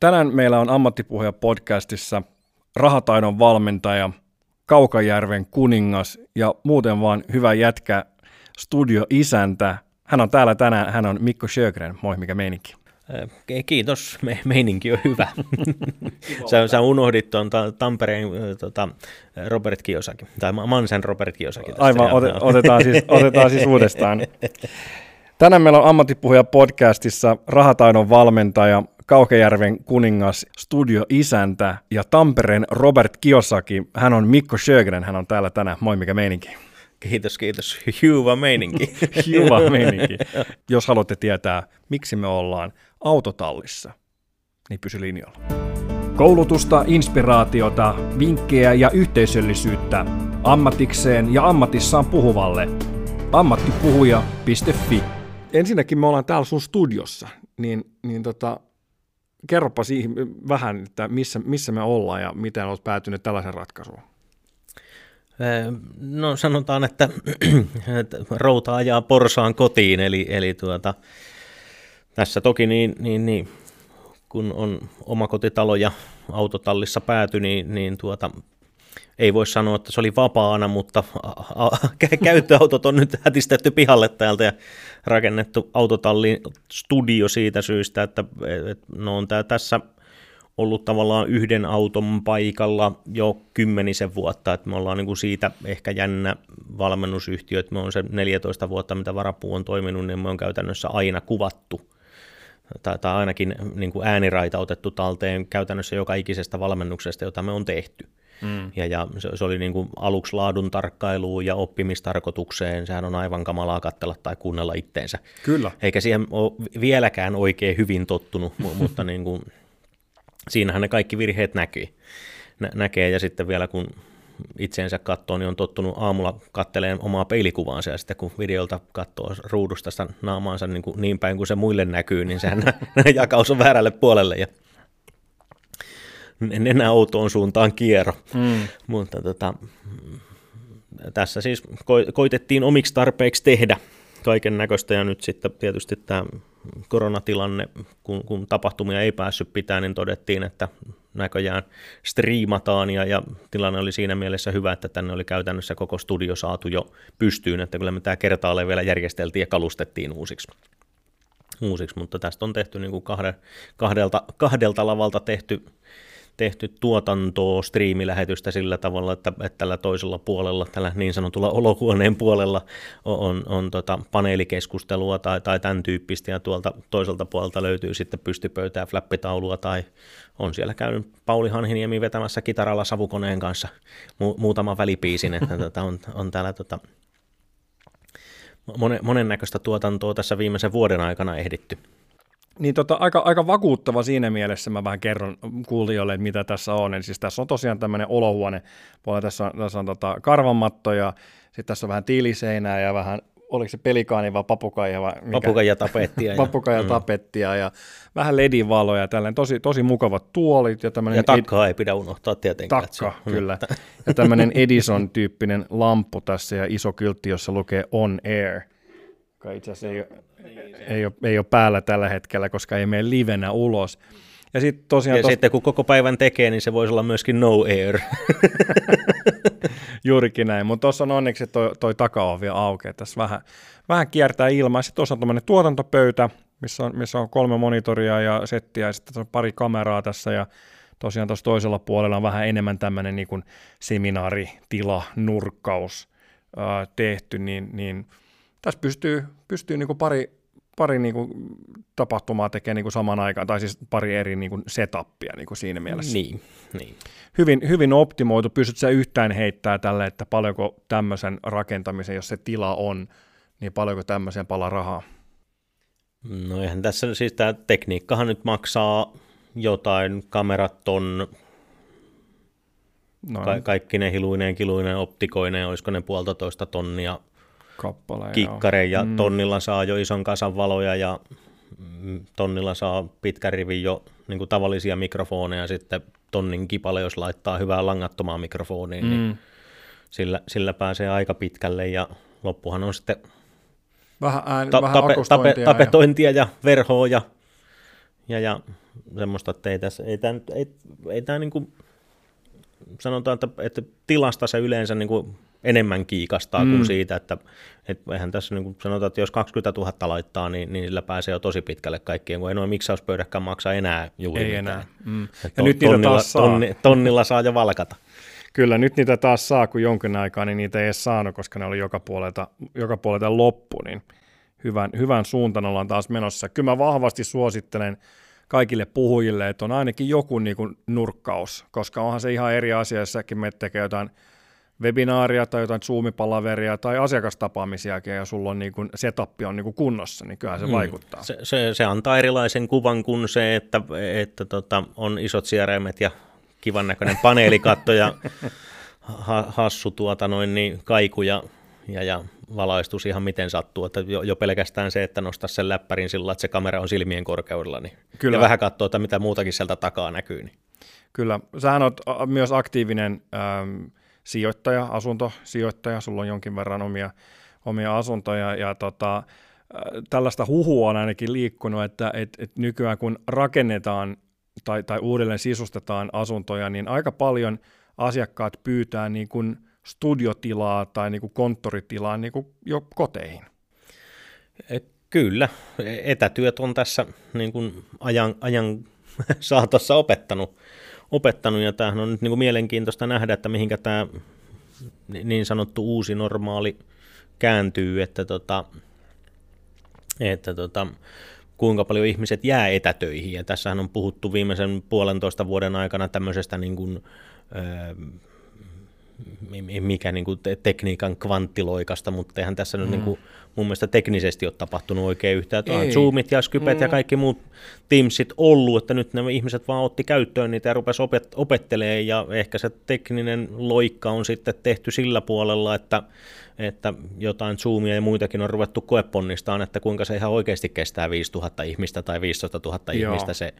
Tänään meillä on Ammattipuhuja podcastissa rahataidon valmentaja, Kaukajärven kuningas ja muuten vaan hyvä jätkä, studioisäntä. Hän on täällä tänään, hän on Mikko Sjögren. Moi, mikä meininki? Kiitos, Me, meininki on hyvä. sä, sä unohdit tuon ta- Tampereen tota, Robert Kiyosaki, tai Mansen Robert Kiyosaki. Aivan, ote, otetaan, siis, otetaan siis uudestaan. Tänään meillä on Ammattipuhuja podcastissa rahataidon valmentaja, Kaukajärven kuningas, studioisäntä ja Tampereen Robert Kiyosaki. Hän on Mikko Sjögren, hän on täällä tänään. Moi, mikä meininki? Kiitos, kiitos. Hyvä meininki. Hyvä meininki. Jos haluatte tietää, miksi me ollaan autotallissa, niin pysy linjalla. Koulutusta, inspiraatiota, vinkkejä ja yhteisöllisyyttä ammatikseen ja ammatissaan puhuvalle. Ammattipuhuja.fi Ensinnäkin me ollaan täällä sun studiossa, niin, niin tota, kerropa siihen vähän, että missä, missä me ollaan ja miten olet päätynyt tällaisen ratkaisuun. No sanotaan, että, että routa ajaa porsaan kotiin, eli, eli tuota, tässä toki niin, niin, niin, kun on omakotitalo ja autotallissa pääty, niin, niin tuota, ei voi sanoa, että se oli vapaana, mutta käyttöautot on nyt hätistetty pihalle täältä ja rakennettu autotallin studio siitä syystä, että et, no on tää tässä ollut tavallaan yhden auton paikalla jo kymmenisen vuotta, että me ollaan niin kuin siitä ehkä jännä valmennusyhtiö, että me on se 14 vuotta, mitä varapuu on toiminut, niin me on käytännössä aina kuvattu tai, tai ainakin niin kuin ääniraita otettu talteen käytännössä joka ikisestä valmennuksesta, jota me on tehty. Mm. Ja, ja se, se oli niin kuin aluksi laadun tarkkailuun ja oppimistarkoitukseen, sehän on aivan kamalaa katsella tai kuunnella itteensä. Kyllä. Eikä siihen ole vieläkään oikein hyvin tottunut, mutta niin kuin, siinähän ne kaikki virheet näkyy. Nä- näkee ja sitten vielä kun itseensä katsoo, niin on tottunut aamulla katteleen omaa peilikuvaansa ja sitten kun videolta katsoo ruudusta sitä naamaansa niin, kuin niin päin kuin se muille näkyy, niin sehän jakaus on väärälle puolelle ja nenä outoon suuntaan kierro. Mm. Mutta tota, tässä siis ko- koitettiin omiksi tarpeeksi tehdä kaiken näköistä ja nyt sitten tietysti tämä koronatilanne, kun, kun tapahtumia ei päässyt pitää, niin todettiin, että näköjään striimataan ja, ja tilanne oli siinä mielessä hyvä, että tänne oli käytännössä koko studio saatu jo pystyyn, että kyllä me tämä kertaalle vielä järjesteltiin ja kalustettiin uusiksi. uusiksi mutta tästä on tehty niin kuin kahde, kahdelta, kahdelta lavalta tehty tehty tuotantoa, striimilähetystä sillä tavalla, että, että tällä toisella puolella, tällä niin sanotulla olohuoneen puolella on, on, on tota paneelikeskustelua tai, tai tämän tyyppistä, ja tuolta toiselta puolelta löytyy sitten pystypöytää, flappitaulua, tai on siellä käynyt Pauli Hanhiniemi vetämässä kitaralla savukoneen kanssa mu- muutama välipiisin, että tota, on, on täällä tota, monen, monennäköistä tuotantoa tässä viimeisen vuoden aikana ehditty. Niin tota, aika, aika vakuuttava siinä mielessä, mä vähän kerron kuulijoille, että mitä tässä on. Eli siis tässä on tosiaan tämmöinen olohuone, puolella tässä on, tässä on tota karvanmatto ja sitten tässä on vähän tiiliseinää ja vähän, oliko se pelikaani vai papukaija vai mikä? Papukaija tapettia. papukaija mm. tapettia ja vähän ledivaloja ja tällainen tosi, tosi mukavat tuolit. Ja, ja takkaa ed- ei pidä unohtaa tietenkään. Takka, kyllä. ja tämmöinen Edison-tyyppinen lamppu tässä ja iso kyltti, jossa lukee on air, joka itse asiassa ei ei ole, ei ole päällä tällä hetkellä, koska ei mene livenä ulos. Ja, sit tosiaan ja tos... sitten kun koko päivän tekee, niin se voisi olla myöskin no air. Juurikin näin, mutta tuossa on onneksi toi, toi takaovi auki, tässä vähän, vähän kiertää ilmaa. Sitten tuossa on tämmöinen tuotantopöytä, missä on, missä on kolme monitoria ja settiä ja sitten on pari kameraa tässä ja tosiaan tuossa toisella puolella on vähän enemmän tämmöinen niin kuin seminaaritila, nurkkaus ää, tehty, niin, niin tässä pystyy, pystyy niin kuin pari, pari niin kuin tapahtumaa tekee niin kuin samaan aikaan, tai siis pari eri niin kuin setupia niin kuin siinä mielessä. Niin, niin. Hyvin, hyvin optimoitu. Pystyt sä yhtään heittää tälle, että paljonko tämmöisen rakentamisen, jos se tila on, niin paljonko tämmöiseen palaa rahaa? No eihän tässä siis tämä tekniikkahan nyt maksaa jotain, kamerat on Ka- kaikki ne hiluineen, kiluineen, optikoineen, olisiko ne puolitoista tonnia kappale. Kikkare ja mm. tonnilla saa jo ison kasan valoja ja mm, tonnilla saa pitkä rivi jo niin kuin tavallisia mikrofoneja sitten tonnin kipale, jos laittaa hyvää langattomaa mikrofonia, niin mm. niin sillä, sillä pääsee aika pitkälle ja loppuhan on sitten vähän, ään, ta- vähän tape, tape, tapetointia ja, ja verhoa ja, ja, ja semmoista, että ei, tässä, ei tämä, ei, ei tämä niin kuin, sanotaan, että, että tilasta se yleensä niin kuin enemmän kiikastaa mm. kuin siitä, että, että eihän tässä niin sanotaan, että jos 20 000 laittaa, niin, niin sillä pääsee jo tosi pitkälle kaikkien, kun ei noin miksauspöydäkään maksa enää juuri Ei mitään. enää. Mm. Ja Ja nyt niitä tonnilla, taas saa. tonni, tonnilla saa jo valkata. Kyllä, nyt niitä taas saa, kun jonkin aikaa, niin niitä ei edes saanut, koska ne oli joka puolelta, joka puolelta loppu, niin hyvän, hyvän suuntaan ollaan taas menossa. Kyllä mä vahvasti suosittelen kaikille puhujille, että on ainakin joku niin kuin nurkkaus, koska onhan se ihan eri asia, jos säkin menet tekee jotain webinaaria tai jotain Zoom-palaveria tai asiakastapaamisiakin ja sulla on niin kuin, setup on niin kuin kunnossa, niin kyllähän se mm. vaikuttaa. Se, se, se antaa erilaisen kuvan kuin se, että, että tota, on isot sieraimet ja kivan näköinen paneelikatto ja ha, hassu tuota noin, niin kaiku ja, ja, ja valaistus ihan miten sattuu. Että jo, jo pelkästään se, että nostaa sen läppärin sillä, että se kamera on silmien korkeudella niin, Kyllä. ja vähän katsoo, että mitä muutakin sieltä takaa näkyy. Niin. Kyllä, sähän oot a- myös aktiivinen ähm, sijoittaja, asuntosijoittaja, sulla on jonkin verran omia, omia asuntoja ja tota, äh, tällaista huhua on ainakin liikkunut, että et, et nykyään kun rakennetaan tai, tai uudelleen sisustetaan asuntoja, niin aika paljon asiakkaat pyytää niin kuin studiotilaa tai niin kuin konttoritilaa niin kuin jo koteihin. E, Kyllä, etätyöt on tässä niin kuin ajan, ajan saatossa opettanut, opettanut, ja tämähän on nyt niin kuin mielenkiintoista nähdä, että mihinkä tämä niin sanottu uusi normaali kääntyy, että, tota, että tota, kuinka paljon ihmiset jää etätöihin, ja tässähän on puhuttu viimeisen puolentoista vuoden aikana tämmöisestä niin kuin, öö, mikä niin kuin tekniikan kvanttiloikasta, mutta eihän tässä mm. nyt niin kuin, mun mielestä teknisesti ole tapahtunut oikein yhtään. On Zoomit ja Skypet mm. ja kaikki muut Teamsit ollut, että nyt nämä ihmiset vaan otti käyttöön niitä ja rupesi opet- opettelemaan ja ehkä se tekninen loikka on sitten tehty sillä puolella, että, että jotain Zoomia ja muitakin on ruvettu koeponnistaan, että kuinka se ihan oikeasti kestää 5000 ihmistä tai 15 000 Joo. ihmistä se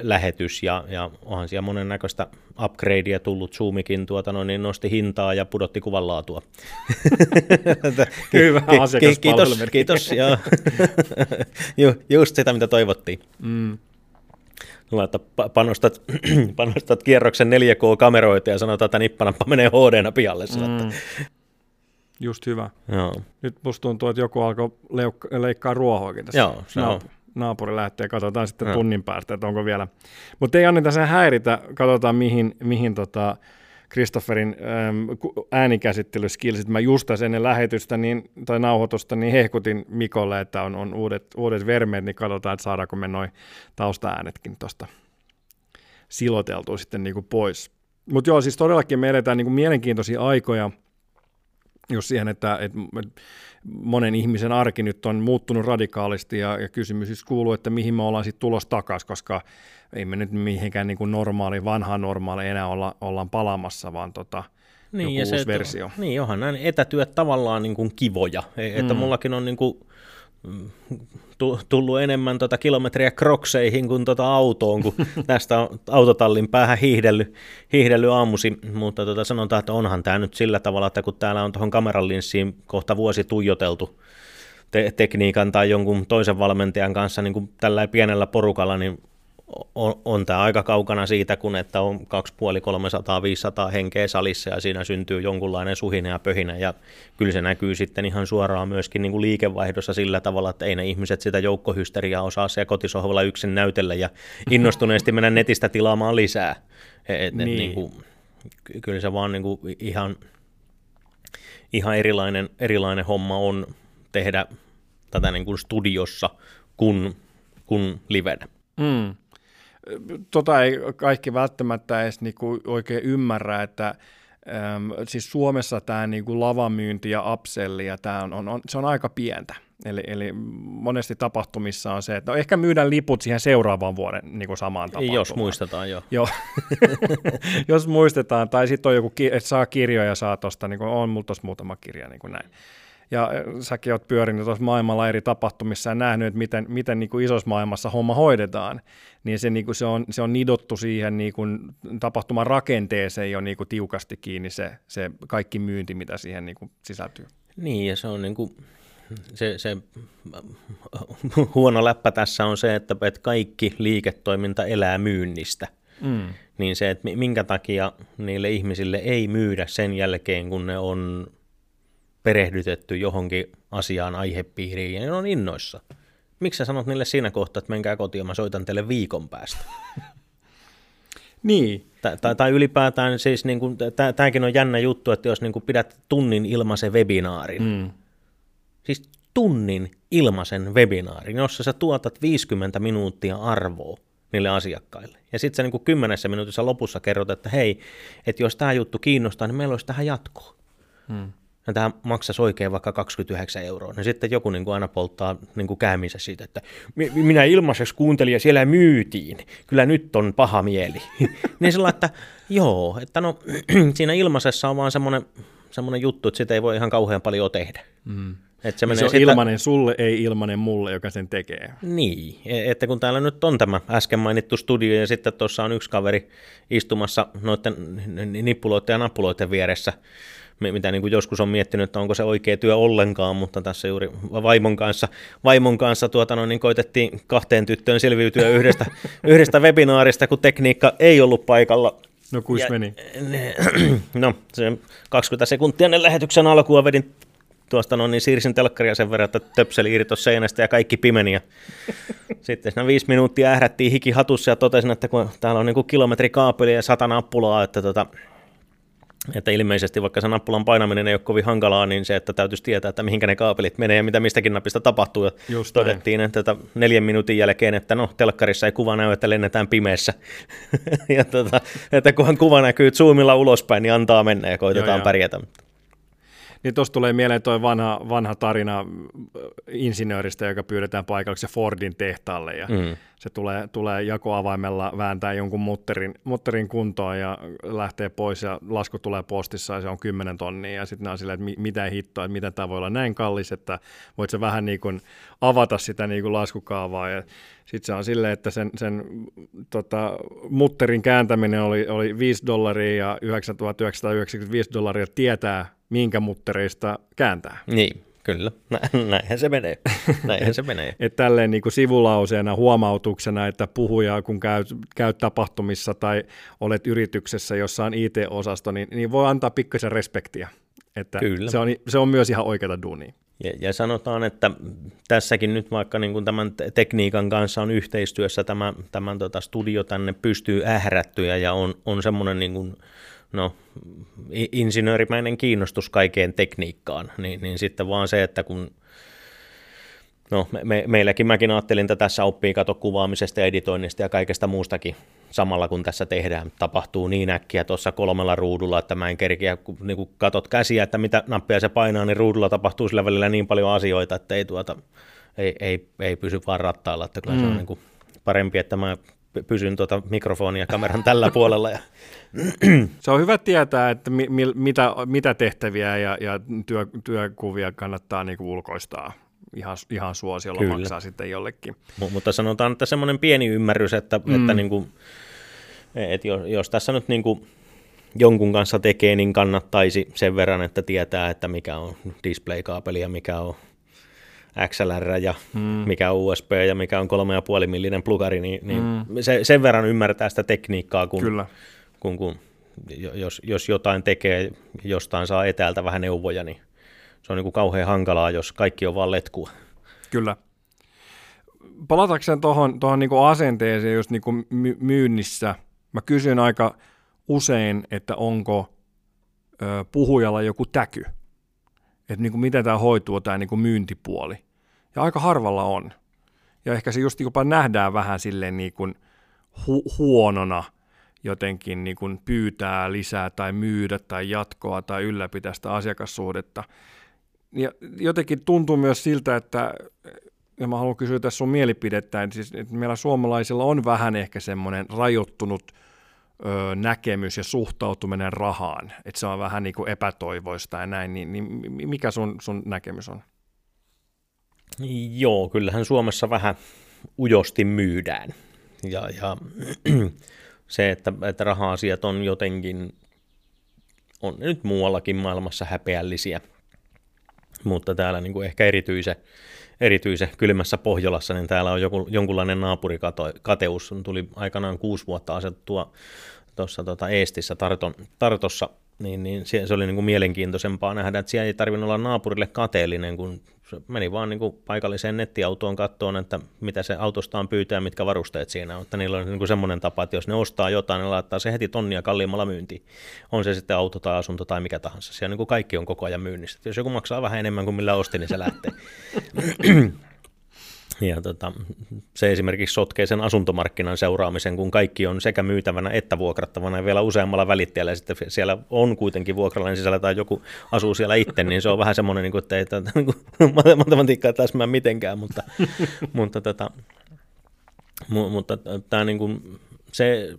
lähetys ja, ja onhan siellä monennäköistä upgradea tullut, Zoomikin tuota, no, niin nosti hintaa ja pudotti kuvan laatua. Hyvä ki- kiitos, kiitos, ja Ju, just sitä, mitä toivottiin. Mm. Luulen, että panostat, panostat kierroksen 4K-kameroita ja sanotaan, että nippanappa menee hd pialle. Mm. Just hyvä. Joo. Nyt musta tuntuu, että joku alkoi leukka- leikkaa ruohoakin tässä. Joo, se on. Naapuri lähtee, katsotaan sitten no. tunnin päästä, että onko vielä. Mutta ei anneta sen häiritä, katsotaan mihin, mihin tota Christopherin ähm, äänikäsittelyskillsit. Mä just tässä ennen lähetystä niin, tai nauhoitusta niin hehkutin Mikolle, että on, on uudet, uudet vermeet, niin katsotaan, että saadaanko me noin taustaäänetkin tuosta siloteltua sitten niin kuin pois. Mutta joo, siis todellakin me eletään niin kuin mielenkiintoisia aikoja, jos siihen, että, että monen ihmisen arki nyt on muuttunut radikaalisti ja, ja kysymys siis kuuluu, että mihin me ollaan sitten tulos takaisin, koska ei me nyt mihinkään niin kuin normaali, vanha normaali enää olla, ollaan palaamassa, vaan tota, niin, joku ja uusi se, versio. Että, niin, onhan näin etätyöt tavallaan niin kuin kivoja, e- että mm. mullakin on niin kuin tullut enemmän tota kilometriä krokseihin kuin tota autoon, kun tästä on autotallin päähän hiihdellyt, hiihdellyt aamusi, mutta tota sanotaan, että onhan tämä nyt sillä tavalla, että kun täällä on tuohon kameran linssiin kohta vuosi tuijoteltu te- tekniikan tai jonkun toisen valmentajan kanssa niin kuin tällä pienellä porukalla, niin on, on tämä aika kaukana siitä, kun että on 250 300 500 henkeä salissa ja siinä syntyy jonkunlainen suhina ja pöhinä ja kyllä se näkyy sitten ihan suoraan myöskin niin kuin liikevaihdossa sillä tavalla, että ei ne ihmiset sitä joukkohysteriaa osaa siellä kotisohvalla yksin näytellä ja innostuneesti mennä netistä tilaamaan lisää. Et, et, niin. Niin kuin, kyllä se vaan niin kuin ihan, ihan erilainen, erilainen homma on tehdä tätä niin kuin studiossa kuin, kuin livenä. Mm tota ei kaikki välttämättä edes niinku oikein ymmärrä, että äm, siis Suomessa tämä niinku lavamyynti ja upselli, ja tää on, on, on, se on aika pientä. Eli, eli monesti tapahtumissa on se, että no ehkä myydään liput siihen seuraavan vuoden niin kuin samaan tapahtumaan. Jos muistetaan, jo. joo. Jos muistetaan, tai sitten on joku, että saa kirjoja, saa tuosta, niin kuin on mulla muutama kirja, niin kuin näin ja säkin oot pyörinyt tuossa maailmalla eri tapahtumissa ja nähnyt, että miten, miten niin kuin isossa maailmassa homma hoidetaan, niin se, niin kuin se, on, se on nidottu siihen niin kuin tapahtuman rakenteeseen jo niin kuin tiukasti kiinni se, se kaikki myynti, mitä siihen niin kuin sisältyy. Niin, ja se on niin kuin, se, se huono läppä tässä on se, että, että kaikki liiketoiminta elää myynnistä. Mm. Niin se, että minkä takia niille ihmisille ei myydä sen jälkeen, kun ne on perehdytetty johonkin asiaan, aihepiiriin ja ne on innoissa. Miksi sä sanot niille siinä kohtaa, että menkää kotiin, mä soitan teille viikon päästä? niin. Tai, tai ylipäätään siis, niin kuin, tämäkin on jännä juttu, että jos niin kuin pidät tunnin ilmaisen webinaarin, mm. siis tunnin ilmaisen webinaarin, jossa sä tuotat 50 minuuttia arvoa niille asiakkaille. Ja sitten sä niin kuin kymmenessä minuutissa lopussa kerrot, että hei, että jos tämä juttu kiinnostaa, niin meillä olisi tähän jatkoa. Hmm ja tämä maksaisi oikein vaikka 29 euroa, niin sitten joku niin kuin aina polttaa niin kuin käymissä siitä, että minä ilmaiseksi kuuntelin ja siellä myytiin, kyllä nyt on paha mieli. niin sillä että joo, että no siinä ilmaisessa on vaan semmoinen, semmoinen juttu, että sitä ei voi ihan kauhean paljon tehdä. Mm. Että se, niin se on sitä... ilmanen sulle, ei ilmanen mulle, joka sen tekee. Niin, e- että kun täällä nyt on tämä äsken mainittu studio ja sitten tuossa on yksi kaveri istumassa noiden nippuloiden ja nappuloiden vieressä, mitä niin kuin joskus on miettinyt, että onko se oikea työ ollenkaan, mutta tässä juuri vaimon kanssa, vaimon kanssa tuota, no, niin koitettiin kahteen tyttöön selviytyä yhdestä, yhdestä webinaarista, kun tekniikka ei ollut paikalla. No kuis ja, meni? Ne, no, se 20 sekuntia ennen lähetyksen alkua vedin tuosta no, niin siirsin telkkaria sen verran, että töpseli irtos seinästä ja kaikki pimeni. Ja sitten siinä viisi minuuttia ährättiin hiki hatussa ja totesin, että kun täällä on niin kuin kilometri kaapeli ja sata nappulaa, että tota, että ilmeisesti vaikka se nappulan painaminen ei ole kovin hankalaa, niin se, että täytyisi tietää, että mihinkä ne kaapelit menee ja mitä mistäkin napista tapahtuu. Ja Just todettiin, että tota, neljän minuutin jälkeen, että no, telkkarissa ei kuva näy, että lennetään pimeässä. ja tota, että kunhan kuva näkyy zoomilla ulospäin, niin antaa mennä ja koitetaan joo, pärjätä. Niin tuossa tulee mieleen tuo vanha, vanha tarina insinööristä, joka pyydetään paikalle Fordin tehtaalle ja mm. Se tulee, tulee jakoavaimella vääntää jonkun mutterin, mutterin kuntoon ja lähtee pois ja lasku tulee postissa ja se on 10 tonnia. Ja sitten on silleen, että mitä hittoa, että miten tämä voi olla näin kallis, että voit sä vähän niin kuin avata sitä niin kuin laskukaavaa. Ja sitten se on silleen, että sen, sen tota, mutterin kääntäminen oli, oli 5 dollaria ja 9995 dollaria tietää, minkä muttereista kääntää. Niin, kyllä. Näinhän se menee. Näinhän se menee. Et tälleen niin kuin sivulauseena, huomautuksena, että puhuja, kun käy, käy tapahtumissa tai olet yrityksessä, jossa on IT-osasto, niin, niin voi antaa pikkasen respektiä. Että Kyllä. Se, on, se on myös ihan oikeata duunia. Ja, ja sanotaan, että tässäkin nyt vaikka niin kuin tämän tekniikan kanssa on yhteistyössä tämä, tämän tota studio tänne pystyy ährättyä ja on, on semmoinen niin kuin, no, insinöörimäinen kiinnostus kaikkeen tekniikkaan, niin, niin sitten vaan se, että kun No, me, me, meilläkin mäkin ajattelin, että tässä oppii kato kuvaamisesta ja editoinnista ja kaikesta muustakin samalla kun tässä tehdään. Tapahtuu niin äkkiä tuossa kolmella ruudulla, että mä en kerkiä, kun niin kun katot käsiä, että mitä nappia se painaa, niin ruudulla tapahtuu sillä välillä niin paljon asioita, että ei, tuota, ei, ei, ei pysy vaan rattailla. Että kyllä mm. se on mm. niin kuin parempi, että mä pysyn tuota mikrofonia ja kameran tällä puolella. Ja... Se on hyvä tietää, että mi, mi, mitä, mitä tehtäviä ja, ja työ, työkuvia kannattaa niin kuin ulkoistaa ihan, ihan suosiolla Kyllä. maksaa sitten jollekin. M- mutta sanotaan, että semmoinen pieni ymmärrys, että, mm. että niin kuin, että jos, jos tässä nyt niin kuin jonkun kanssa tekee, niin kannattaisi sen verran, että tietää, että mikä on display-kaapeli ja mikä on XLR ja mm. mikä on USB ja mikä on 3,5 millinen plugari, niin, niin mm. se, sen verran ymmärtää sitä tekniikkaa, kun, Kyllä. kun, kun jos, jos jotain tekee, jostain saa etäältä vähän neuvoja, niin se on niin kuin kauhean hankalaa, jos kaikki on vaan letkua. Kyllä. Palatakseen tuohon tohon niin asenteeseen just niin kuin myynnissä, mä kysyn aika usein, että onko ö, puhujalla joku täky, että niin kuin miten tämä hoituu, tämä niin kuin myyntipuoli. Ja aika harvalla on. Ja ehkä se just jopa nähdään vähän silleen niin kuin hu- huonona jotenkin niin kuin pyytää lisää tai myydä tai jatkoa tai ylläpitää sitä asiakassuhdetta. Ja jotenkin tuntuu myös siltä, että ja mä haluan kysyä tässä sun mielipidettä, että, siis, että meillä suomalaisilla on vähän ehkä semmoinen rajoittunut ö, näkemys ja suhtautuminen rahaan, että se on vähän niin kuin epätoivoista ja näin, niin, niin mikä sun, sun näkemys on? Joo, kyllähän Suomessa vähän ujosti myydään. Ja, ja se, että, että raha-asiat on jotenkin, on nyt muuallakin maailmassa häpeällisiä. mutta täällä niin kuin ehkä erityisen, erityisen kylmässä Pohjolassa, niin täällä on joku, jonkunlainen naapurikateus. Tuli aikanaan kuusi vuotta asettua tuossa tota Eestissä Tarton, Tartossa niin, niin se, se oli niin kuin mielenkiintoisempaa nähdä, että siellä ei tarvinnut olla naapurille kateellinen, kun se meni vaan niin kuin paikalliseen nettiautoon kattoon, että mitä se autostaan pyytää, mitkä varusteet siinä on. Että niillä on niin kuin semmoinen tapa, että jos ne ostaa jotain, ne laittaa se heti tonnia kalliimmalla myyntiin. On se sitten auto tai asunto tai mikä tahansa. Siellä niin kuin kaikki on koko ajan myynnissä. Jos joku maksaa vähän enemmän kuin millä osti, niin se lähtee. Ja tota, se esimerkiksi sotkee sen asuntomarkkinan seuraamisen, kun kaikki on sekä myytävänä että vuokrattavana ja vielä useammalla välittäjällä. Ja sitten siellä on kuitenkin vuokralainen sisällä tai joku asuu siellä itse, niin se on vähän semmoinen, niin kuin, että ei tätä, niin kuin, matematiikkaa täsmää mitenkään, mutta, mutta, tota, mutta tämä niin kuin, se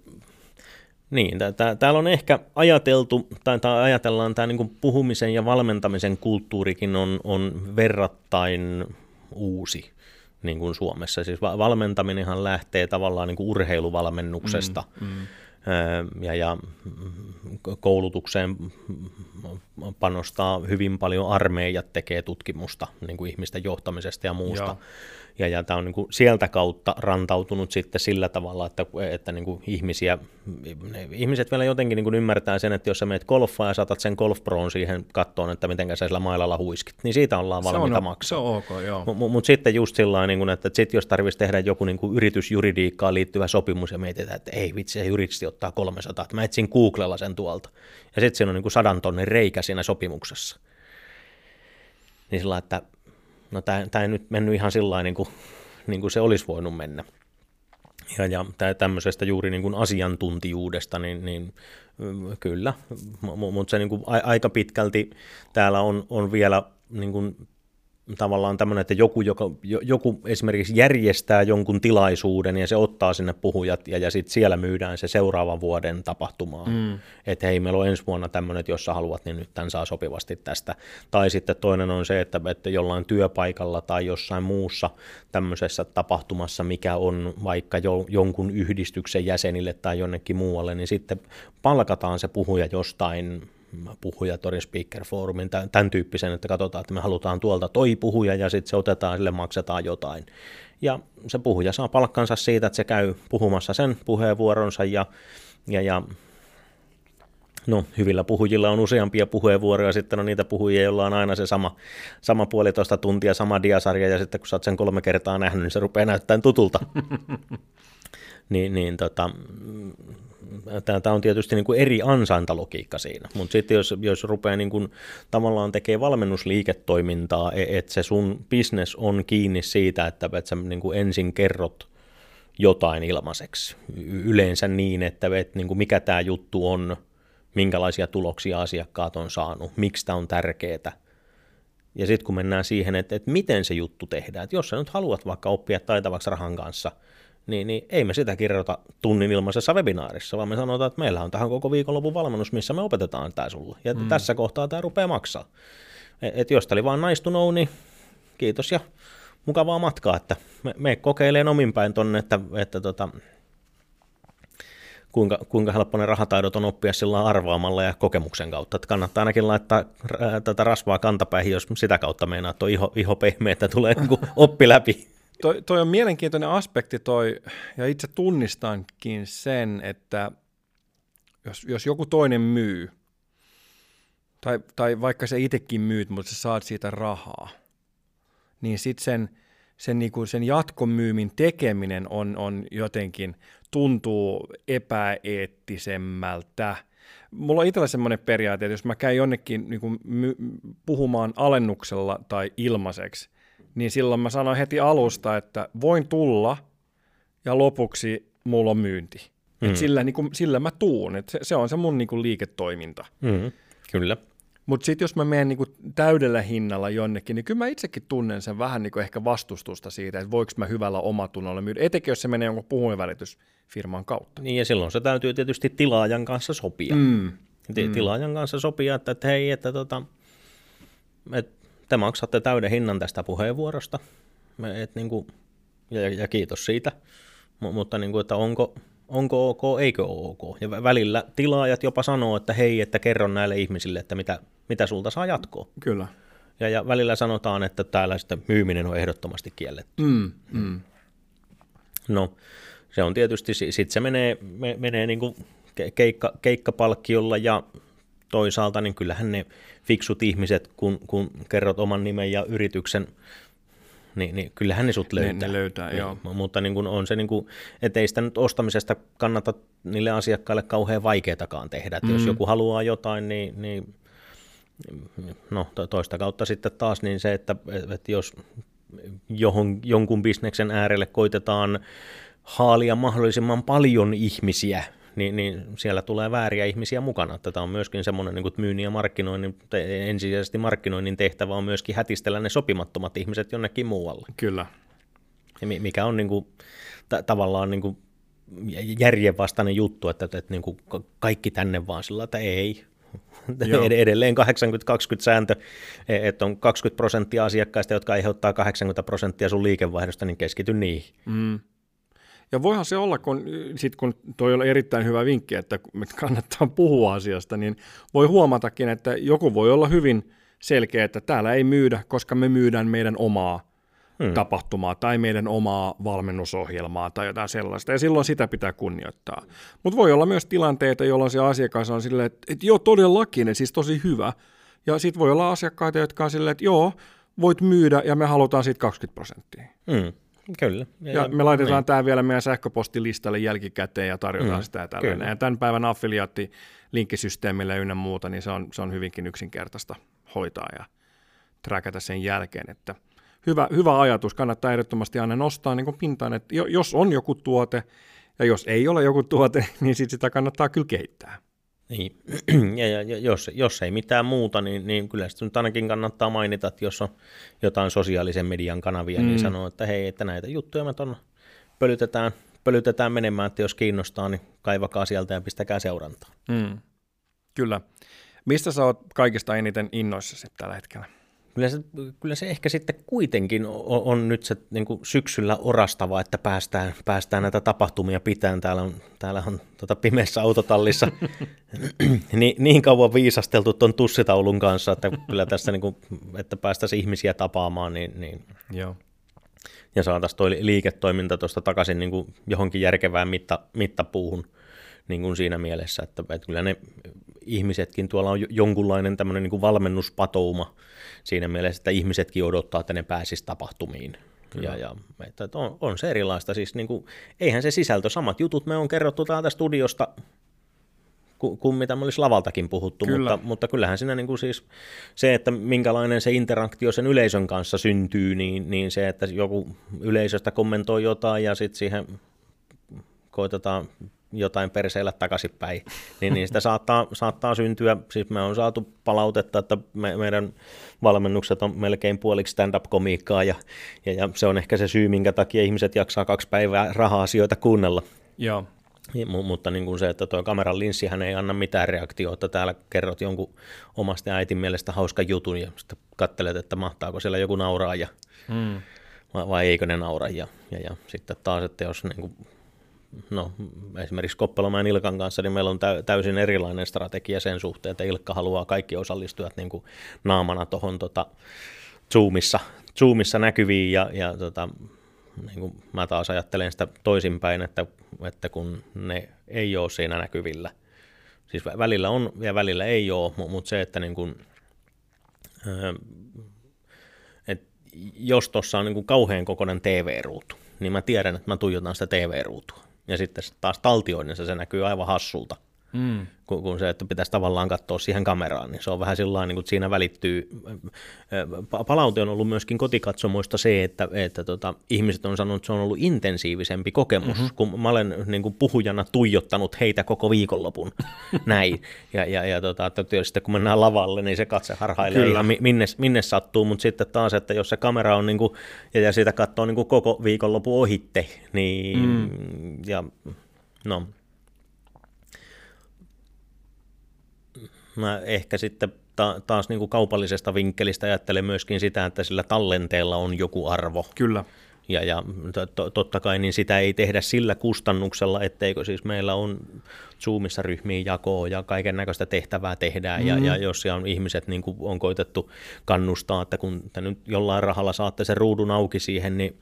niin, täällä on ehkä ajateltu, tai, tai ajatellaan tämä niin puhumisen ja valmentamisen kulttuurikin on, on verrattain uusi niin kuin Suomessa. Siis valmentaminenhan lähtee tavallaan niin kuin urheiluvalmennuksesta mm, mm. Ja, ja koulutukseen panostaa hyvin paljon armeijat tekee tutkimusta niin kuin ihmisten johtamisesta ja muusta. Joo. Ja, ja tämä on niin kuin sieltä kautta rantautunut sitten sillä tavalla, että, että niin kuin ihmisiä, ihmiset vielä jotenkin niin kuin ymmärtää sen, että jos sä meet golfaan ja saatat sen golf proon siihen kattoon, että miten sä sillä mailalla huiskit, niin siitä ollaan valmiita maksaa. Se on ok, joo. Mutta mut sitten just sillä niin että sit jos tarvitsisi tehdä joku niin kuin yritysjuridiikkaan liittyvä sopimus ja mietitään, että ei vitsi, se juristi ottaa 300, että mä etsin Googlella sen tuolta. Ja sitten siinä on niin kuin sadan tonnin reikä siinä sopimuksessa. Niin sillä että no tämä ei nyt mennyt ihan sillä niin kuin, niin kuin se olisi voinut mennä. Ja, ja tämmöisestä juuri niin kuin asiantuntijuudesta, niin, niin kyllä, mutta se niin kuin aika pitkälti täällä on, on vielä niin kuin tavallaan tämmöinen, että joku, joka, joku esimerkiksi järjestää jonkun tilaisuuden ja se ottaa sinne puhujat ja, ja sitten siellä myydään se seuraavan vuoden tapahtumaa. Mm. Että hei, meillä on ensi vuonna tämmöinen, että jos sä haluat, niin nyt tämän saa sopivasti tästä. Tai sitten toinen on se, että, että jollain työpaikalla tai jossain muussa tämmöisessä tapahtumassa, mikä on vaikka jo, jonkun yhdistyksen jäsenille tai jonnekin muualle, niin sitten palkataan se puhuja jostain puhuja Torin Speaker Forumin, tämän, tyyppisen, että katsotaan, että me halutaan tuolta toi puhuja ja sitten se otetaan, sille maksetaan jotain. Ja se puhuja saa palkkansa siitä, että se käy puhumassa sen puheenvuoronsa ja, ja, ja No, hyvillä puhujilla on useampia puheenvuoroja, sitten on niitä puhujia, joilla on aina se sama, sama puolitoista tuntia, sama diasarja, ja sitten kun sä oot sen kolme kertaa nähnyt, niin se rupeaa näyttämään tutulta. niin, niin tota, tämä on tietysti niin kuin eri ansaintalogiikka siinä, mutta sitten jos, jos rupeaa niin kuin tavallaan tekee valmennusliiketoimintaa, e, että se sun business on kiinni siitä, että, että sä niin kuin ensin kerrot jotain ilmaiseksi, yleensä niin, että, että niin kuin mikä tämä juttu on, minkälaisia tuloksia asiakkaat on saanut, miksi tämä on tärkeää, ja sitten kun mennään siihen, että, että miten se juttu tehdään, että jos sä nyt haluat vaikka oppia taitavaksi rahan kanssa – niin, niin ei me sitä kirjoita tunnin ilmaisessa webinaarissa, vaan me sanotaan, että meillä on tähän koko viikonlopun valmennus, missä me opetetaan tämä sulle. Ja mm. tässä kohtaa tämä rupeaa maksaa. Et, et jos tämä oli vain nice to know, niin kiitos ja mukavaa matkaa, että me, me kokeilee omin päin tonne, että, että tota, kuinka, kuinka helppo ne rahataidot on oppia sillä arvaamalla ja kokemuksen kautta. Että kannattaa ainakin laittaa tätä rasvaa kantapäihin, jos sitä kautta meinaa, että on iho, iho pehmeä, että tulee niin oppi läpi. Toi, toi on mielenkiintoinen aspekti toi, ja itse tunnistankin sen, että jos, jos joku toinen myy, tai, tai vaikka se itsekin myyt, mutta sä saat siitä rahaa, niin sitten sen, sen, niinku sen jatkomyymin tekeminen on, on jotenkin, tuntuu epäeettisemmältä. Mulla on itsellä semmoinen periaate, että jos mä käyn jonnekin niinku my, puhumaan alennuksella tai ilmaiseksi, niin silloin mä sanoin heti alusta, että voin tulla ja lopuksi mulla on myynti. Mm. Et sillä, niin kuin, sillä mä tuun, Et se, se on se mun niin kuin, liiketoiminta. Mm. Kyllä. Mutta sitten jos mä menen niin kuin, täydellä hinnalla jonnekin, niin kyllä mä itsekin tunnen sen vähän niin kuin ehkä vastustusta siitä, että voiko mä hyvällä omatunnolla myydä, etenkin jos se menee jonkun puhuinvälitysfirman kautta. Niin ja silloin se täytyy tietysti tilaajan kanssa sopia. Mm. Tilaajan kanssa sopia, että, että hei, että tota, että te maksatte täyden hinnan tästä puheenvuorosta, et niin kuin, ja, ja kiitos siitä, M- mutta niin kuin, että onko, onko ok, eikö ok. Ja välillä tilaajat jopa sanoo, että hei, että kerron näille ihmisille, että mitä, mitä sulta saa jatkoa. Kyllä. Ja, ja välillä sanotaan, että täällä sitten myyminen on ehdottomasti kielletty. Mm, mm. No, se on tietysti, sitten se menee, me, menee niin kuin keikka, keikkapalkkiolla ja toisaalta niin kyllähän ne fiksut ihmiset, kun, kun kerrot oman nimen ja yrityksen, niin, niin kyllähän ne sut löytää. Ne, ne löytää, niin, joo. Mutta niin kuin on se, niin kuin, että ei sitä nyt ostamisesta kannata niille asiakkaille kauhean vaikeatakaan tehdä. Mm. Jos joku haluaa jotain, niin, niin no toista kautta sitten taas niin se, että, että jos johon, jonkun bisneksen äärelle koitetaan haalia mahdollisimman paljon ihmisiä, niin, niin siellä tulee vääriä ihmisiä mukana. Tätä on myöskin semmoinen niin myynnin ja markkinoinnin, ensisijaisesti markkinoinnin tehtävä on myöskin hätistellä ne sopimattomat ihmiset jonnekin muualle. Kyllä. Ja mikä on niin kuin, t- tavallaan niin kuin järjenvastainen juttu, että, että, että niin kuin kaikki tänne vaan sillä, että ei, Joo. Edelleen 80-20 sääntö, e, että on 20 prosenttia asiakkaista, jotka aiheuttaa 80 prosenttia sun liikevaihdosta, niin keskity niihin. Mm. Ja voihan se olla, kun, sit kun toi on erittäin hyvä vinkki, että kannattaa puhua asiasta, niin voi huomatakin, että joku voi olla hyvin selkeä, että täällä ei myydä, koska me myydään meidän omaa hmm. tapahtumaa tai meidän omaa valmennusohjelmaa tai jotain sellaista, ja silloin sitä pitää kunnioittaa. Mutta voi olla myös tilanteita, jolloin se asiakas on silleen, että, että joo, todellakin, siis tosi hyvä, ja sitten voi olla asiakkaita, jotka on silleen, että joo, voit myydä, ja me halutaan siitä 20 prosenttia. Hmm. Kyllä. Ja, ja me laitetaan niin. tämä vielä meidän sähköpostilistalle jälkikäteen ja tarjotaan mm, sitä tällainen. Ja tämän päivän affiliaatti linkkisysteemille ynnä muuta, niin se on, se on hyvinkin yksinkertaista hoitaa ja trackata sen jälkeen, että hyvä, hyvä ajatus, kannattaa ehdottomasti aina nostaa niin kuin pintaan, että jos on joku tuote ja jos ei ole joku tuote, niin sit sitä kannattaa kyllä kehittää. Niin, ja, ja, ja jos, jos ei mitään muuta, niin, niin kyllä sitten nyt ainakin kannattaa mainita, että jos on jotain sosiaalisen median kanavia, niin mm. niin sanoo, että hei, että näitä juttuja me ton pölytetään, pölytetään menemään, että jos kiinnostaa, niin kaivakaa sieltä ja pistäkää seurantaa. Mm. Kyllä. Mistä sä oot kaikista eniten innoissasi tällä hetkellä? Kyllä se, kyllä se ehkä sitten kuitenkin on, on nyt se niin kuin syksyllä orastava, että päästään, päästään näitä tapahtumia pitämään. Täällä on, täällä on tota pimeässä autotallissa niin, niin kauan viisasteltu tuon tussitaulun kanssa, että kyllä tässä, niin kuin, että päästäisiin ihmisiä tapaamaan, niin, niin Joo. ja saataisiin tuo liiketoiminta tuosta takaisin niin kuin johonkin järkevään mitta, mittapuuhun niin kuin siinä mielessä, että, että kyllä ne ihmisetkin, tuolla on jonkunlainen tämmöinen niin kuin valmennuspatouma siinä mielessä, että ihmisetkin odottaa, että ne pääsisi tapahtumiin. Kyllä. Ja, ja että on, on se erilaista, siis niin kuin, eihän se sisältö, samat jutut me on kerrottu täältä studiosta kuin, kuin mitä me olisi lavaltakin puhuttu, Kyllä. mutta, mutta kyllähän siinä niin kuin siis se, että minkälainen se interaktio sen yleisön kanssa syntyy, niin, niin se, että joku yleisöstä kommentoi jotain ja sitten siihen koitetaan jotain perseillä takaisinpäin, niin, niin sitä saattaa, saattaa syntyä, siis me on saatu palautetta, että me, meidän valmennukset on melkein puoliksi stand-up-komiikkaa ja, ja, ja se on ehkä se syy, minkä takia ihmiset jaksaa kaksi päivää raha-asioita kuunnella. Joo. Niin, mutta niin kuin se, että tuo kameran linssihän ei anna mitään reaktiota. Täällä kerrot jonkun omasta äitin mielestä hauska jutun ja sitten katselet, että mahtaako siellä joku nauraa ja, hmm. vai, vai eikö ne naura. Ja, ja, ja sitten taas, että jos niin kuin no, esimerkiksi Koppelomäen Ilkan kanssa, niin meillä on täysin erilainen strategia sen suhteen, että Ilkka haluaa kaikki osallistujat niin kuin naamana tuohon tota, Zoomissa, Zoomissa näkyviin. Ja, ja tota, niin kuin mä taas ajattelen sitä toisinpäin, että, että kun ne ei ole siinä näkyvillä, siis välillä on ja välillä ei ole, mutta se, että niin kuin, että jos tuossa on niin kuin kauhean kokoinen TV-ruutu, niin mä tiedän, että mä tuijotan sitä TV-ruutua ja sitten taas taltioinnissa se näkyy aivan hassulta mm. kuin, kuin se, että pitäisi tavallaan katsoa siihen kameraan, niin se on vähän sillä niin siinä välittyy. Palaute on ollut myöskin kotikatsomoista se, että, että tota, ihmiset on sanonut, että se on ollut intensiivisempi kokemus, mm-hmm. kun mä olen niin kuin puhujana tuijottanut heitä koko viikonlopun näin. Ja, ja, ja tota, että tietysti kun mennään lavalle, niin se katse harhailee Kyllä. ihan minne, minne sattuu, mutta sitten taas, että jos se kamera on niin kuin, ja, ja sitä katsoo niin kuin koko viikonlopun ohitte, niin mm. ja no, mä ehkä sitten ta- taas niin kuin kaupallisesta vinkkelistä ajattelen myöskin sitä, että sillä tallenteella on joku arvo. Kyllä. Ja, ja to, totta kai niin sitä ei tehdä sillä kustannuksella, etteikö siis meillä on Zoomissa ryhmiin jakoa ja kaiken näköistä tehtävää tehdään. Mm. Ja, ja jos on ihmiset niin kuin on koitettu kannustaa, että kun te nyt jollain rahalla saatte sen ruudun auki siihen, niin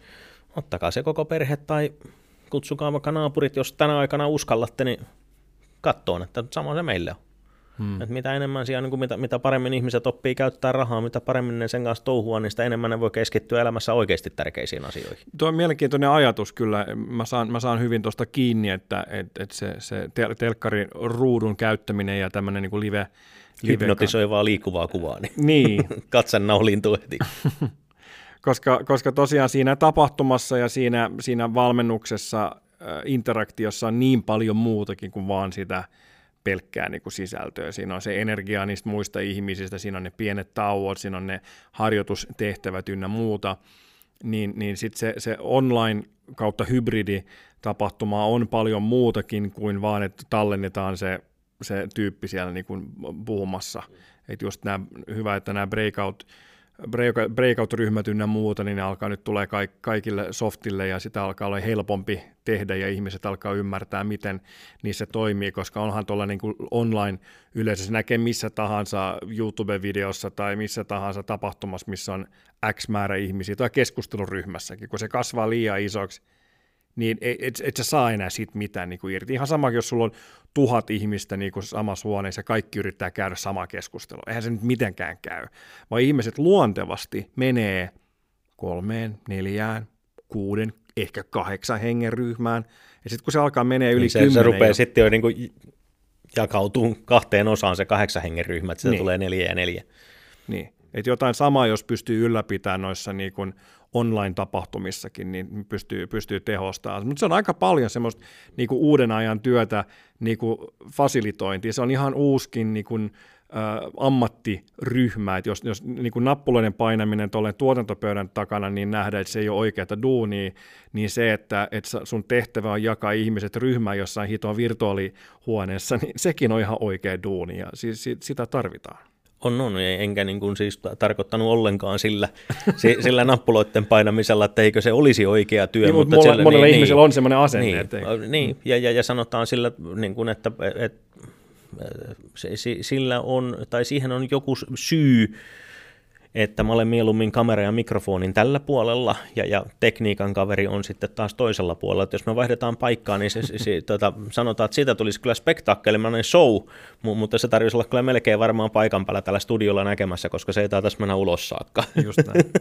ottakaa se koko perhe tai kutsukaa vaikka naapurit, jos tänä aikana uskallatte, niin katsoa, että sama se meille on. Hmm. Että mitä enemmän siellä, niin kuin mitä, mitä paremmin ihmiset oppii käyttää rahaa, mitä paremmin ne sen kanssa touhua, niin sitä enemmän ne voi keskittyä elämässä oikeasti tärkeisiin asioihin. Tuo on mielenkiintoinen ajatus kyllä. Mä saan, mä saan hyvin tuosta kiinni, että et, et se, se tel- telkkarin ruudun käyttäminen ja tämmöinen niin live, live... Hypnotisoivaa liikkuvaa kuvaa, niin, niin. katsen nauliintuu heti. koska, koska tosiaan siinä tapahtumassa ja siinä, siinä valmennuksessa, äh, interaktiossa on niin paljon muutakin kuin vaan sitä – pelkkää niin kuin sisältöä. Siinä on se energia niistä muista ihmisistä, siinä on ne pienet tauot, siinä on ne harjoitustehtävät ynnä muuta, niin, niin sitten se, se online kautta hybridi tapahtuma on paljon muutakin kuin vaan, että tallennetaan se, se tyyppi siellä niin kuin puhumassa. Että just nämä, hyvä, että nämä breakout breakout-ryhmät ynnä muuta, niin ne alkaa nyt tulee kaikille softille ja sitä alkaa olla helpompi tehdä ja ihmiset alkaa ymmärtää, miten niissä toimii, koska onhan tuolla niin online yleensä. Se näkee missä tahansa YouTube-videossa tai missä tahansa tapahtumassa, missä on X määrä ihmisiä. Tai keskusteluryhmässäkin, kun se kasvaa liian isoksi, niin et, et sä saa enää siitä mitään niin kuin irti. Ihan sama, jos sulla on tuhat ihmistä niin kuin samassa huoneessa ja kaikki yrittää käydä samaa keskustelua. Eihän se nyt mitenkään käy. Vaan ihmiset luontevasti menee kolmeen, neljään, kuuden, ehkä kahdeksan hengen ryhmään. Ja sitten kun se alkaa menee yli niin se, kymmenen... Se rupeaa jo... sitten jo niin kuin jakautuu kahteen osaan se kahdeksan hengen ryhmä, että niin. tulee neljä ja neljä. Niin, että jotain samaa, jos pystyy ylläpitämään noissa niin kuin online-tapahtumissakin, niin pystyy, pystyy tehostamaan. Mutta se on aika paljon semmoista niin kuin uuden ajan työtä, niin kuin fasilitointia. Se on ihan uuskin niin kuin, ä, ammattiryhmä, että jos, jos niin kuin nappuloiden painaminen tuolle tuotantopöydän takana, niin nähdään, että se ei ole oikeaa duunia, niin se, että, että sun tehtävä on jakaa ihmiset ryhmään jossain hitoon virtuaalihuoneessa, niin sekin on ihan oikea duuni, ja siis, sitä tarvitaan. On, on, enkä niin kuin siis tarkoittanut ollenkaan sillä, sillä nappuloiden painamisella, että eikö se olisi oikea työ. Niin, mutta monella, monella niin, ihmisellä niin, on semmoinen asenne. Niin, että niin ja, ja, ja sanotaan sillä, niin kuin, että, että se, sillä on, tai siihen on joku syy, että mä olen mieluummin kamera ja mikrofonin tällä puolella ja, ja tekniikan kaveri on sitten taas toisella puolella. Että jos me vaihdetaan paikkaa, niin se, se, se, tota, sanotaan, että siitä tulisi kyllä spektaakkelimainen show, mutta se tarvitsisi olla kyllä melkein varmaan paikan päällä tällä studiolla näkemässä, koska se ei taitaisi mennä ulos saakka. Just näin.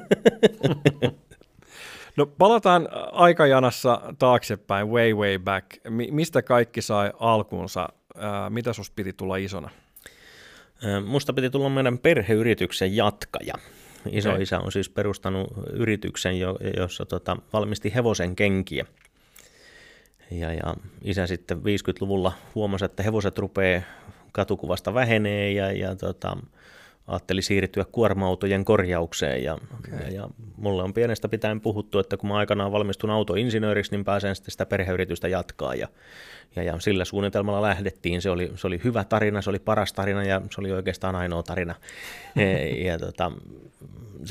No palataan aikajanassa taaksepäin, way way back. mistä kaikki sai alkunsa? mitä sus piti tulla isona? Musta piti tulla meidän perheyrityksen jatkaja. Iso isä on siis perustanut yrityksen, jossa tota, valmisti hevosen kenkiä. Ja, ja isä sitten 50-luvulla huomasi, että hevoset rupeaa katukuvasta vähenee ja, ja tota, ajatteli siirtyä kuorma-autojen korjaukseen. Ja, okay. ja, ja mulle on pienestä pitäen puhuttu, että kun mä aikanaan valmistun autoinsinööriksi, niin pääsen sitten sitä perheyritystä jatkaa. Ja, ja, ja sillä suunnitelmalla lähdettiin. Se oli, se oli hyvä tarina, se oli paras tarina ja se oli oikeastaan ainoa tarina. ja, ja tota,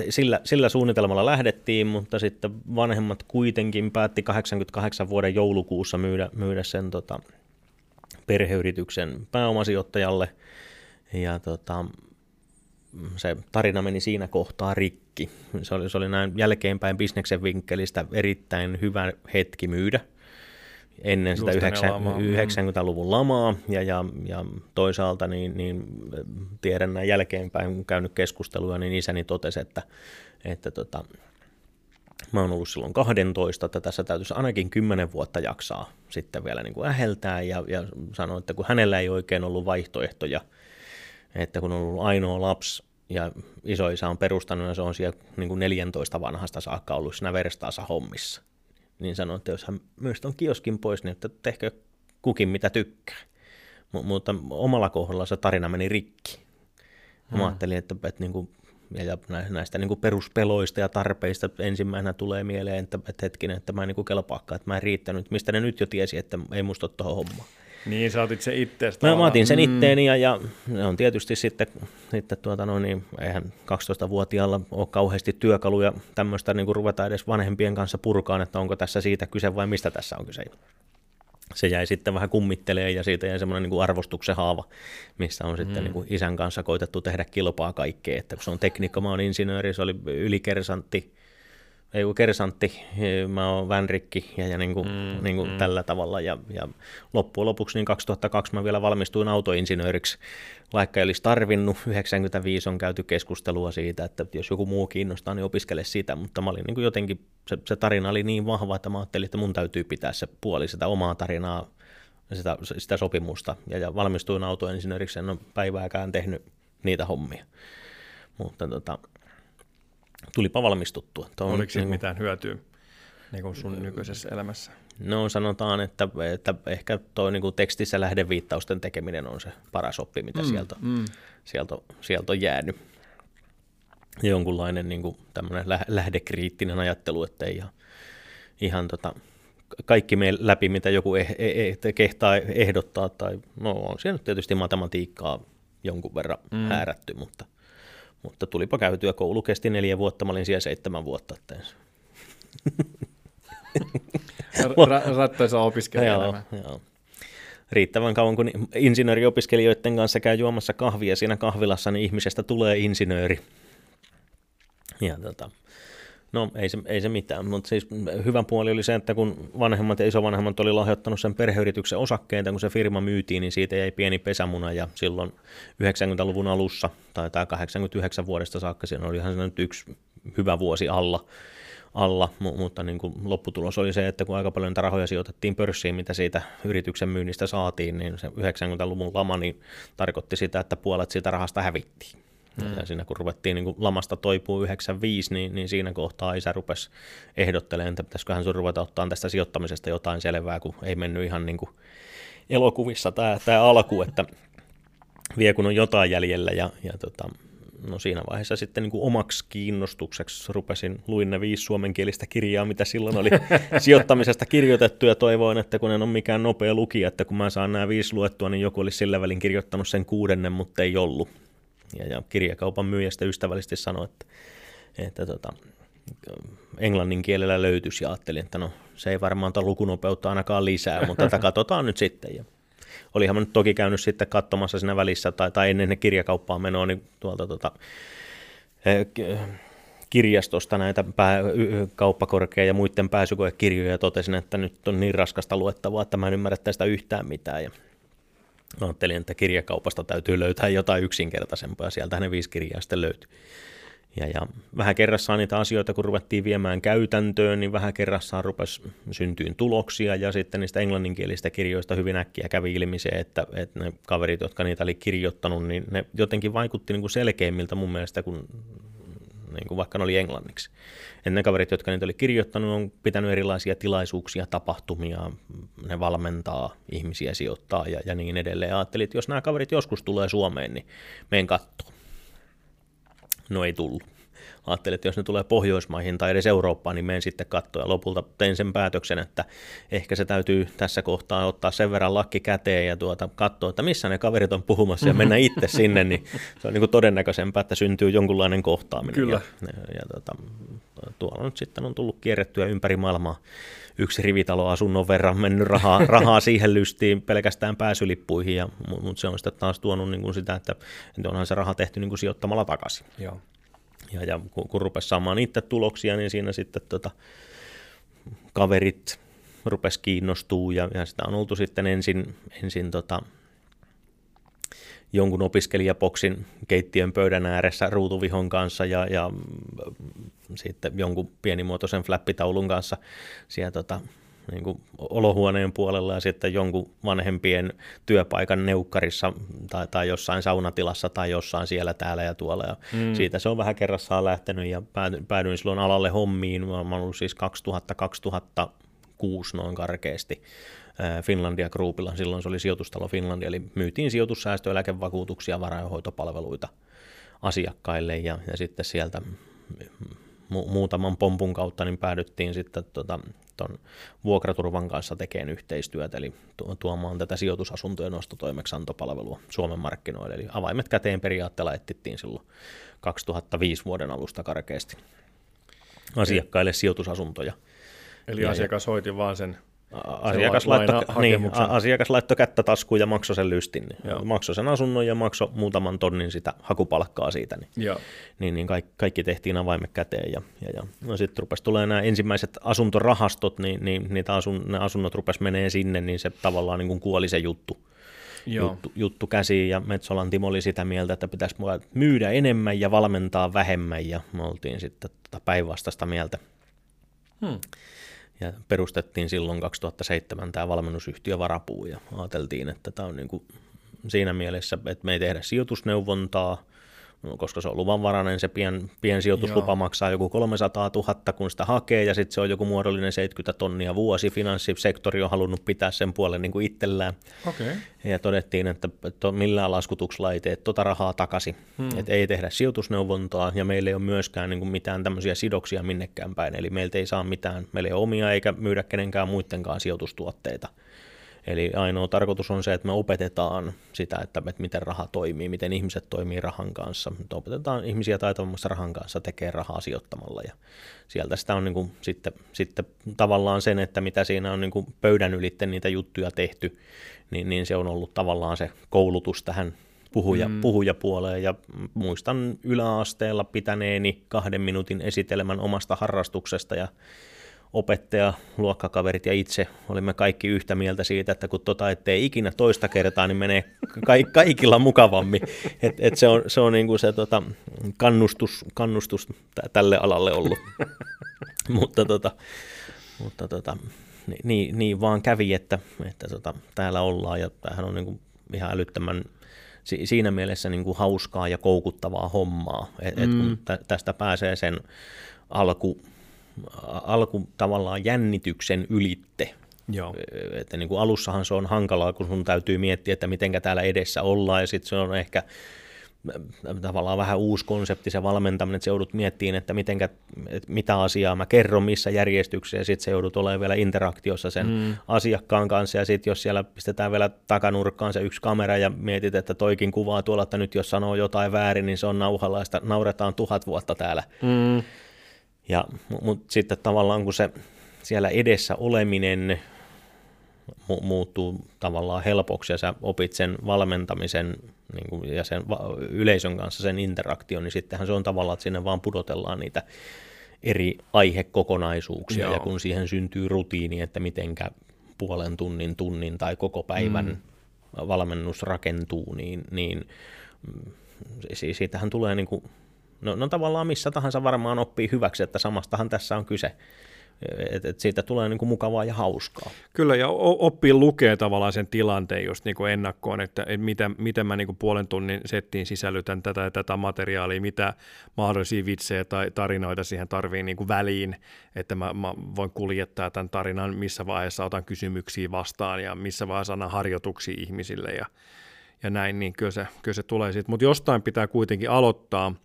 sillä, sillä suunnitelmalla lähdettiin, mutta sitten vanhemmat kuitenkin päätti 88 vuoden joulukuussa myydä, myydä sen tota, perheyrityksen pääomasijoittajalle. Ja tota, se tarina meni siinä kohtaa rikki. Se oli, se oli näin jälkeenpäin bisneksen vinkkelistä erittäin hyvä hetki myydä ennen sitä 90-luvun lamaa. Ja, ja, ja toisaalta niin, niin tiedän näin jälkeenpäin, kun käynyt keskustelua, niin isäni totesi, että, että tota, mä oon ollut silloin 12, että tässä täytyisi ainakin 10 vuotta jaksaa sitten vielä niin kuin äheltää. Ja, ja sanoi, että kun hänellä ei oikein ollut vaihtoehtoja, että kun on ollut ainoa lapsi ja isoisä on perustanut ja se on siellä niin kuin 14 vanhasta saakka ollut siinä verstaassa hommissa – niin sanoin, että jos hän myös tuon kioskin pois, niin että tehkö kukin mitä tykkää. M- mutta omalla kohdalla se tarina meni rikki. Hmm. Mä ajattelin, että, että niin kuin, ja näistä niin kuin peruspeloista ja tarpeista ensimmäisenä tulee mieleen, että, että hetkinen, että mä en niin kelpaakaan, että mä en riittänyt. Mistä ne nyt jo tiesi, että ei musta ole tuohon hommaan. Niin, sä otit sen itteestä. Mä, mä otin sen mm. itteeni ja, ja ne on tietysti sitten, sitten tuota, no niin, eihän 12-vuotiaalla ole kauheasti työkaluja tämmöistä niin kuin ruveta edes vanhempien kanssa purkaan, että onko tässä siitä kyse vai mistä tässä on kyse. Se jäi sitten vähän kummittelee ja siitä jäi semmoinen niin kuin arvostuksen haava, missä on sitten mm. niin kuin isän kanssa koitettu tehdä kilpaa kaikkea, että kun se on tekniikka, mä oon insinööri, se oli ylikersantti, ei kersantti, mä oon vänrikki ja, ja niin kuin, mm, niin kuin mm. tällä tavalla. Ja, ja loppujen lopuksi niin 2002 mä vielä valmistuin autoinsinööriksi, vaikka ei olisi tarvinnut. 95 on käyty keskustelua siitä, että jos joku muu kiinnostaa, niin opiskele sitä, mutta mä olin niin kuin jotenkin, se, se tarina oli niin vahva, että mä ajattelin, että mun täytyy pitää se puoli sitä omaa tarinaa, sitä, sitä sopimusta. Ja, ja valmistuin autoinsinööriksi, en ole päivääkään tehnyt niitä hommia. Mutta tota, tulipa valmistuttua. Tuo Oliko siitä niin mitään hyötyä niin kuin sun nykyisessä elämässä? No sanotaan, että, että ehkä tuo niin kuin tekstissä lähdeviittausten tekeminen on se paras oppi, mitä mm, sieltä, mm. Sieltä, sieltä on jäänyt. Jonkunlainen niin kuin tämmöinen lähdekriittinen ajattelu, että ei ihan, ihan tota, kaikki mene läpi, mitä joku eh, eh, eh, kehtaa ehdottaa. Tai, no on siellä tietysti matematiikkaa jonkun verran mm. häärätty, mutta mutta tulipa käytyä. Koulu kesti neljä vuotta, mä olin siellä seitsemän vuotta. Ra- rattaisa opiskelija. Riittävän kauan, kun insinööriopiskelijoiden kanssa käy juomassa kahvia siinä kahvilassa, niin ihmisestä tulee insinööri. Ja tota, No ei se, ei se mitään, mutta siis hyvä puoli oli se, että kun vanhemmat ja isovanhemmat oli lahjoittanut sen perheyrityksen osakkeita, kun se firma myytiin, niin siitä jäi pieni pesämuna ja silloin 90-luvun alussa tai tämä 89 vuodesta saakka siinä oli ihan nyt yksi hyvä vuosi alla, alla mutta niin kuin lopputulos oli se, että kun aika paljon rahoja sijoitettiin pörssiin, mitä siitä yrityksen myynnistä saatiin, niin se 90-luvun lama niin tarkoitti sitä, että puolet siitä rahasta hävittiin. Mm. Ja siinä kun ruvettiin niin kuin lamasta toipuu 95, niin, niin siinä kohtaa isä rupesi ehdottelemaan, että pitäisiköhän sun ruveta ottaa tästä sijoittamisesta jotain selvää, kun ei mennyt ihan niin kuin elokuvissa tämä, tämä alku, että vie kun on jotain jäljellä ja, ja tota, no siinä vaiheessa sitten niin kuin omaksi kiinnostukseksi rupesin, luin ne viisi suomenkielistä kirjaa, mitä silloin oli sijoittamisesta kirjoitettu ja toivoin, että kun en ole mikään nopea lukija, että kun mä saan nämä viisi luettua, niin joku olisi sillä välin kirjoittanut sen kuudennen, mutta ei ollut. Ja, ja kirjakaupan myyjästä ystävällisesti sanoi, että, että tota, englannin kielellä löytyisi ja ajattelin, että no se ei varmaan tuon lukunopeutta ainakaan lisää, mutta tätä katsotaan nyt sitten. Ja olihan mä nyt toki käynyt sitten katsomassa siinä välissä tai, tai ennen ne kirjakauppaan menoa, niin tuolta tota, eh, kirjastosta näitä pää, kauppakorkea ja muiden pääsykoekirjoja ja totesin, että nyt on niin raskasta luettavaa, että mä en ymmärrä tästä yhtään mitään. Ja ajattelin, että kirjakaupasta täytyy löytää jotain yksinkertaisempaa, sieltä ne viisi kirjaa sitten löytyi. Ja, ja vähän kerrassaan niitä asioita, kun ruvettiin viemään käytäntöön, niin vähän kerrassaan rupesi syntyyn tuloksia, ja sitten niistä englanninkielistä kirjoista hyvin äkkiä kävi ilmi se, että, että ne kaverit, jotka niitä oli kirjoittanut, niin ne jotenkin vaikutti niin kuin selkeimmiltä mun mielestä kuin niin kuin vaikka ne oli englanniksi. Et ne kaverit, jotka niitä oli kirjoittanut, on pitänyt erilaisia tilaisuuksia, tapahtumia, ne valmentaa ihmisiä, sijoittaa ja, ja niin edelleen. Ja ajattelin, että jos nämä kaverit joskus tulee Suomeen, niin meen katsoa. No ei tullut ajattelin, että jos ne tulee Pohjoismaihin tai edes Eurooppaan, niin menen sitten katsoa. Ja lopulta tein sen päätöksen, että ehkä se täytyy tässä kohtaa ottaa sen verran lakki käteen ja tuota, katsoa, että missä ne kaverit on puhumassa ja mennä itse sinne, niin se on niin kuin todennäköisempää, että syntyy jonkunlainen kohtaaminen. Kyllä. Ja, ja, ja tuota, tuolla nyt sitten on tullut kierrettyä ympäri maailmaa yksi rivitaloasunnon verran mennyt rahaa, rahaa siihen lystiin pelkästään pääsylippuihin, ja, mutta se on sitten taas tuonut niin kuin sitä, että, että onhan se raha tehty niin kuin sijoittamalla takaisin. Joo. Ja, ja kun, kun rupesi saamaan itse tuloksia, niin siinä sitten tota, kaverit rupesi kiinnostuu ja, ja sitä on oltu sitten ensin, ensin tota, jonkun opiskelijapoksin keittiön pöydän ääressä ruutuvihon kanssa ja, ja sitten jonkun pienimuotoisen flappitaulun kanssa siellä tota, niin kuin olohuoneen puolella ja sitten jonkun vanhempien työpaikan neukkarissa tai, tai jossain saunatilassa tai jossain siellä täällä ja tuolla. Ja mm. Siitä se on vähän kerrassaan lähtenyt ja päädyin silloin alalle hommiin. Mä olen ollut siis 2000-2006 noin karkeasti Finlandia Groupilla. Silloin se oli sijoitustalo Finlandia, eli myytiin sijoitussäästö, eläkevakuutuksia, varainhoitopalveluita asiakkaille ja, ja sitten sieltä mu- muutaman pompun kautta niin päädyttiin sitten tota, ton vuokraturvan kanssa tekemään yhteistyötä, eli tuomaan tätä sijoitusasuntojen ostotoimeksantopalvelua Suomen markkinoille. Eli avaimet käteen periaatteella etsittiin silloin 2005 vuoden alusta karkeasti asiakkaille sijoitusasuntoja. Eli ja, asiakas hoiti vaan sen Asiakas laittoi, niin, asiakas laittoi kättä taskuun ja maksoi sen lystin. Niin maksoi sen asunnon ja maksoi muutaman tonnin sitä hakupalkkaa siitä. Niin, Joo. niin, niin kaikki, kaikki tehtiin avaimet käteen. Ja, ja, ja. No sitten rupesi tulee nämä ensimmäiset asuntorahastot, niin, niin niitä asun, ne asunnot rupesi menee sinne, niin se tavallaan niin kuin kuoli se juttu. Juttu, juttu käsiin ja Metsolan Timo oli sitä mieltä, että pitäisi myydä enemmän ja valmentaa vähemmän ja me oltiin sitten tota päinvastaista mieltä. Hmm ja perustettiin silloin 2007 tämä valmennusyhtiö Varapuu ja ajateltiin, että tämä on niin kuin siinä mielessä, että me ei tehdä sijoitusneuvontaa, koska se on luvanvarainen, se pien, pien sijoituslupa Joo. maksaa joku 300 000, kun sitä hakee, ja sitten se on joku muodollinen 70 tonnia vuosi. Finanssisektori on halunnut pitää sen puolen niin kuin itsellään. Okay. Ja todettiin, että, että millään laskutuksella ei tee tuota rahaa takaisin. Hmm. Että ei tehdä sijoitusneuvontaa, ja meillä ei ole myöskään niin kuin mitään tämmöisiä sidoksia minnekään päin. Eli meiltä ei saa mitään, meillä ei ole omia eikä myydä kenenkään muidenkaan sijoitustuotteita. Eli ainoa tarkoitus on se, että me opetetaan sitä, että, että miten raha toimii, miten ihmiset toimii rahan kanssa. Me opetetaan ihmisiä taitavammassa rahan kanssa tekee rahaa sijoittamalla ja sieltä sitä on niin kuin sitten, sitten tavallaan sen, että mitä siinä on niin kuin pöydän ylitten niitä juttuja tehty, niin, niin se on ollut tavallaan se koulutus tähän puhuja, mm. puhujapuoleen ja muistan yläasteella pitäneeni kahden minuutin esitelmän omasta harrastuksesta ja opettaja, luokkakaverit ja itse olimme kaikki yhtä mieltä siitä, että kun tota ettei ikinä toista kertaa, niin menee ka- kaikilla mukavammin. Et, et se on se, on niinku se tota, kannustus, kannustus t- tälle alalle ollut. mutta tota, mutta tota, niin, niin, vaan kävi, että, että tota, täällä ollaan ja tämähän on niinku ihan älyttömän siinä mielessä niin kuin hauskaa ja koukuttavaa hommaa, että mm. et kun tästä pääsee sen alku, alku tavallaan jännityksen ylitte. Joo. Että niin kuin alussahan se on hankalaa, kun sun täytyy miettiä, että mitenkä täällä edessä ollaan, ja sitten se on ehkä tavallaan vähän uusi konsepti se valmentaminen, että se joudut miettimään, että, mitenkä, että mitä asiaa mä kerron, missä järjestyksessä, ja sitten se joudut olemaan vielä interaktiossa sen mm. asiakkaan kanssa, ja sitten jos siellä pistetään vielä takanurkkaan se yksi kamera, ja mietit, että toikin kuvaa tuolla, että nyt jos sanoo jotain väärin, niin se on nauhalla, ja sitä nauretaan tuhat vuotta täällä. Mm. Ja, mutta sitten tavallaan kun se siellä edessä oleminen mu- muuttuu tavallaan helpoksi ja sä opit sen valmentamisen niin kuin, ja sen va- yleisön kanssa sen interaktion, niin sittenhän se on tavallaan, että sinne vaan pudotellaan niitä eri aihekokonaisuuksia Joo. ja kun siihen syntyy rutiini, että mitenkä puolen tunnin, tunnin tai koko päivän mm. valmennus rakentuu, niin, niin mm, siitähän tulee niin kuin No, no tavallaan missä tahansa varmaan oppii hyväksi, että samastahan tässä on kyse. Et, et siitä tulee niin kuin mukavaa ja hauskaa. Kyllä, ja oppii lukee tavallaan sen tilanteen just niin kuin ennakkoon, että et miten, miten mä niin kuin puolen tunnin settiin sisällytän tätä ja tätä materiaalia, mitä mahdollisia vitsejä tai tarinoita siihen tarvii niin kuin väliin, että mä, mä voin kuljettaa tämän tarinan, missä vaiheessa otan kysymyksiä vastaan ja missä vaiheessa annan harjoituksia ihmisille ja, ja näin, niin kyllä se, kyllä se tulee siitä. Mutta jostain pitää kuitenkin aloittaa –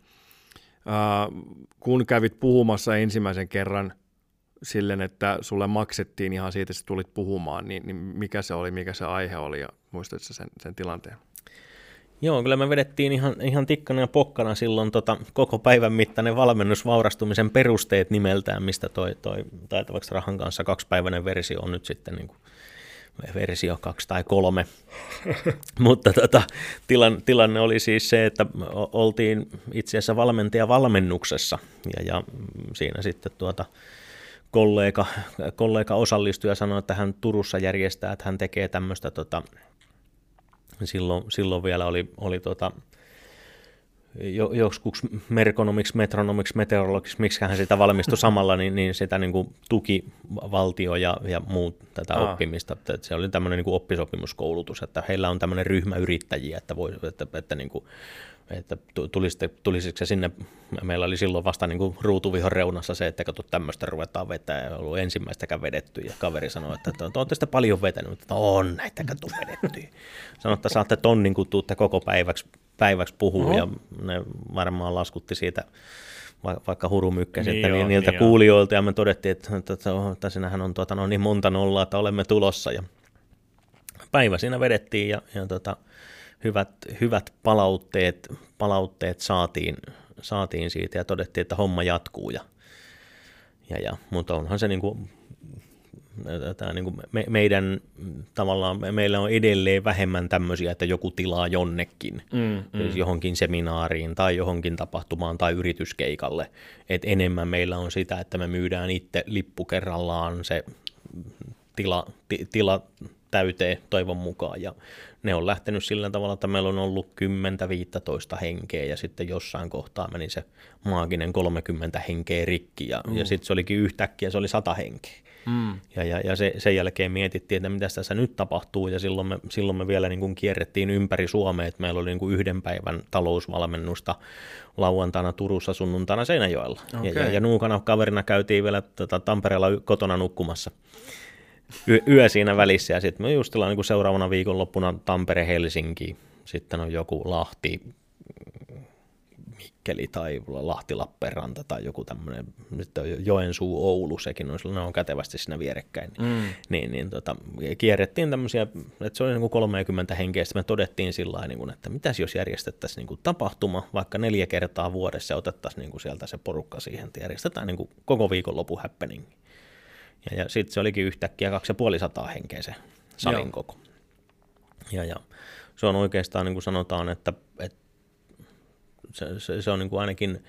kun kävit puhumassa ensimmäisen kerran silleen, että sulle maksettiin ihan siitä, että tulit puhumaan, niin, niin mikä se oli, mikä se aihe oli ja muistatko sen, sen tilanteen? Joo, kyllä me vedettiin ihan, ihan tikkana ja pokkana silloin tota, koko päivän mittainen valmennus vaurastumisen perusteet nimeltään, mistä toi, toi taitavaksi rahan kanssa kaksipäiväinen versio on nyt sitten niin kuin versio kaksi tai kolme. Mutta tota, tilan, tilanne oli siis se, että oltiin itse asiassa valmentaja valmennuksessa ja, ja siinä sitten tuota, kollega, kollega osallistui ja sanoi, että hän Turussa järjestää, että hän tekee tämmöistä, tota, silloin, silloin vielä oli, oli tota, joskus merkonomiksi, metronomiksi, meteorologiksi, miksi hän sitä valmistui samalla, niin, niin sitä niin kuin tuki valtio ja, ja muut tätä Aa. oppimista. Että se oli tämmöinen niin kuin oppisopimuskoulutus, että heillä on tämmöinen ryhmä yrittäjiä, että, voi, että, että, niin kuin, että se sinne, meillä oli silloin vasta niin kuin ruutuvihon reunassa se, että kato tämmöistä ruvetaan vetää, ei ollut ensimmäistäkään vedetty, ja kaveri sanoi, että, että olette sitä paljon vetänyt, että on näitä kato vedetty. Sanoi, että saatte tonnin, kun tuutte koko päiväksi päiväksi puhua. Oho. ja ne varmaan laskutti siitä vaikka hurumykkäiset niin, niin niiltä niin kuulijoilta, ja me todettiin, että, että, että, että sinähän on tuota, no niin monta nollaa, että olemme tulossa, ja päivä siinä vedettiin, ja, ja tota, hyvät, hyvät palautteet, palautteet saatiin, saatiin siitä, ja todettiin, että homma jatkuu, ja, ja, ja mutta onhan se niin kuin tämä niin kuin me, meidän tavallaan, meillä on edelleen vähemmän tämmöisiä, että joku tilaa jonnekin, mm, mm. Siis johonkin seminaariin tai johonkin tapahtumaan tai yrityskeikalle. Et enemmän meillä on sitä, että me myydään itse lippu kerrallaan se tila, ti, tila täyteen toivon mukaan. Ja ne on lähtenyt sillä tavalla, että meillä on ollut 10-15 henkeä ja sitten jossain kohtaa meni se maaginen 30 henkeä rikki ja, mm. ja sitten se olikin yhtäkkiä, se oli 100 henkeä. Mm. Ja, ja, ja se, sen jälkeen mietittiin, että mitä tässä nyt tapahtuu, ja silloin me, silloin me vielä niin kuin kierrettiin ympäri Suomea, että meillä oli niin kuin yhden päivän talousvalmennusta lauantaina Turussa, sunnuntaina Seinäjoella. Okay. Ja, ja, ja nuukana kaverina käytiin vielä tota, Tampereella kotona nukkumassa yö, yö siinä välissä, ja sitten me just niin seuraavana viikonloppuna Tampere-Helsinki, sitten on joku Lahti, Mikkeli tai Lahti-Lappeenranta tai joku tämmöinen, nyt on Joensuu, Oulu, sekin on, ne on kätevästi siinä vierekkäin. Mm. Niin, niin tota, kierrettiin tämmöisiä, että se oli niin kuin 30 henkeä, sitten me todettiin sillä niin kuin, että mitäs jos järjestettäisiin niin kuin tapahtuma vaikka neljä kertaa vuodessa ja otettaisiin niin kuin sieltä se porukka siihen, että järjestetään niin kuin koko viikonlopun happening. Ja, ja sitten se olikin yhtäkkiä 2500 henkeä se salin Joo. koko. Ja, ja se on oikeastaan, niin kuin sanotaan, että, että se, se, se on niin kuin ainakin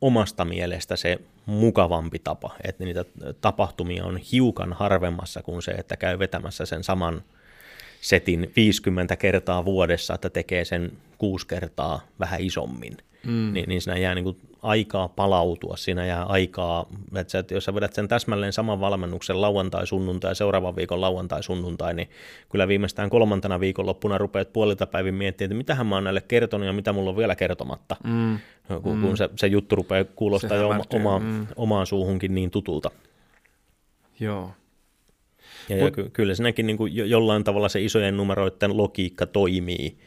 omasta mielestä se mukavampi tapa, että niitä tapahtumia on hiukan harvemmassa kuin se, että käy vetämässä sen saman setin 50 kertaa vuodessa, että tekee sen kuusi kertaa vähän isommin mm. niin, niin siinä jää niin kuin aikaa palautua, siinä jää aikaa, että, jos sä vedät sen täsmälleen saman valmennuksen lauantai-sunnuntai ja seuraavan viikon lauantai-sunnuntai, niin kyllä viimeistään kolmantena viikonloppuna rupeat puolilta päivin miettimään, että mitähän mä oon näille kertonut ja mitä mulla on vielä kertomatta, mm. kun, mm. kun se, se juttu rupeaa kuulostaa jo oma, oma, mm. omaan suuhunkin niin tutulta. Joo. Ja, Mut, ja ky- kyllä siinäkin niin kuin jollain tavalla se isojen numeroiden logiikka toimii,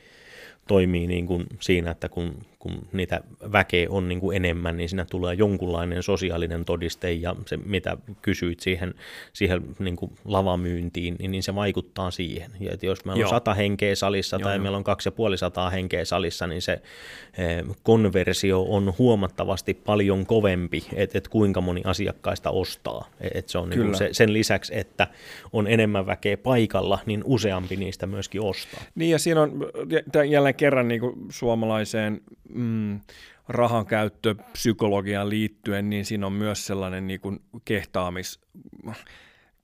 toimii niin kuin siinä, että kun, kun niitä väkeä on niin kuin enemmän, niin siinä tulee jonkunlainen sosiaalinen todiste ja se, mitä kysyit siihen, siihen niin kuin lavamyyntiin, niin, niin se vaikuttaa siihen. Ja että jos meillä Joo. on sata henkeä salissa Joo. tai meillä on kaksi ja puoli sataa henkeä salissa, niin se eh, konversio on huomattavasti paljon kovempi, että et kuinka moni asiakkaista ostaa. Et se on niin kuin se, sen lisäksi, että on enemmän väkeä paikalla, niin useampi niistä myöskin ostaa. Niin ja siinä on jälleen kerran niin kuin suomalaiseen mm, rahan käyttö psykologiaan liittyen, niin siinä on myös sellainen niin kuin kehtaamis,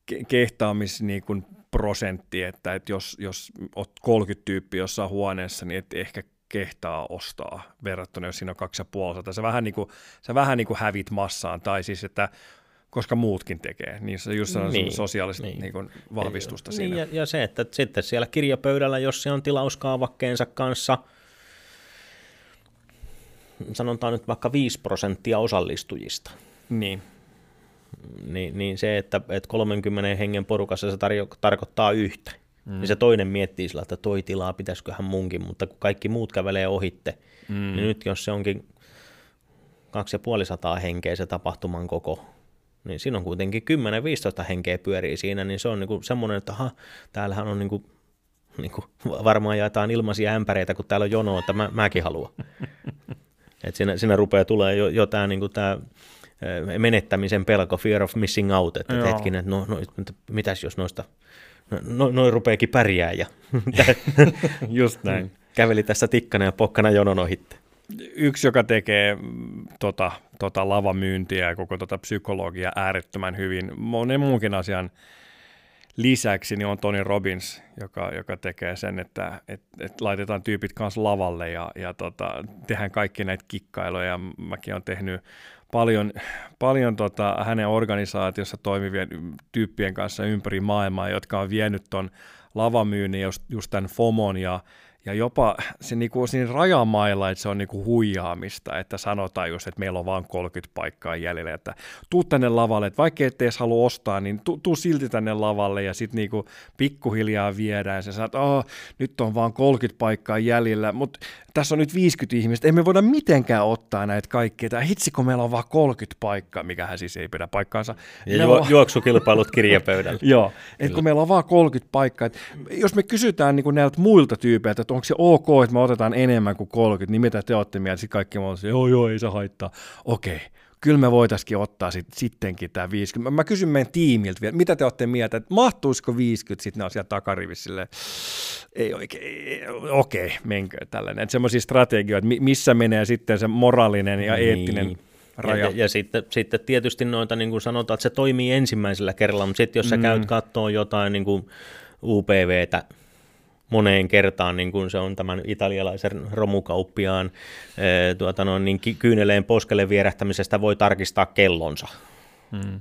ke, kehtaamis niin kuin prosentti, että, että jos, jos olet 30 tyyppiä jossain huoneessa, niin et ehkä kehtaa ostaa verrattuna, jos siinä on 250. Sä vähän niin kuin, sä vähän niin kuin hävit massaan, tai siis, että koska muutkin tekee, niin se just niin, sosiaalista niin. Niin kuin vahvistusta niin, siinä. Ja, ja se, että sitten siellä kirjapöydällä, jos se on tilauskaavakkeensa kanssa – sanotaan nyt vaikka 5 prosenttia osallistujista. Niin. Niin, niin se, että, että 30 hengen porukassa se tarjo- tarkoittaa yhtä. Mm. Niin se toinen miettii sillä, että toi tilaa, pitäisiköhän munkin, mutta kun kaikki muut kävelee ohitte, mm. niin nyt jos se onkin 2500 henkeä se tapahtuman koko, niin siinä on kuitenkin 10-15 henkeä pyörii siinä, niin se on niinku semmoinen, että aha, täällähän on niinku, niinku, varmaan jaetaan ilmaisia ämpäreitä, kun täällä on jono, että mä, mäkin haluan. Et siinä, siinä rupeaa tulee jo, jo tämä niinku menettämisen pelko, fear of missing out, että et hetkinen, että no, no, mitäs jos noista, no, no, noin rupeekin pärjää ja just näin. Käveli tässä tikkana ja pokkana jonon ohitte. Yksi, joka tekee mm, tota, tota lavamyyntiä ja koko tota psykologiaa äärettömän hyvin, monen muunkin asian lisäksi niin on Tony Robbins, joka, joka tekee sen, että et, et laitetaan tyypit kanssa lavalle ja, ja tota, tehdään kaikki näitä kikkailuja. Mäkin olen tehnyt paljon, paljon tota, hänen organisaatiossa toimivien tyyppien kanssa ympäri maailmaa, jotka on vienyt ton lavamyynnin just, just tämän FOMon ja, ja jopa se niinku, siinä rajamailla, että se on niinku huijaamista, että sanotaan just, että meillä on vain 30 paikkaa jäljellä, että tuu tänne lavalle, että vaikka et edes halua ostaa, niin tuu, tuu silti tänne lavalle ja sitten niinku pikkuhiljaa viedään. Ja sä sanot, oh, nyt on vain 30 paikkaa jäljellä, mutta tässä on nyt 50 ihmistä, emme voida mitenkään ottaa näitä kaikkia, tai hitsi kun meillä on vain 30 paikkaa, mikä siis ei pidä paikkaansa. Ja juo, on... juoksukilpailut kirjapöydällä. Joo, että kun meillä on vain 30 paikkaa, että jos me kysytään niin näiltä muilta tyypeiltä, että onko se ok, että me otetaan enemmän kuin 30, niin mitä te olette mieltä? Sitten kaikki on joo, joo, ei se haittaa. Okei, kyllä me voitaisiin ottaa sit, sittenkin tämä 50. Mä kysyn meidän tiimiltä vielä, mitä te olette mieltä, että mahtuisiko 50, sitten ne on siellä takarivissä silleen, ei oikein, okei, okay, menkö tällainen. Että semmoisia strategioita, missä menee sitten se moraalinen ja niin. eettinen raja. Ja, ja, ja sitten, sitten tietysti noita, niin kuin sanotaan, että se toimii ensimmäisellä kerralla, mutta sitten jos sä mm. käyt katsoa jotain niin kuin UPVtä, moneen kertaan, niin kuin se on tämän italialaisen romukauppiaan e, tuota no, niin kyyneleen poskelle vierähtämisestä voi tarkistaa kellonsa. Hmm.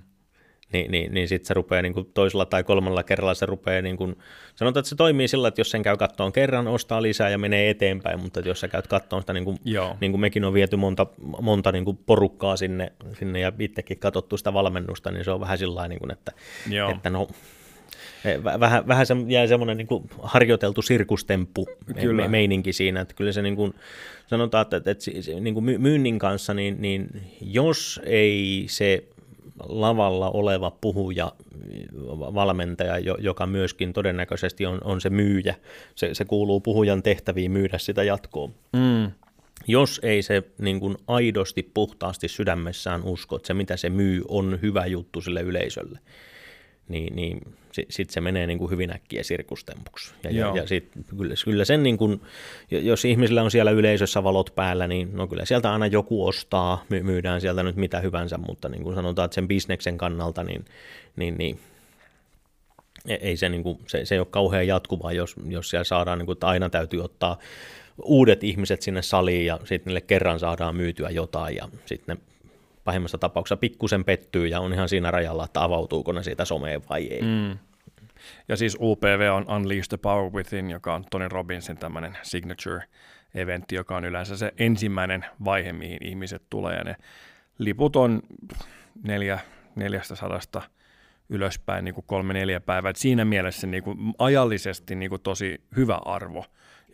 Niin, niin, niin sitten se rupeaa niin kuin toisella tai kolmannella kerralla se rupeaa, niin kuin, sanotaan, että se toimii sillä, että jos sen käy kattoon kerran, ostaa lisää ja menee eteenpäin, mutta jos sä käyt kattoon sitä, niin kuin, niin kuin mekin on viety monta, monta niin kuin porukkaa sinne, sinne ja itsekin katsottu sitä valmennusta, niin se on vähän sillä niin että, että no Eh, vähän, vähän se jäi semmoinen niin kuin harjoiteltu sirkustemppu kyllä. meininki siinä, että kyllä se niin kuin, sanotaan, että, että, että niin kuin myynnin kanssa, niin, niin jos ei se lavalla oleva puhuja, valmentaja, joka myöskin todennäköisesti on, on se myyjä, se, se kuuluu puhujan tehtäviin myydä sitä jatkoa. Mm. Jos ei se niin kuin aidosti, puhtaasti sydämessään usko, että se mitä se myy on hyvä juttu sille yleisölle, niin, niin sitten se menee niin kuin hyvin äkkiä sirkustempuksi. Ja, ja, ja sit, kyllä, kyllä sen, niin kuin, jos ihmisillä on siellä yleisössä valot päällä, niin no kyllä sieltä aina joku ostaa, my, myydään sieltä nyt mitä hyvänsä, mutta niin kuin sanotaan, että sen bisneksen kannalta, niin, niin, niin e, ei se, niin kuin, se, se ei ole kauhean jatkuvaa, jos, jos siellä saadaan, niin kuin, että aina täytyy ottaa uudet ihmiset sinne saliin ja sitten niille kerran saadaan myytyä jotain ja sitten ne pahimmassa tapauksessa pikkusen pettyy ja on ihan siinä rajalla, että avautuuko ne siitä someen vai ei. Mm. Ja siis UPV on Unleash the Power Within, joka on Tony Robbinsin tämmöinen signature-eventti, joka on yleensä se ensimmäinen vaihe, mihin ihmiset tulee. Ja ne liput on neljä, neljästä sadasta ylöspäin niin kuin kolme neljä päivää. Et siinä mielessä niin kuin ajallisesti niin kuin tosi hyvä arvo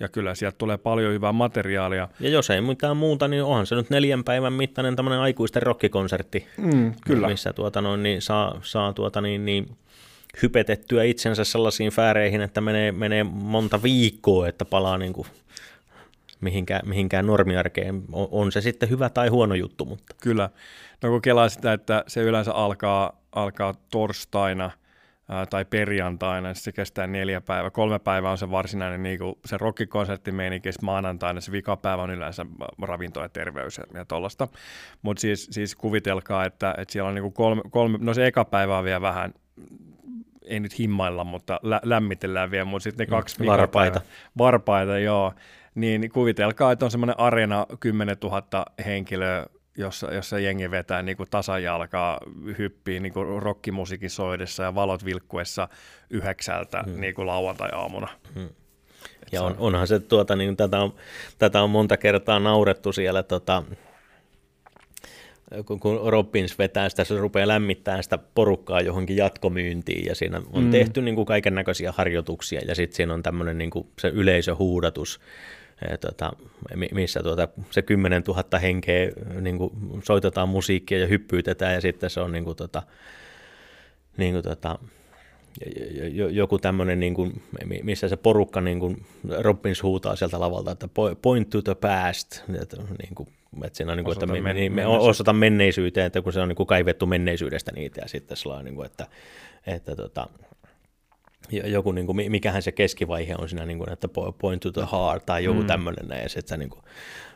ja kyllä sieltä tulee paljon hyvää materiaalia. Ja jos ei mitään muuta, niin onhan se nyt neljän päivän mittainen tämmöinen aikuisten rockikonsertti, mm, kyllä. missä tuota noin, niin saa, saa tuota niin, niin hypetettyä itsensä sellaisiin fääreihin, että menee, menee monta viikkoa, että palaa niin kuin mihinkään, mihinkään normiarkeen. On, on se sitten hyvä tai huono juttu. Mutta. Kyllä. No kun kelaa sitä, että se yleensä alkaa, alkaa torstaina – ää, tai perjantaina, se kestää neljä päivää. Kolme päivää on se varsinainen niin kuin se rockikonsertti meininki, maanantaina se vikapäivä on yleensä ravinto ja terveys ja, ja tollaista. Mutta siis, siis kuvitelkaa, että, että siellä on niin kuin kolme, kolme, no se eka päivä on vielä vähän ei nyt himmailla, mutta lä- lämmitellään vielä, mutta sitten ne kaksi mm, varpaita. varpaita, joo, niin kuvitelkaa, että on semmoinen arena 10 000 henkilöä jossa, jossa jengi vetää niin kuin tasajalkaa, hyppii niin kuin rockimusiikin soidessa ja valot vilkkuessa yhdeksältä hmm. niin kuin lauantai-aamuna. Hmm. Ja on, onhan se, tuota, niin, tätä, on, tätä on monta kertaa naurettu siellä, tota, kun, kun Robbins vetää sitä, se rupeaa lämmittämään sitä porukkaa johonkin jatkomyyntiin, ja siinä on mm. tehty niin kuin kaiken näköisiä harjoituksia, ja sitten siinä on tämmöinen niin se yleisöhuudatus, tota, missä tuota, se 10 000 henkeä niin kuin soitetaan musiikkia ja hyppyytetään ja sitten se on niin kuin, tota, niin kuin, tota, joku tämmöinen, niin kuin, missä se porukka, niin kuin Robbins huutaa sieltä lavalta, että point to the past, että, niin kuin, että siinä on, niin kuin, että me, men, me osata menneisyyteen, että kun se on niin kuin kaivettu menneisyydestä niitä, ja sitten se on, niin kuin, että, että tota, joku, niin kuin, mikähän se keskivaihe on siinä, niin kuin, että point to the heart tai joku mm. tämmöinen ja sitten sä niin kuin,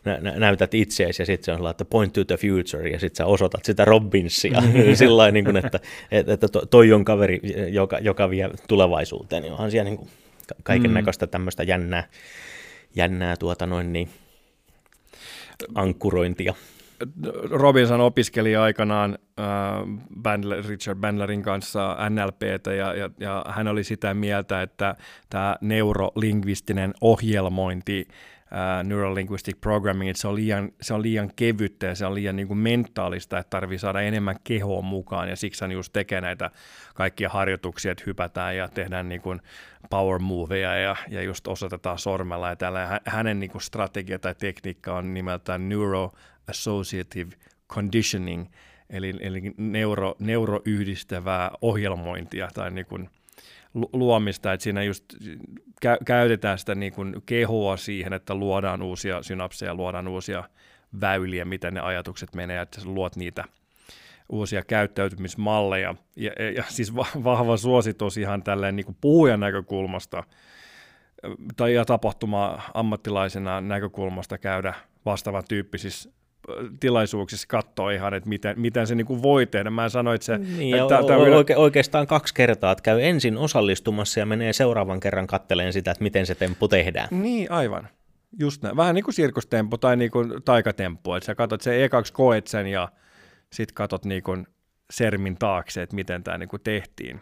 nä- näytät itseesi ja sitten se on sellainen, että point to the future, ja sitten sä osoitat sitä Robinsia mm. sillä niin kuin, että, että toi on kaveri, joka, joka vie tulevaisuuteen, niin onhan siellä niin kuin kaiken näköistä mm. tämmöistä jännää, jännää tuota noin niin, ankkurointia. Robinson opiskeli aikanaan äh, Bandler, Richard Bandlerin kanssa NLPtä ja, ja, ja hän oli sitä mieltä, että tämä neurolingvistinen ohjelmointi uh, neurolinguistic programming, että se on liian, se on liian kevyttä ja se on liian niin kuin mentaalista, että tarvii saada enemmän kehoa mukaan ja siksi hän just tekee näitä kaikkia harjoituksia, että hypätään ja tehdään niin kuin power moveja ja, ja just osoitetaan sormella ja tällä. Hänen niin kuin strategia tai tekniikka on nimeltään neuro associative conditioning, eli, eli neuro, neuroyhdistävää ohjelmointia tai niin kuin luomista, että siinä just kä- käytetään sitä niin kuin kehoa siihen, että luodaan uusia synapseja, luodaan uusia väyliä, miten ne ajatukset menee, että sä luot niitä uusia käyttäytymismalleja. Ja, ja, ja siis vahva suositus ihan tälleen niin kuin puhujan näkökulmasta tai ja tapahtuma ammattilaisena näkökulmasta käydä vastaavan tyyppisissä tilaisuuksissa katsoa ihan, että miten, miten se niin voi tehdä. Mä sanoin, että se... Niin, että o- oike- oikeastaan kaksi kertaa, että käy ensin osallistumassa ja menee seuraavan kerran katteleen sitä, että miten se temppu tehdään. Niin, aivan. Just näin. Vähän niin kuin sirkustemppu tai niin kuin taikatemppu, että sä katsot sen ekaksi koet sen ja sitten katsot niin kuin sermin taakse, että miten tämä niin kuin tehtiin.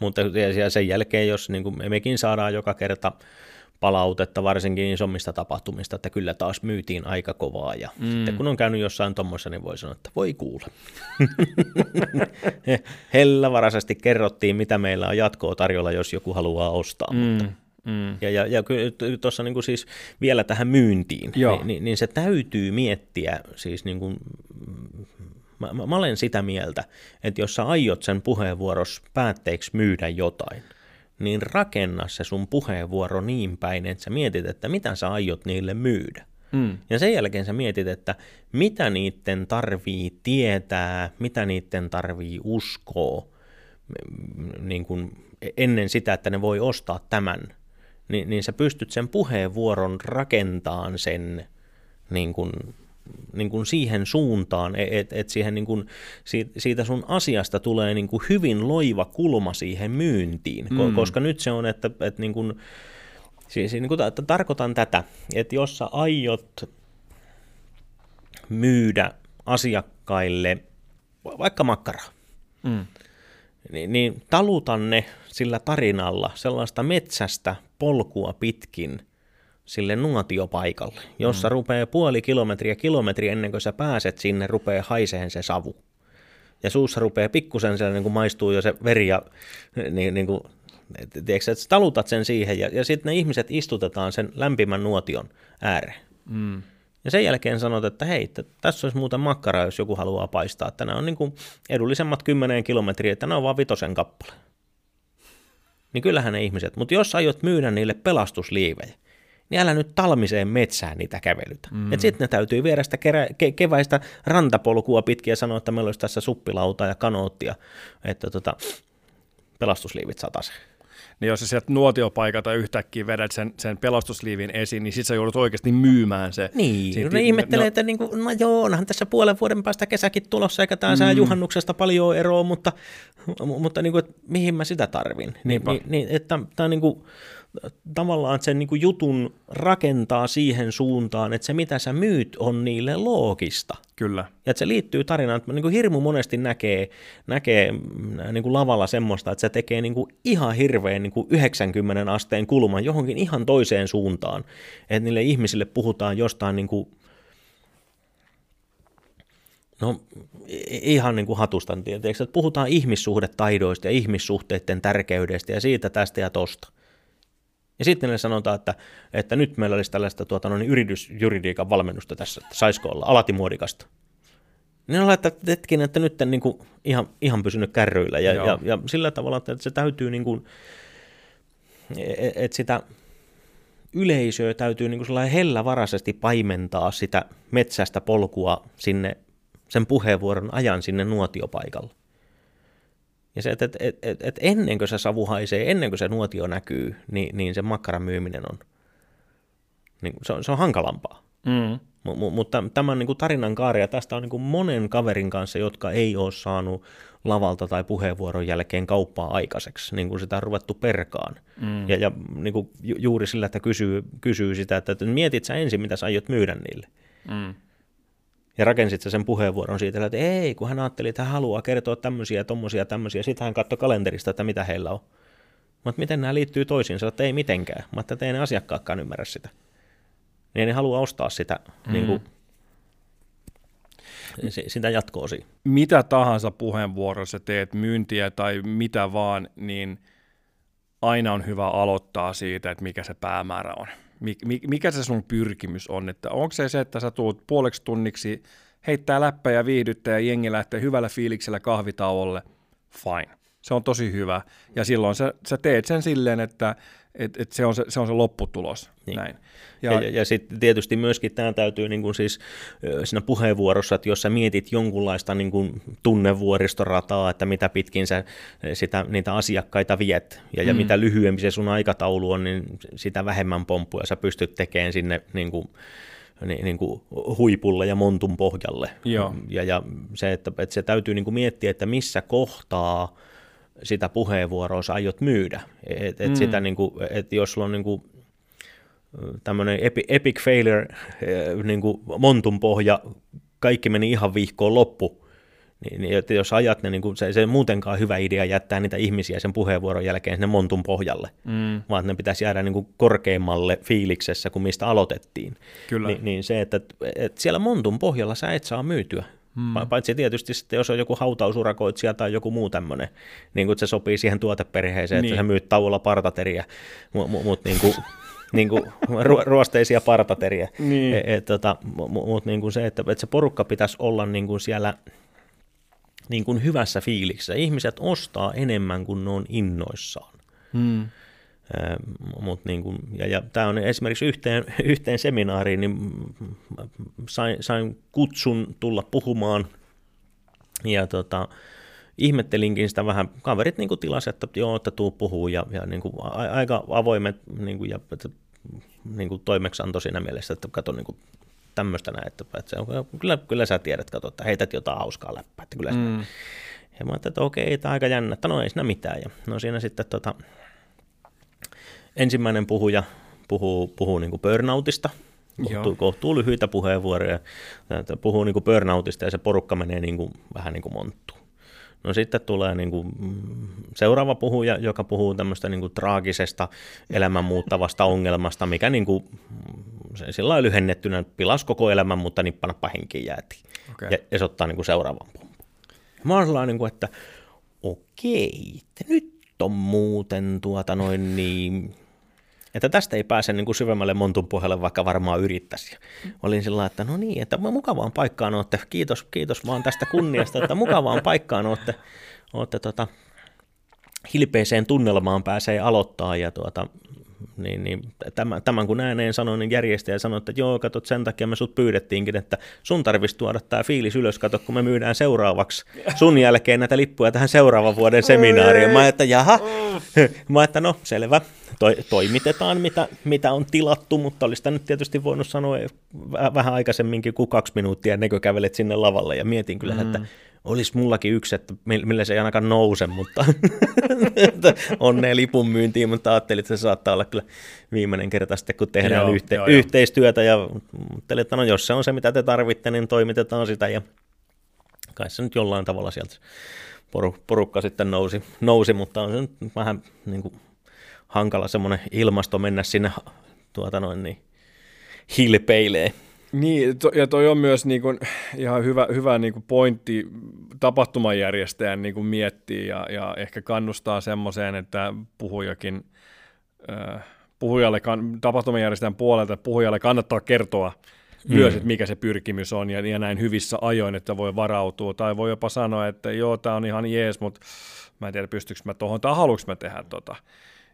Mutta sen jälkeen, jos niin kuin mekin saadaan joka kerta palautetta varsinkin isommista tapahtumista, että kyllä taas myytiin aika kovaa ja mm. sitten kun on käynyt jossain tuommoissa, niin voi sanoa, että voi kuule. Hellävaraisesti kerrottiin, mitä meillä on jatkoa tarjolla, jos joku haluaa ostaa, mm. mutta Mm. Ja, ja, ja tuossa niin siis vielä tähän myyntiin, niin, niin, niin se täytyy miettiä, siis niin kuin, mä, mä, mä olen sitä mieltä, että jos sä aiot sen puheenvuoros päätteeksi myydä jotain, niin rakenna se sun puheenvuoro niin päin, että sä mietit, että mitä sä aiot niille myydä. Mm. Ja sen jälkeen sä mietit, että mitä niiden tarvii tietää, mitä niiden tarvii uskoa niin kuin ennen sitä, että ne voi ostaa tämän. Niin, niin sä pystyt sen puheenvuoron rakentamaan sen niin kuin niin kuin siihen suuntaan, että et siihen niin kuin, siitä sun asiasta tulee niin kuin hyvin loiva kulma siihen myyntiin, mm. koska nyt se on, että, että niin kuin, siis niin kuin, että tarkoitan tätä, että jos sä aiot myydä asiakkaille vaikka makkaraa, mm. niin, niin talutan ne sillä tarinalla sellaista metsästä polkua pitkin – sille nuotiopaikalle, jossa mm. rupeaa puoli kilometriä kilometri ennen kuin sä pääset sinne, rupeaa haiseen se savu. Ja suussa rupeaa pikkusen siellä niin kuin maistuu jo se veri ja niin, niin kuin, tiedätkö, että talutat sen siihen ja, ja sitten ne ihmiset istutetaan sen lämpimän nuotion ääreen. Mm. Ja sen jälkeen sanot, että hei, että tässä olisi muuten makkara, jos joku haluaa paistaa. Että nämä on niin kuin edullisemmat kymmenen kilometriä, että nämä on vaan vitosen kappale. Niin kyllähän ne ihmiset. Mutta jos aiot myydä niille pelastusliivejä, niin älä nyt talmiseen metsään niitä kävelytä. Mm. Et sitten ne täytyy viedä sitä kerä, ke, keväistä rantapolkua pitkin ja sanoa, että meillä olisi tässä suppilauta ja kanoottia, että tota, pelastusliivit sataseen. Niin jos sä sieltä nuotiopaikalta yhtäkkiä vedät sen, sen pelastusliivin esiin, niin sit sä joudut oikeasti myymään se. Niin, Siitä, ne ihmettelee, no, että niin kuin, no joo, onhan tässä puolen vuoden päästä kesäkin tulossa, eikä tämä mm. juhannuksesta paljon eroa, mutta, mutta niin kuin, että mihin mä sitä tarvin. Niin, niin, niin, että tämä on niin kuin, tavallaan sen niin kuin jutun rakentaa siihen suuntaan, että se mitä sä myyt on niille loogista. Kyllä. Ja että se liittyy tarinaan, että niin kuin hirmu monesti näkee, näkee niin kuin lavalla semmoista, että se tekee niin kuin ihan hirveän niin kuin 90 asteen kulman johonkin ihan toiseen suuntaan. Että niille ihmisille puhutaan jostain niin kuin No ihan niin kuin hatusta, tietysti, että puhutaan ihmissuhdetaidoista ja ihmissuhteiden tärkeydestä ja siitä, tästä ja tosta. Ja sitten ne sanotaan, että, että nyt meillä olisi tällaista tuota, no niin, yritysjuridiikan valmennusta tässä, että saisiko olla alatimuodikasta. Niin on että hetken, että nyt en niin kuin ihan, ihan pysynyt kärryillä. Ja, ja, ja, sillä tavalla, että se täytyy, niin kuin, että sitä yleisöä täytyy niin kuin hellävaraisesti paimentaa sitä metsästä polkua sinne sen puheenvuoron ajan sinne nuotiopaikalle. Ja se, että et, et, et, et ennen kuin se savu haisee, ennen kuin se nuotio näkyy, niin, niin se makkaran myyminen on, niin se, on, se on hankalampaa. Mm. M- mutta tämän niin kuin tarinan kaari, ja tästä on niin kuin monen kaverin kanssa, jotka ei ole saanut lavalta tai puheenvuoron jälkeen kauppaa aikaiseksi, niin kuin sitä on ruvettu perkaan. Mm. Ja, ja niin kuin ju- juuri sillä, että kysyy, kysyy sitä, että, että mietit sä ensin, mitä sä aiot myydä niille. Mm. Ja rakensit sä sen puheenvuoron siitä, että ei, kun hän ajatteli, että hän haluaa kertoa tämmöisiä, tommosia, tämmöisiä. Sitten hän katsoi kalenterista, että mitä heillä on. Mutta miten nämä liittyy toisiinsa, että ei mitenkään. Mä että ei ne asiakkaatkaan ymmärrä sitä. Niin ne haluaa ostaa sitä, mm. niin kuin, sitä jatkoa siinä. Mitä tahansa puheenvuorossa teet, myyntiä tai mitä vaan, niin aina on hyvä aloittaa siitä, että mikä se päämäärä on. Mikä se sun pyrkimys on, että onko se se, että sä tuut puoleksi tunniksi heittää läppä ja viihdyttää ja jengi lähtee hyvällä fiiliksellä kahvitauolle, fine. Se on tosi hyvä. Ja silloin sä, sä teet sen silleen, että et, et se, on se, se on se lopputulos. Niin. Näin. Ja, ja, ja, ja sitten tietysti myöskin tämä täytyy niin kuin siis siinä puheenvuorossa, että jos sä mietit jonkunlaista niin kuin tunnevuoristorataa, että mitä pitkin sä sitä, niitä asiakkaita viet, ja, mm. ja mitä lyhyempi se sun aikataulu on, niin sitä vähemmän pomppuja sä pystyt tekemään sinne niin kuin, niin, niin kuin huipulle ja montun pohjalle. Joo. Ja, ja se, että, että se täytyy niin kuin miettiä, että missä kohtaa sitä puheenvuoroa sä aiot myydä. Et, et mm. sitä, niin kuin, et jos sulla on niin kuin, tämmöinen epi, epic failure, niin kuin montun pohja, kaikki meni ihan vihkoon loppu, niin, niin että jos ajat ne, niin kuin se, se muutenkaan hyvä idea jättää niitä ihmisiä sen puheenvuoron jälkeen sinne montun pohjalle, mm. vaan ne pitäisi jäädä niin kuin korkeammalle fiiliksessä kuin mistä aloitettiin. Kyllä. Ni, niin se, että, että siellä montun pohjalla sä et saa myytyä. Hmm. Paitsi tietysti sitten, jos on joku hautausurakoitsija tai joku muu tämmöinen, niin kuin se sopii siihen tuoteperheeseen, niin. että sä myyt tauolla partateria, mutta mut, mut, niin kuin, niin kuin ruosteisia partateria. Niin. E, et, tota, mutta niin kuin se, että, että se porukka pitäisi olla niin kuin siellä niin kuin hyvässä fiiliksessä. Ihmiset ostaa enemmän kuin ne on innoissaan. Hmm. Mut niin kuin, ja, ja tämä on esimerkiksi yhteen, yhteen seminaariin, niin sain, sain kutsun tulla puhumaan ja tota, ihmettelinkin sitä vähän, kaverit niin kuin tilas, että joo, että tuu puhuu ja, ja niin kuin, a, aika avoimet niin kuin, ja että, niin kuin toimeksianto siinä mielessä, että kato niin kuin, tämmöistä näin, että, että se on, kyllä, kyllä sä tiedät, kato, että heität jotain hauskaa läppää, että kyllä mm. Ja mä ajattelin, että okei, tämä on aika jännä, että no ei siinä mitään. Ja no siinä sitten tota, ensimmäinen puhuja puhuu, puhuu niin kuin burnoutista, kohtuu, kohtuu lyhyitä puheenvuoroja, puhuu niin kuin burnoutista ja se porukka menee niin kuin, vähän niin kuin monttuun. No sitten tulee niin kuin seuraava puhuja, joka puhuu tämmöistä niin kuin traagisesta elämän muuttavasta ongelmasta, mikä niin kuin, sillä on lyhennettynä pilas koko elämän, mutta nippanappa henkiin jäätiin. Okay. Ja, ja se ottaa niin kuin seuraavan pumpun. Mä oon sellainen, niin kuin, että okei, nyt on muuten tuota noin niin että tästä ei pääse niin kuin syvemmälle montun pohjalle, vaikka varmaan yrittäisi. Olin sillä että no niin, että mukavaan paikkaan olette, kiitos, kiitos vaan tästä kunniasta, että mukavaan paikkaan olette, olette tota, hilpeiseen tunnelmaan pääsee aloittaa ja tuota, niin, niin tämän, tämän kun ääneen sanoin, niin järjestäjä sanoi, että joo, katsot, sen takia me sut pyydettiinkin, että sun tarvitsisi tuoda tämä fiilis ylös, kato, kun me myydään seuraavaksi sun jälkeen näitä lippuja tähän seuraavan vuoden seminaariin. Mä että jaha, mä että no selvä, to, toimitetaan mitä, mitä on tilattu, mutta olisi nyt tietysti voinut sanoa vähän aikaisemminkin kuin kaksi minuuttia ennen kuin kävelet sinne lavalle. Ja mietin kyllä, mm. että olisi mullakin yksi, että millä se ei ainakaan nouse, mutta onnea lipun myyntiin, mutta ajattelin, että se saattaa olla kyllä viimeinen kerta sitten, kun tehdään joo, yhte- joo, yhteistyötä. Ja ajattelin, että no jos se on se, mitä te tarvitte, niin toimitetaan sitä. Ja kai se nyt jollain tavalla sieltä porukka sitten nousi, nousi mutta on se nyt vähän niin kuin hankala semmoinen ilmasto mennä sinne tuota noin niin, hilpeilee. Niin, to, ja toi on myös niin kuin, ihan hyvä, hyvä niin kuin pointti tapahtumajärjestäjän niin kuin miettiä ja, ja ehkä kannustaa semmoiseen, että puhujakin, äh, puhujalle, tapahtumajärjestäjän puolelta puhujalle kannattaa kertoa mm. myös, että mikä se pyrkimys on ja, ja näin hyvissä ajoin, että voi varautua. Tai voi jopa sanoa, että joo, tämä on ihan jees, mutta mä en tiedä, pystyykö mä tuohon tai haluanko mä tehdä tota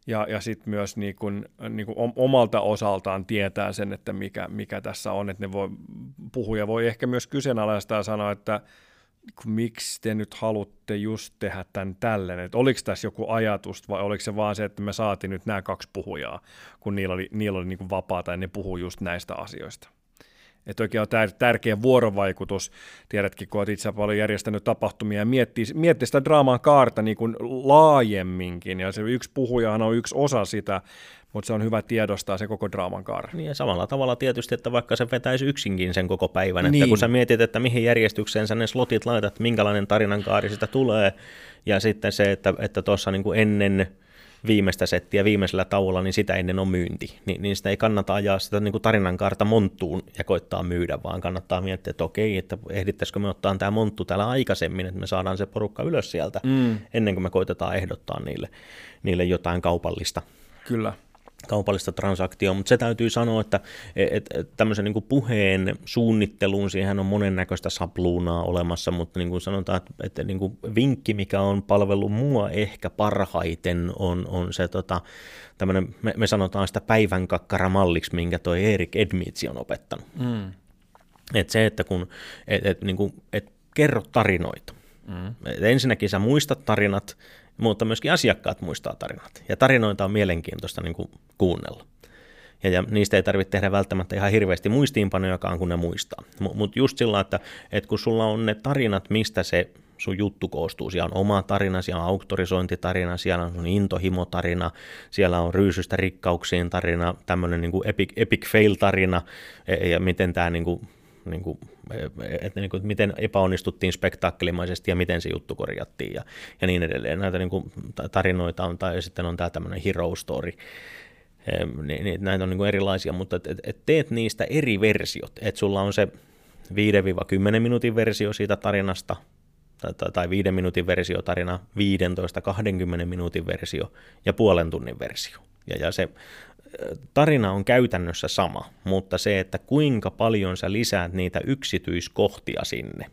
ja, ja sitten myös niin kun, niin kun omalta osaltaan tietää sen, että mikä, mikä tässä on, että ne voi, puhuja voi ehkä myös kyseenalaistaa ja sanoa, että miksi te nyt haluatte just tehdä tämän tälleen, että oliko tässä joku ajatus vai oliko se vaan se, että me saatiin nyt nämä kaksi puhujaa, kun niillä oli, niillä oli niin vapaata ja ne puhuu just näistä asioista. Että oikein on tär- tärkeä vuorovaikutus. Tiedätkin, kun olet itse paljon järjestänyt tapahtumia ja miettii, miettii sitä draaman kaarta niin kuin laajemminkin. Ja se yksi puhujahan on yksi osa sitä, mutta se on hyvä tiedostaa se koko draaman kaari. Niin ja samalla tavalla tietysti, että vaikka se vetäisi yksinkin sen koko päivän, niin. että kun sä mietit, että mihin järjestykseen sä ne slotit laitat, minkälainen tarinankaari sitä tulee, ja sitten se, että että tuossa niin ennen viimeistä settiä viimeisellä tauolla, niin sitä ennen on myynti. Ni, niin sitä ei kannata ajaa sitä niin kuin tarinankaarta monttuun ja koittaa myydä, vaan kannattaa miettiä, että okei, että ehdittäisikö me ottaa tämä monttu täällä aikaisemmin, että me saadaan se porukka ylös sieltä, mm. ennen kuin me koitetaan ehdottaa niille, niille jotain kaupallista. Kyllä kaupallista transaktioa, mutta se täytyy sanoa, että et, et, tämmöisen niin puheen suunnitteluun siihen on monennäköistä sapluunaa olemassa, mutta niin kuin sanotaan, että, että niin kuin vinkki, mikä on palvellut mua ehkä parhaiten, on, on se tota, tämmöinen, me, me sanotaan sitä päivän kakkaramalliksi, minkä toi Erik Edmitsi on opettanut. Mm. Et se, että kun et, et, niin kuin, et kerro tarinoita. Mm. Et ensinnäkin sä muistat tarinat, mutta myöskin asiakkaat muistaa tarinat. Ja tarinoita on mielenkiintoista niin kuin kuunnella. Ja, ja niistä ei tarvitse tehdä välttämättä ihan hirveästi muistiinpanojakaan, kun ne muistaa. Mutta mut just sillä, että, että kun sulla on ne tarinat, mistä se sun juttu koostuu. Siellä on oma tarina, siellä on auktorisointitarina, siellä on sun intohimotarina, siellä on ryysystä rikkauksiin tarina, tämmöinen niin epic, epic fail-tarina, ja, ja miten tämä niin kuin niin kuin, että, niin kuin, että miten epäonnistuttiin spektaakkelimaisesti ja miten se juttu korjattiin ja, ja niin edelleen. Näitä niin kuin, tarinoita on, tai sitten on tämä tämmöinen hero story, niin, niin, näitä on niin kuin erilaisia, mutta et, et teet niistä eri versiot, että sulla on se 5-10 minuutin versio siitä tarinasta, tai, tai 5 minuutin versio tarina, 15-20 minuutin versio ja puolen tunnin versio. Ja, ja se tarina on käytännössä sama, mutta se, että kuinka paljon sä lisäät niitä yksityiskohtia sinne,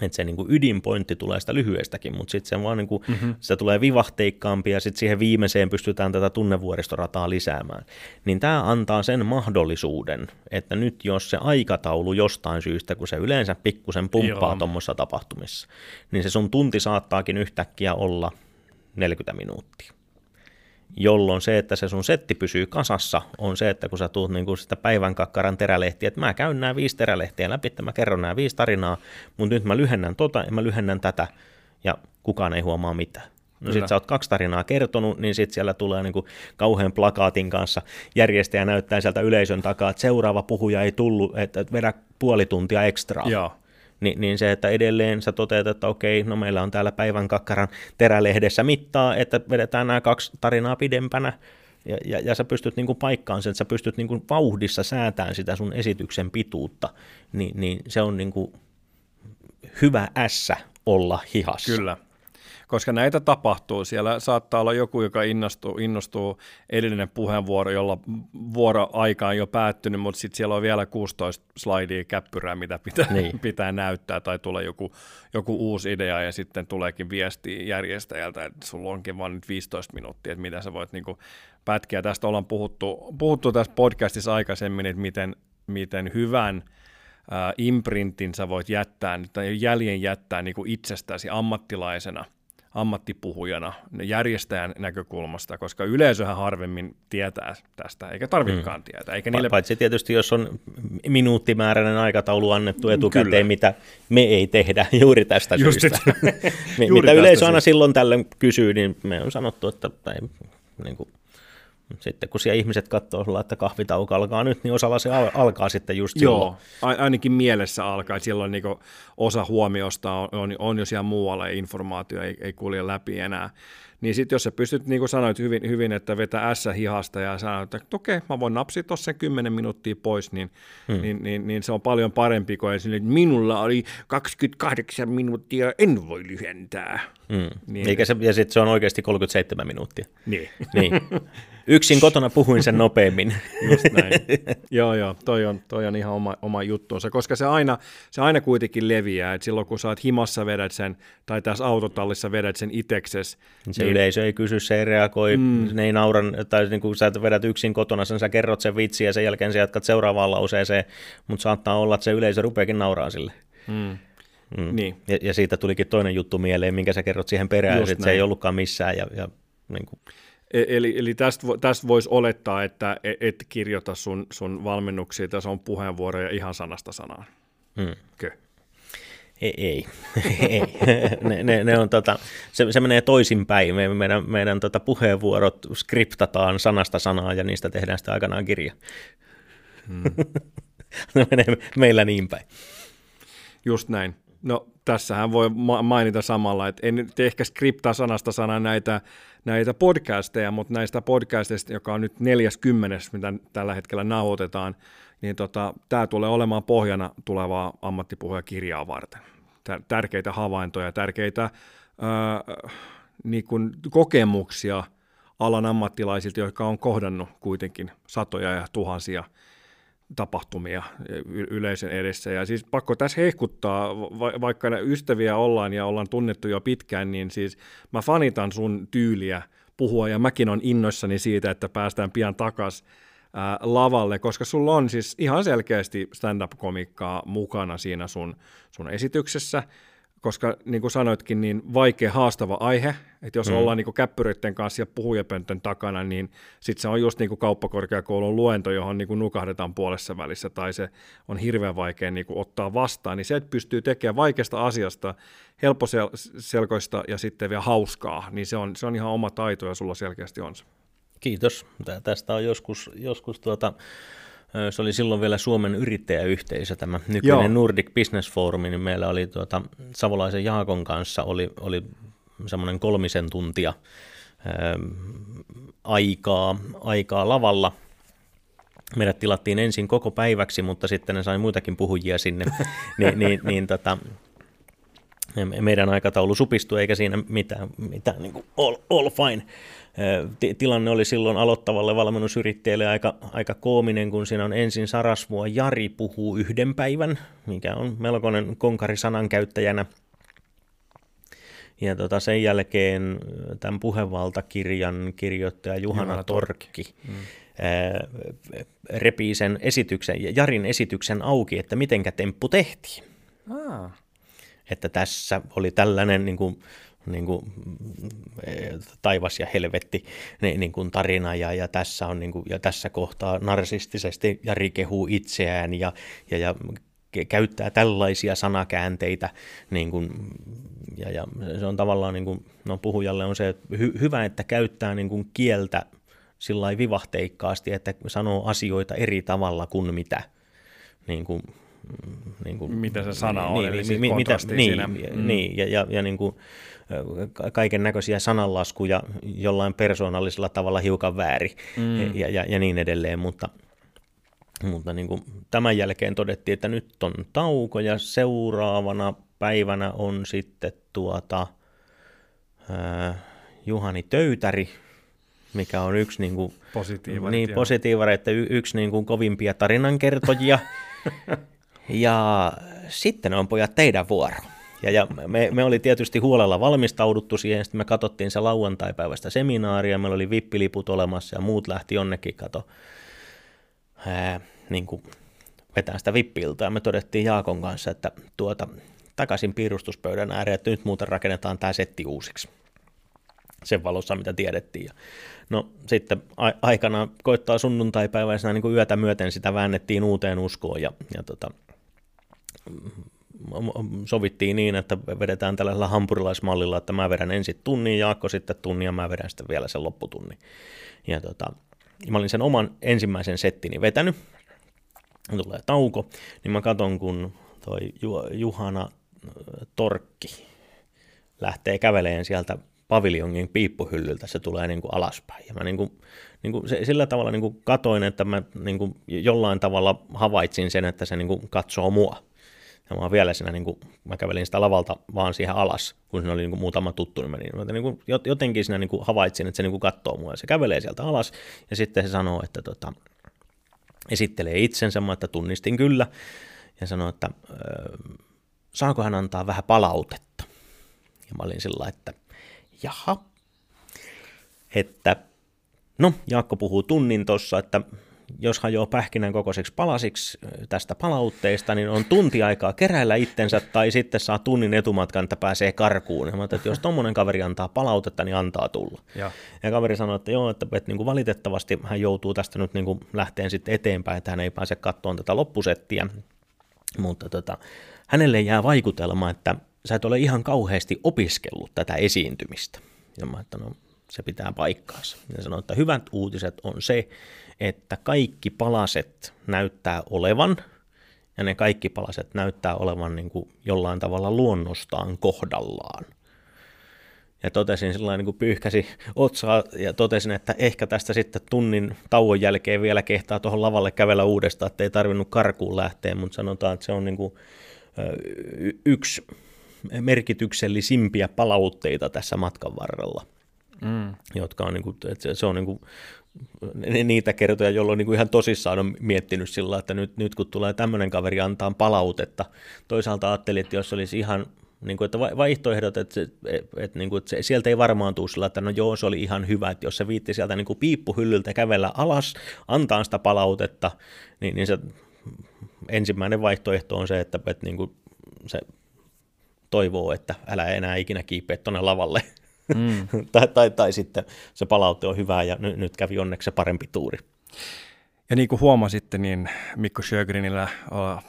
että se niin kuin ydinpointti tulee sitä lyhyestäkin, mutta sitten se vaan niin kuin, mm-hmm. se tulee vivahteikkaampi ja sitten siihen viimeiseen pystytään tätä tunnevuoristorataa lisäämään. Niin tämä antaa sen mahdollisuuden, että nyt jos se aikataulu jostain syystä, kun se yleensä pikkusen pumppaa tuommoissa tapahtumissa, niin se sun tunti saattaakin yhtäkkiä olla 40 minuuttia jolloin se, että se sun setti pysyy kasassa, on se, että kun sä tuut niin kuin sitä päivän kakkaran terälehtiä, että mä käyn nämä viisi terälehtiä läpi, että mä kerron nämä viisi tarinaa, mutta nyt mä lyhennän tota ja mä lyhennän tätä, ja kukaan ei huomaa mitään. No sit sä oot kaksi tarinaa kertonut, niin sit siellä tulee niinku kauhean plakaatin kanssa. Järjestäjä näyttää sieltä yleisön takaa, että seuraava puhuja ei tullut, että vedä puoli tuntia ekstraa. Joo. Ni, niin se, että edelleen sä toteat, että okei, no meillä on täällä päivän kakkaran terälehdessä mittaa, että vedetään nämä kaksi tarinaa pidempänä, ja, ja, ja sä pystyt niin kuin paikkaan sen, että sä pystyt niin kuin vauhdissa säätämään sitä sun esityksen pituutta, niin, niin se on niin kuin hyvä ässä olla hihassa. Kyllä, koska näitä tapahtuu. Siellä saattaa olla joku, joka innostuu, innostuu edellinen puheenvuoro, jolla vuoroaika on jo päättynyt, mutta sitten siellä on vielä 16 slaidia käppyrää, mitä pitää, niin. pitää näyttää, tai tulee joku, joku uusi idea, ja sitten tuleekin viesti järjestäjältä, että sulla onkin vain nyt 15 minuuttia, että mitä sä voit niin pätkiä. Tästä ollaan puhuttu, puhuttu tässä podcastissa aikaisemmin, että miten, miten hyvän imprintin sä voit jättää, tai jäljen jättää niin kuin itsestäsi ammattilaisena – ammattipuhujana järjestäjän näkökulmasta, koska yleisöhän harvemmin tietää tästä, eikä tarvitsekaan mm. tietää. Eikä niille... Paitsi tietysti, jos on minuuttimääräinen aikataulu annettu etukäteen, Kyllä. mitä me ei tehdä juuri tästä Just syystä. juuri mitä yleisö aina silloin tällöin kysyy, niin me on sanottu, että tai, niin kuin, sitten kun siellä ihmiset katsoo sulla, että kahvitauko alkaa nyt, niin osalla se al- alkaa sitten just Joo, silloin. ainakin mielessä alkaa, silloin niin osa huomiosta on, on, on jo siellä muualla ja informaatio ei, ei kulje läpi enää niin sitten jos sä pystyt, niin kuin sanoit hyvin, hyvin että vetää S hihasta ja sanoit, että okei, okay, mä voin napsia tuossa sen 10 minuuttia pois, niin, hmm. niin, niin, niin, se on paljon parempi kuin että minulla oli 28 minuuttia, en voi lyhentää. Hmm. Niin. Eikä se, ja sitten se on oikeasti 37 minuuttia. Niin. niin. Yksin kotona puhuin sen nopeammin. Just näin. joo, joo, toi on, toi on ihan oma, oma juttuunsa, koska se aina, se aina kuitenkin leviää, että silloin kun sä oot himassa vedät sen, tai tässä autotallissa vedät sen itekses. Se niin, yleisö ei kysy, se ei reagoi, mm. ne ei nauran, tai niin kuin sä vedät yksin kotona, sen sä kerrot sen vitsi ja sen jälkeen sä jatkat seuraavaan lauseeseen, mutta saattaa olla, että se yleisö rupeakin nauraa sille. Mm. Mm. Niin. Ja, ja, siitä tulikin toinen juttu mieleen, minkä sä kerrot siihen perään, että se ei ollutkaan missään. Ja, ja, niin kuin. E- eli, eli tästä, tästä voisi olettaa, että e- et kirjoita sun, sun valmennuksia, tässä on puheenvuoroja ihan sanasta sanaan. Hmm. Kö? Ei, ei. ei. ne, ne, ne on tota, se, se menee toisinpäin. Me, meidän, meidän tota puheenvuorot skriptataan sanasta sanaan ja niistä tehdään sitten aikanaan kirja. Hmm. ne menee meillä niin päin. Just näin. No tässähän voi mainita samalla, että en nyt ehkä skriptaa sanasta sana näitä, näitä podcasteja, mutta näistä podcasteista, joka on nyt 40, mitä tällä hetkellä nauhoitetaan, niin tota, tämä tulee olemaan pohjana tulevaa ammattipuhujakirjaa varten. Tärkeitä havaintoja, tärkeitä ää, niin kuin kokemuksia alan ammattilaisilta, jotka on kohdannut kuitenkin satoja ja tuhansia tapahtumia yleisön edessä. Ja siis pakko tässä hehkuttaa, vaikka ystäviä ollaan ja ollaan tunnettu jo pitkään, niin siis mä fanitan sun tyyliä puhua ja mäkin on innoissani siitä, että päästään pian takas lavalle, koska sulla on siis ihan selkeästi stand-up-komikkaa mukana siinä sun, sun esityksessä koska niin kuin sanoitkin, niin vaikea haastava aihe, että jos mm. ollaan niin käppyröiden kanssa ja puhujapöntön takana, niin sitten se on just niin kuin kauppakorkeakoulun luento, johon niin kuin nukahdetaan puolessa välissä, tai se on hirveän vaikea niin kuin ottaa vastaan, niin se, että pystyy tekemään vaikeasta asiasta helposelkoista ja sitten vielä hauskaa, niin se on, se on ihan oma taito, ja sulla selkeästi on se. Kiitos. Tästä on joskus, joskus tuota, se oli silloin vielä Suomen yrittäjäyhteisö, tämä nykyinen Joo. Nordic Business Forum, niin meillä oli tuota, Savolaisen Jaakon kanssa oli, oli semmoinen kolmisen tuntia ää, aikaa, aikaa lavalla. Meidät tilattiin ensin koko päiväksi, mutta sitten ne sai muitakin puhujia sinne, Ni, niin, niin tota, meidän aikataulu supistui eikä siinä mitään, mitään niin kuin all, all fine tilanne oli silloin aloittavalle valmennusyrittäjälle aika, aika koominen, kun siinä on ensin Sarasvuo Jari puhuu yhden päivän, mikä on melkoinen konkari sanankäyttäjänä. Ja tota, sen jälkeen tämän puhevaltakirjan kirjoittaja Juhana, Juhana Torkki, Torkki. Mm. repii sen esityksen, Jarin esityksen auki, että mitenkä temppu tehtiin. Ah. Että tässä oli tällainen niin kuin, niin kuin, eh, taivas ja helvetti niin kuin tarina ja, ja, tässä on, niin kuin, ja tässä kohtaa narsistisesti Jari kehuu itseään ja, ja, ja käyttää tällaisia sanakäänteitä niin kuin, ja, ja se on tavallaan niin kuin, no puhujalle on se että hy, hyvä, että käyttää niin kuin kieltä sillä vivahteikkaasti, että sanoo asioita eri tavalla kuin mitä niin kuin, niin kuin, mitä se sana on, niin, eli niin, mitä, niin, siinä. Mm. niin, ja, ja, ja niin kuin, kaiken näköisiä sananlaskuja jollain persoonallisella tavalla hiukan väärin mm. ja, ja, ja niin edelleen, mutta, mutta niin kuin tämän jälkeen todettiin, että nyt on tauko ja seuraavana päivänä on sitten tuota, äh, Juhani Töytäri, mikä on yksi niin kuin, niin, positiivari, että y- yksi niin kuin kovimpia tarinankertojia. ja sitten on pojat teidän vuoro. Ja, ja me, me oli tietysti huolella valmistauduttu siihen, sitten me katsottiin se lauantai-päivästä seminaaria, meillä oli vippiliput olemassa ja muut lähti jonnekin kato ää, niin kuin vetää sitä vippiltä. Ja me todettiin Jaakon kanssa, että tuota, takaisin piirustuspöydän ääreen, että nyt muuten rakennetaan tämä setti uusiksi. Sen valossa, mitä tiedettiin. Ja no sitten a- aikana koittaa sunnuntai-päivä ja niin kuin yötä myöten sitä väännettiin uuteen uskoon ja, ja tota, sovittiin niin, että vedetään tällaisella hampurilaismallilla, että mä vedän ensin tunnin, Jaakko sitten tunnin ja mä vedän sitten vielä sen lopputunnin. Ja tota, mä olin sen oman ensimmäisen settini vetänyt, tulee tauko, niin mä katson, kun toi Juhana Torkki lähtee käveleen sieltä paviljongin piippuhyllyltä, se tulee niin kuin alaspäin. Ja mä niin kuin, niin kuin se, sillä tavalla niin kuin katoin, että mä niin kuin jollain tavalla havaitsin sen, että se niin kuin katsoo mua. Ja mä vielä siinä, niin kuin, mä kävelin sitä lavalta vaan siihen alas, kun siinä oli niin kuin muutama tuttu, niin, niin, niin kuin, jotenkin siinä niin kuin havaitsin, että se niin kuin katsoo mua, ja se kävelee sieltä alas, ja sitten se sanoo, että tota, esittelee itsensä, että tunnistin kyllä, ja sanoo, että saako hän antaa vähän palautetta. Ja mä olin sillä että jaha, että no Jaakko puhuu tunnin tuossa, että jos hajoaa pähkinän kokoiseksi palasiksi tästä palautteesta, niin on tunti aikaa keräillä itsensä tai sitten saa tunnin etumatkan, että pääsee karkuun. Ja mä että jos tommonen kaveri antaa palautetta, niin antaa tulla. Ja, ja kaveri sanoi, että joo, että, että niin kuin valitettavasti hän joutuu tästä nyt niin kuin lähteen sitten eteenpäin, että hän ei pääse katsomaan tätä loppusettiä, mutta tota, hänelle jää vaikutelma, että sä et ole ihan kauheasti opiskellut tätä esiintymistä. Ja mä että no, se pitää paikkaansa. Ja sanoi, että hyvät uutiset on se, että kaikki palaset näyttää olevan, ja ne kaikki palaset näyttää olevan niin kuin jollain tavalla luonnostaan kohdallaan. Ja totesin sillä niin kuin pyyhkäsi otsaa ja totesin, että ehkä tästä sitten tunnin tauon jälkeen vielä kehtaa tuohon lavalle kävellä uudestaan, että ei tarvinnut karkuun lähteä, mutta sanotaan, että se on niin kuin yksi merkityksellisimpiä palautteita tässä matkan varrella, mm. jotka on, niin kuin, että se on niin kuin, niitä kertoja, jolloin niin kuin ihan tosissaan on miettinyt sillä, että nyt, nyt kun tulee tämmöinen kaveri antaa palautetta, toisaalta ajattelin, että jos olisi ihan niin kuin, että vaihtoehdot, että, että, niin kuin, että se, sieltä ei varmaan tule sillä, että no joo, se oli ihan hyvä, että jos se viitti sieltä niin kuin piippuhyllyltä kävellä alas, antaa sitä palautetta, niin, niin se ensimmäinen vaihtoehto on se, että, että niin kuin se toivoo, että älä enää ikinä kiipeä tuonne lavalle. Mm. tai, tai, tai sitten se palaute on hyvä ja nyt, nyt kävi onneksi se parempi tuuri. Ja niin kuin huomasitte, niin Mikko Sjögrinillä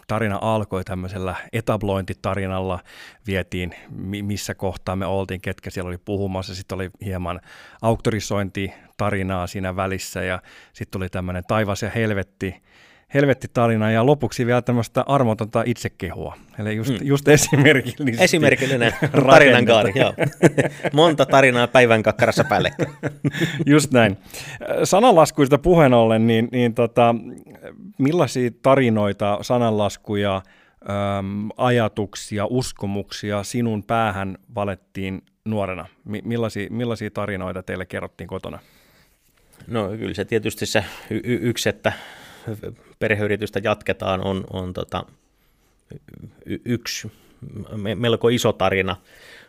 tarina alkoi tämmöisellä etablointitarinalla. Vietiin, missä kohtaa me oltiin, ketkä siellä oli puhumassa. Sitten oli hieman auktorisointitarinaa siinä välissä ja sitten tuli tämmöinen taivas ja helvetti helvettitarina ja lopuksi vielä tämmöistä armotonta itsekehua. Eli just, mm. just esimerkillisesti. Esimerkillinen tarinan kaari, joo. Monta tarinaa päivän kakkarassa päälle. just näin. Sananlaskuista puheen ollen, niin, niin tota, millaisia tarinoita, sananlaskuja, äm, ajatuksia, uskomuksia sinun päähän valettiin nuorena? Mi- millaisia, millaisia tarinoita teille kerrottiin kotona? No kyllä se tietysti se y- y- yksi, että perheyritystä jatketaan, on, on tota, y- yksi melko iso tarina,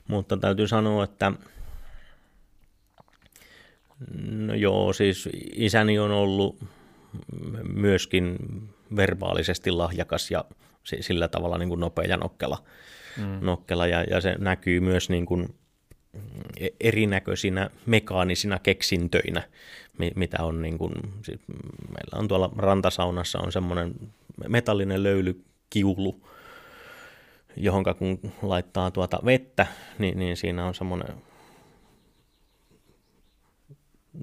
mutta täytyy sanoa, että no joo, siis isäni on ollut myöskin verbaalisesti lahjakas ja sillä tavalla niin kuin nopea ja nokkela, mm. nokkela ja, ja se näkyy myös niin kuin erinäköisinä mekaanisina keksintöinä, mitä on niin kuin, meillä on tuolla rantasaunassa on semmoinen metallinen löylykiulu, johon kun laittaa tuota vettä, niin, niin siinä on semmoinen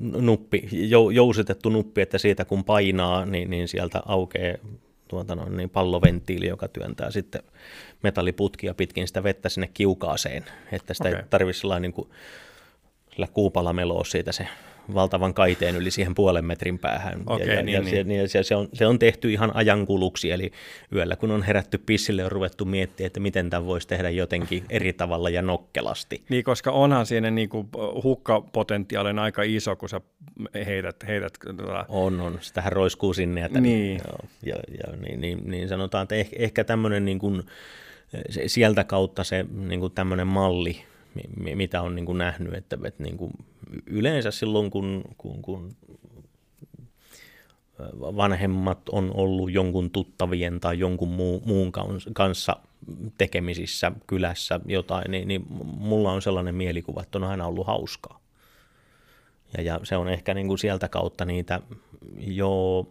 nuppi, jousitettu nuppi, että siitä kun painaa, niin, niin sieltä aukeaa tuota noin, niin palloventtiili, joka työntää sitten metalliputkia pitkin sitä vettä sinne kiukaaseen, että sitä okay. ei tarvitse niin kuin, sillä kuupalla meloa siitä se valtavan kaiteen yli siihen puolen metrin päähän. Okay, ja, niin, ja, niin. Se, niin, on, se on tehty ihan ajankuluksi, eli yöllä kun on herätty pissille on ruvettu miettiä, että miten tämä voisi tehdä jotenkin eri tavalla ja nokkelasti. Niin, koska onhan siinä niin kuin hukkapotentiaali aika iso, kun sä heität. heität tuota... On, on. Sitähän roiskuu sinne. Ja, niin. ja, ja, niin, niin, niin sanotaan, että ehkä, ehkä tämmöinen niin kuin, sieltä kautta se niin kuin tämmöinen malli, mitä on niin kuin nähnyt, että, että niin kuin yleensä silloin, kun, kun, kun vanhemmat on ollut jonkun tuttavien tai jonkun muu, muun kanssa tekemisissä kylässä jotain, niin, niin mulla on sellainen mielikuva, että on aina ollut hauskaa. Ja, ja se on ehkä niin kuin sieltä kautta niitä jo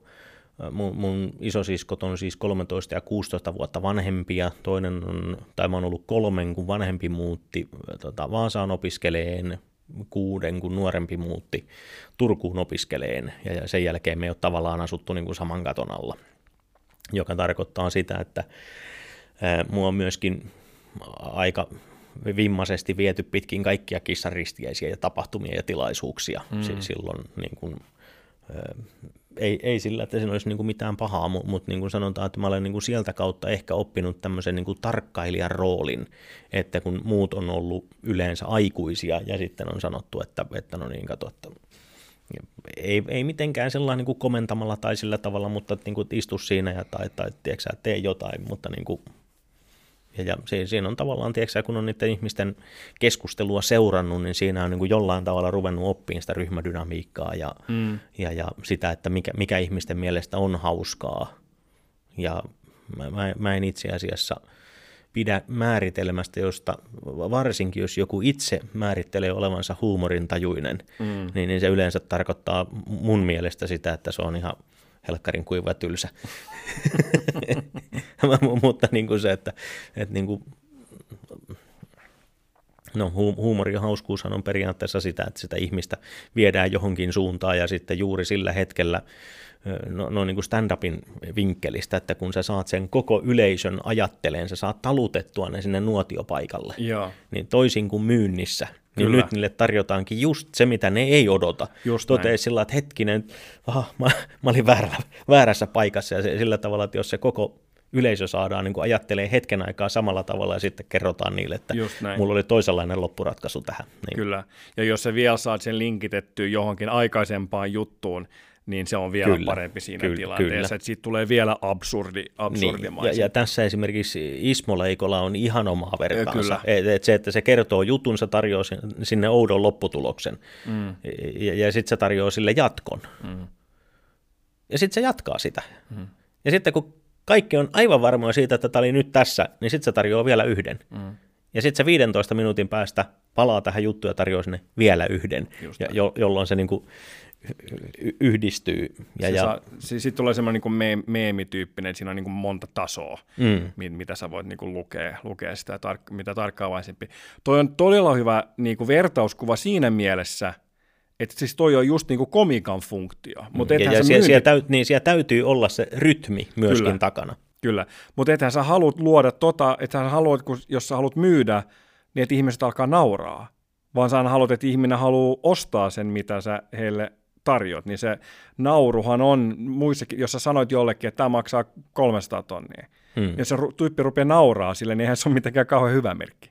Mun, mun isosiskot on siis 13 ja 16 vuotta vanhempia. Toinen on, tai mä oon ollut kolmen, kun vanhempi muutti tota, Vaasaan opiskeleen, kuuden, kun nuorempi muutti Turkuun opiskeleen. Ja, sen jälkeen me ei ole tavallaan asuttu niin kuin saman katon alla, joka tarkoittaa sitä, että ää, mua on myöskin aika vimmaisesti viety pitkin kaikkia kissaristiäisiä ja tapahtumia ja tilaisuuksia mm. silloin niin kuin, ei, ei sillä, että siinä olisi niin kuin mitään pahaa, mutta mut niin kuin sanotaan, että mä olen niin kuin sieltä kautta ehkä oppinut tämmöisen niin kuin tarkkailijan roolin, että kun muut on ollut yleensä aikuisia ja sitten on sanottu, että, että no niin, kato, että ei, ei mitenkään sellainen niin kuin komentamalla tai sillä tavalla, mutta niin kuin istu siinä ja tai, tai tiedätkö, tee jotain, mutta niin kuin Ja, ja siinä on tavallaan, tiedätkö, kun on niiden ihmisten keskustelua seurannut, niin siinä on niin kuin jollain tavalla ruvennut oppimaan sitä ryhmädynamiikkaa ja, mm. ja, ja sitä, että mikä, mikä ihmisten mielestä on hauskaa. Ja mä, mä, mä en itse asiassa pidä määritelmästä, josta varsinkin jos joku itse määrittelee olevansa huumorintajuinen, mm. niin, niin se yleensä tarkoittaa mun mielestä sitä, että se on ihan helkkarin kuiva tylsä. Mutta niin kuin se, että, että niin kuin, no huumori ja hauskuushan on periaatteessa sitä, että sitä ihmistä viedään johonkin suuntaan ja sitten juuri sillä hetkellä no, no niin kuin stand-upin vinkkelistä, että kun sä saat sen koko yleisön ajatteleen, sä saat talutettua ne sinne nuotiopaikalle, Joo. niin toisin kuin myynnissä, niin Kyllä. nyt niille tarjotaankin just se, mitä ne ei odota. Just Totee näin. sillä, että hetkinen, aha, mä, mä olin väärä, väärässä paikassa ja se, sillä tavalla, että jos se koko yleisö saadaan niin ajattelee hetken aikaa samalla tavalla ja sitten kerrotaan niille, että mulla oli toisenlainen loppuratkaisu tähän. Niin. Kyllä, ja jos se vielä saat sen linkitettyä johonkin aikaisempaan juttuun, niin se on vielä kyllä, parempi siinä kyllä, tilanteessa, kyllä. että siitä tulee vielä absurdi, absurdimaisin. Niin, ja, ja tässä esimerkiksi Ismo Leikola on ihan omaa vertaansa. Et, et se, että se kertoo jutun, se tarjoaa sinne oudon lopputuloksen, mm. ja, ja sitten se tarjoaa sille jatkon. Mm. Ja sitten se jatkaa sitä. Mm. Ja sitten kun kaikki on aivan varmoja siitä, että tämä oli nyt tässä, niin sitten se tarjoaa vielä yhden. Mm. Ja sitten se 15 minuutin päästä palaa tähän juttuun ja tarjoaa sinne vielä yhden, ja, jo, jolloin se niinku yhdistyy. Ja, ja... Saa, siis sitten tulee semmoinen niin me, meemityyppinen, että siinä on niin kuin monta tasoa, mm. mitä sä voit niin kuin lukea, lukea sitä, tar- mitä tarkkaavaisempi. Toi on todella hyvä niin kuin vertauskuva siinä mielessä, että siis toi on just niin kuin komikan funktio. Mut ja, ja siellä, siellä, täyt, niin siellä täytyy olla se rytmi myöskin Kyllä. takana. Kyllä, mutta ethän sä haluat luoda tota, että haluat, kun, jos sä haluat myydä, niin että ihmiset alkaa nauraa, vaan sä haluat, että ihminen haluaa ostaa sen, mitä sä heille tarjot, niin se nauruhan on muissakin, jos sä sanoit jollekin, että tämä maksaa 300 tonnia, hmm. jos se tyyppi rupeaa nauraa sille, niin eihän se ole mitenkään kauhean hyvä merkki.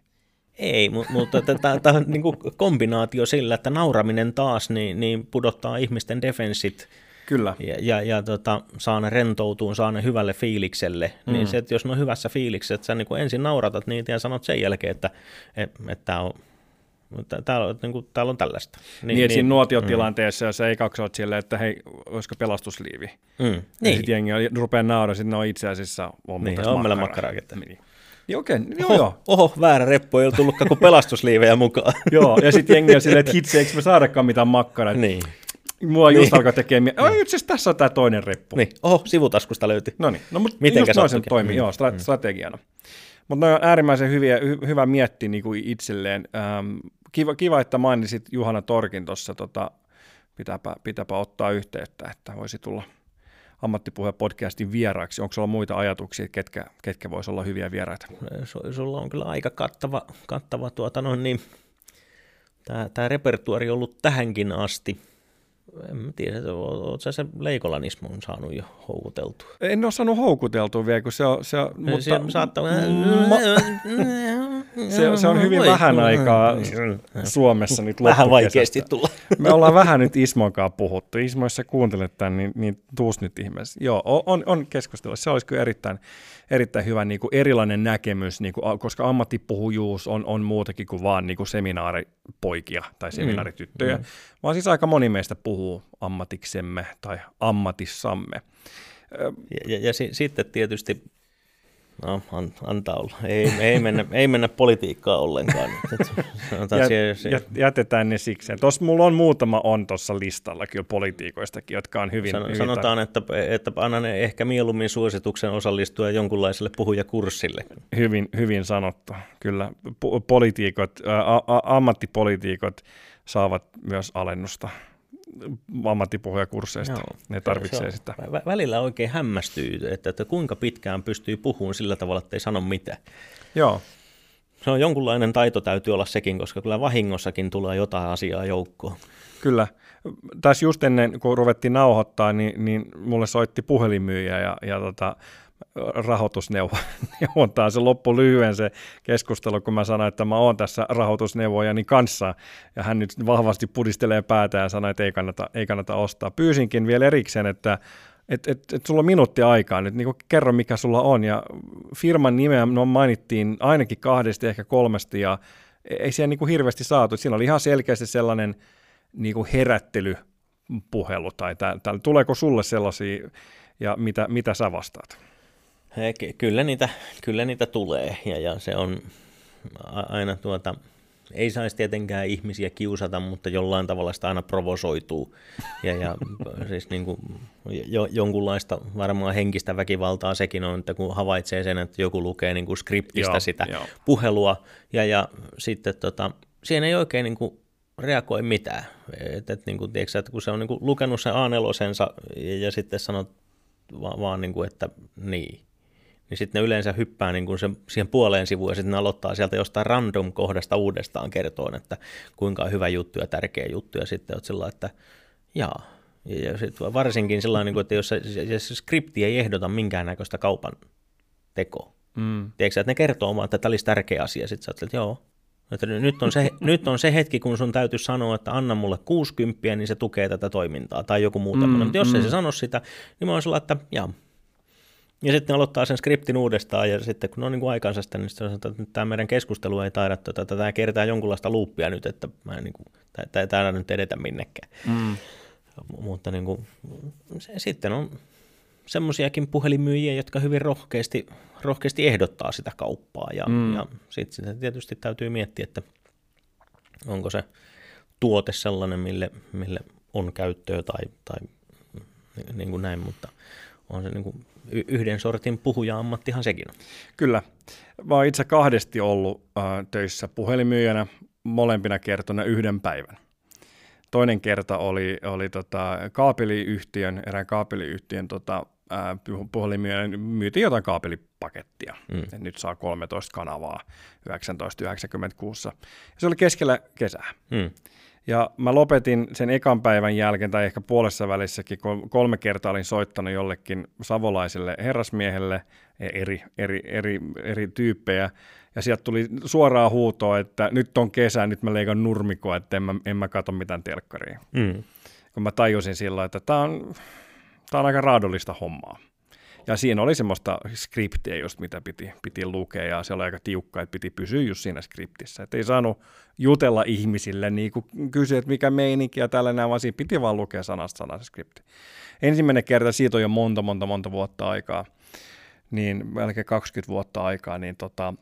Ei, mutta tämä on niin kombinaatio sillä, että nauraminen taas niin, niin pudottaa ihmisten defenssit Kyllä. Ja, ja, ja tota, saa ne rentoutuun, saa ne hyvälle fiilikselle. Niin mm. Niin se, että jos ne on hyvässä fiiliksessä, että sä niin ensin nauratat niitä ja sanot sen jälkeen, että, että, että on mutta täällä, niin kuin, täällä on tällaista. Niin, niin, niin siinä nuotiotilanteessa, mm. jos ei kaksi silleen, että hei, olisiko pelastusliivi. Mm. Niin. Sitten jengi rupeaa nauraa, sitten ne on itse asiassa on niin, on meillä makkaraa. Niin. Niin okei, okay, joo, oho, joo. Oho, väärä reppu, ei ole tullut kuin pelastusliivejä mukaan. joo, ja sitten jengi on silleen, että hitsi, eikö me saadakaan mitään makkaraa. Niin. Mua just niin. alkaa tekemään, niin. itse asiassa tässä on tämä toinen reppu. Niin, oho, sivutaskusta löytyi. No niin, no mutta Mitenkä just noin sen toimii, mm. joo, stra- mm. strategiana. Mutta ne on äärimmäisen hyviä, hy, hyvä miettiä niin kuin itselleen. Ähm, kiva, kiva, että mainitsit Juhana Torkin tuossa, tota, pitääpä, pitääpä ottaa yhteyttä, että voisi tulla ammattipuhe podcastin vieraaksi. Onko sulla muita ajatuksia, ketkä, ketkä voisi olla hyviä vieraita? Sulla on kyllä aika kattava, kattava tuota, no niin, tämä, tämä repertuari ollut tähänkin asti en tiedä, oletko sä se Leikolanismon saanut jo houkuteltua? En ole saanut houkuteltua vielä, kun se on... Se on mutta, se, saattaa... ma, se, se on hyvin vähän aikaa Suomessa nyt Vähän vaikeasti tulla. Me ollaan vähän nyt Ismon kanssa puhuttu. Ismo, jos sä kuuntelet tämän, niin, niin tuus nyt ihmeessä. Joo, on, on keskustelu. Se olisi kyllä erittäin, erittäin hyvä niin kuin erilainen näkemys, niin kuin, koska ammattipuhujuus on, on muutakin kuin vaan niin kuin seminaaripoikia tai mm, seminaarityttöjä, mm, mm. vaan siis aika moni meistä puhuu ammatiksemme tai ammatissamme. Ja, ja, ja si, sitten tietysti No, an, antaa olla. Ei, ei, mennä, ei mennä politiikkaan ollenkaan. Jät, jätetään ne sikseen. Tuossa mulla on muutama on tuossa listalla kyllä politiikoistakin, jotka on hyvin... San, sanotaan, että, että annan ehkä mieluummin suosituksen osallistua jonkunlaiselle puhujakurssille. Hyvin, hyvin sanottu, kyllä. Politiikot, ä, a, ammattipolitiikot saavat myös alennusta ammattipuhujakursseista. Joo, ne tarvitsee se sitä. Välillä oikein hämmästyy, että, että kuinka pitkään pystyy puhumaan sillä tavalla, että ei sano mitään. Joo. Se on jonkunlainen taito täytyy olla sekin, koska kyllä vahingossakin tulee jotain asiaa joukkoon. Kyllä. Tässä just ennen, kun ruvettiin nauhoittaa, niin, niin mulle soitti puhelinmyyjä ja, ja tota, rahoitusneuvontaan. Se loppu lyhyen se keskustelu, kun mä sanoin, että mä oon tässä rahoitusneuvojani kanssa, ja hän nyt vahvasti pudistelee päätä ja sanoi, että ei kannata, ei kannata ostaa. Pyysinkin vielä erikseen, että että et, et sulla on minuutti aikaa nyt, niin kerro mikä sulla on. Ja firman nimeä no mainittiin ainakin kahdesti, ehkä kolmesti, ja ei siellä niin kuin hirveästi saatu. Siinä oli ihan selkeästi sellainen niin kuin herättelypuhelu, tai tä, tä, tuleeko sulle sellaisia, ja mitä, mitä sä vastaat? Kyllä niitä, kyllä niitä tulee, ja, ja se on aina tuota, ei saisi tietenkään ihmisiä kiusata, mutta jollain tavalla sitä aina provosoituu. Ja, ja siis niin kuin, jo, jonkunlaista varmaan henkistä väkivaltaa sekin on, että kun havaitsee sen, että joku lukee niin kuin skriptistä joo, sitä joo. puhelua, ja, ja sitten tota, siihen ei oikein niin kuin reagoi mitään. Et, et, niin kuin, tiedätkö, että kun se on niin kuin lukenut sen a ja, ja sitten sanot vaan, vaan niin kuin, että niin, niin sitten ne yleensä hyppää niin kuin sen, siihen puoleen sivuun ja sitten ne aloittaa sieltä jostain random kohdasta uudestaan kertoon, että kuinka on hyvä juttu ja tärkeä juttu ja sitten olet sillä että jaa. Ja, ja sit varsinkin sillä niin että jos se, se skripti ei ehdota minkäännäköistä kaupan tekoa. Mm. Tiedätkö, että ne kertoo vaan, että tämä olisi tärkeä asia. Sitten sä oot, että joo, että nyt on, se, nyt on se hetki, kun sun täytyy sanoa, että anna mulle 60, niin se tukee tätä toimintaa, tai joku muu mm, Mutta jos mm. ei se sano sitä, niin mä oon sillä, että jaa, ja sitten aloittaa sen skriptin uudestaan, ja sitten kun on niin kuin aikansa sitä, niin sitten sanotaan, että tämä meidän keskustelu ei taida, että tämä kertaa jonkunlaista luuppia nyt, että mä en, niin kuin, tämä ei taida nyt edetä minnekään. Mm. Mutta niin kuin, se, sitten on semmoisiakin puhelimyyjiä, jotka hyvin rohkeasti, rohkeasti ehdottaa sitä kauppaa, ja, mm. ja sitten sitä tietysti täytyy miettiä, että onko se tuote sellainen, mille, mille on käyttöä tai, tai niin kuin näin, mutta on se niin kuin yhden sortin puhuja-ammattihan sekin on. Kyllä. Mä oon itse kahdesti ollut äh, töissä puhelimyyjänä molempina kertona yhden päivän. Toinen kerta oli, oli tota, kaapeliyhtiön, erään kaapeliyhtiön tota, äh, puhelimyyjänä, myytiin jotain kaapelipakettia. Mm. Et nyt saa 13 kanavaa 1996. Ja se oli keskellä kesää. Mm. Ja mä lopetin sen ekan päivän jälkeen, tai ehkä puolessa välissäkin, kun kolme kertaa olin soittanut jollekin savolaiselle herrasmiehelle, e, eri, eri, eri, eri tyyppejä, ja sieltä tuli suoraa huutoa, että nyt on kesä, nyt mä leikan nurmikoa, että en mä, en mä katso mitään telkkaria. Mm. Kun mä tajusin silloin, että tämä on, tää on aika raadollista hommaa. Ja siinä oli semmoista skriptiä just, mitä piti, piti lukea, ja se oli aika tiukka, että piti pysyä just siinä skriptissä. Että ei saanut jutella ihmisille, niin kuin kysyä, että mikä meininki ja tällainen, vaan siinä piti vaan lukea sanasta sanasta skripti. Ensimmäinen kerta, siitä on jo monta, monta, monta vuotta aikaa, niin melkein 20 vuotta aikaa, niin tota,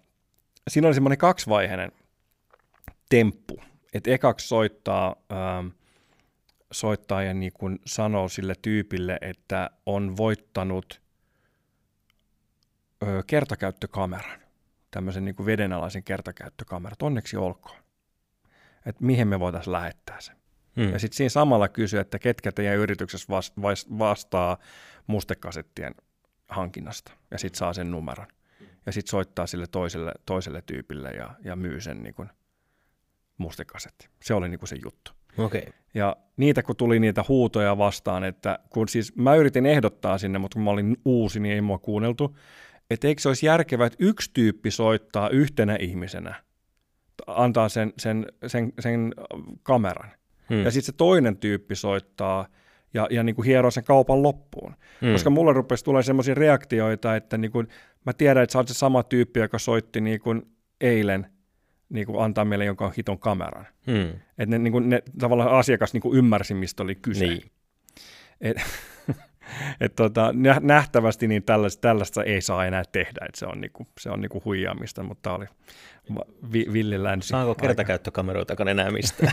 siinä oli semmoinen kaksivaiheinen temppu, että ekaksi soittaa, ähm, soittaa ja niin kuin sanoo sille tyypille, että on voittanut – ö, kertakäyttökameran, tämmöisen niin kuin vedenalaisen kertakäyttökameran, onneksi olkoon. Että mihin me voitaisiin lähettää se. Hmm. Ja sitten siinä samalla kysyä, että ketkä teidän yrityksessä vastaa mustekasettien hankinnasta. Ja sitten saa sen numeron. Ja sitten soittaa sille toiselle, toiselle tyypille ja, ja myy sen niin kuin mustekasetti. Se oli niin kuin se juttu. Okay. Ja niitä kun tuli niitä huutoja vastaan, että kun siis mä yritin ehdottaa sinne, mutta kun mä olin uusi, niin ei mua kuunneltu että eikö se olisi järkevää, että yksi tyyppi soittaa yhtenä ihmisenä, antaa sen, sen, sen, sen kameran, hmm. ja sitten se toinen tyyppi soittaa ja, ja niin kuin hieroo sen kaupan loppuun. Hmm. Koska mulle rupesi tulee sellaisia reaktioita, että niin kuin, mä tiedän, että sä oot se sama tyyppi, joka soitti niin kuin eilen, niin kuin antaa meille jonkun hiton kameran. Hmm. Että ne, niin kuin, ne, tavallaan asiakas niin kuin ymmärsi, mistä oli kyse. Niin. Et, et tota, nähtävästi niin tällaista, tällaista ei saa enää tehdä, että se on, niinku, se on niinku huijaamista, mutta oli vi, villi länsi. Saanko kertakäyttökameroitakaan enää mistään?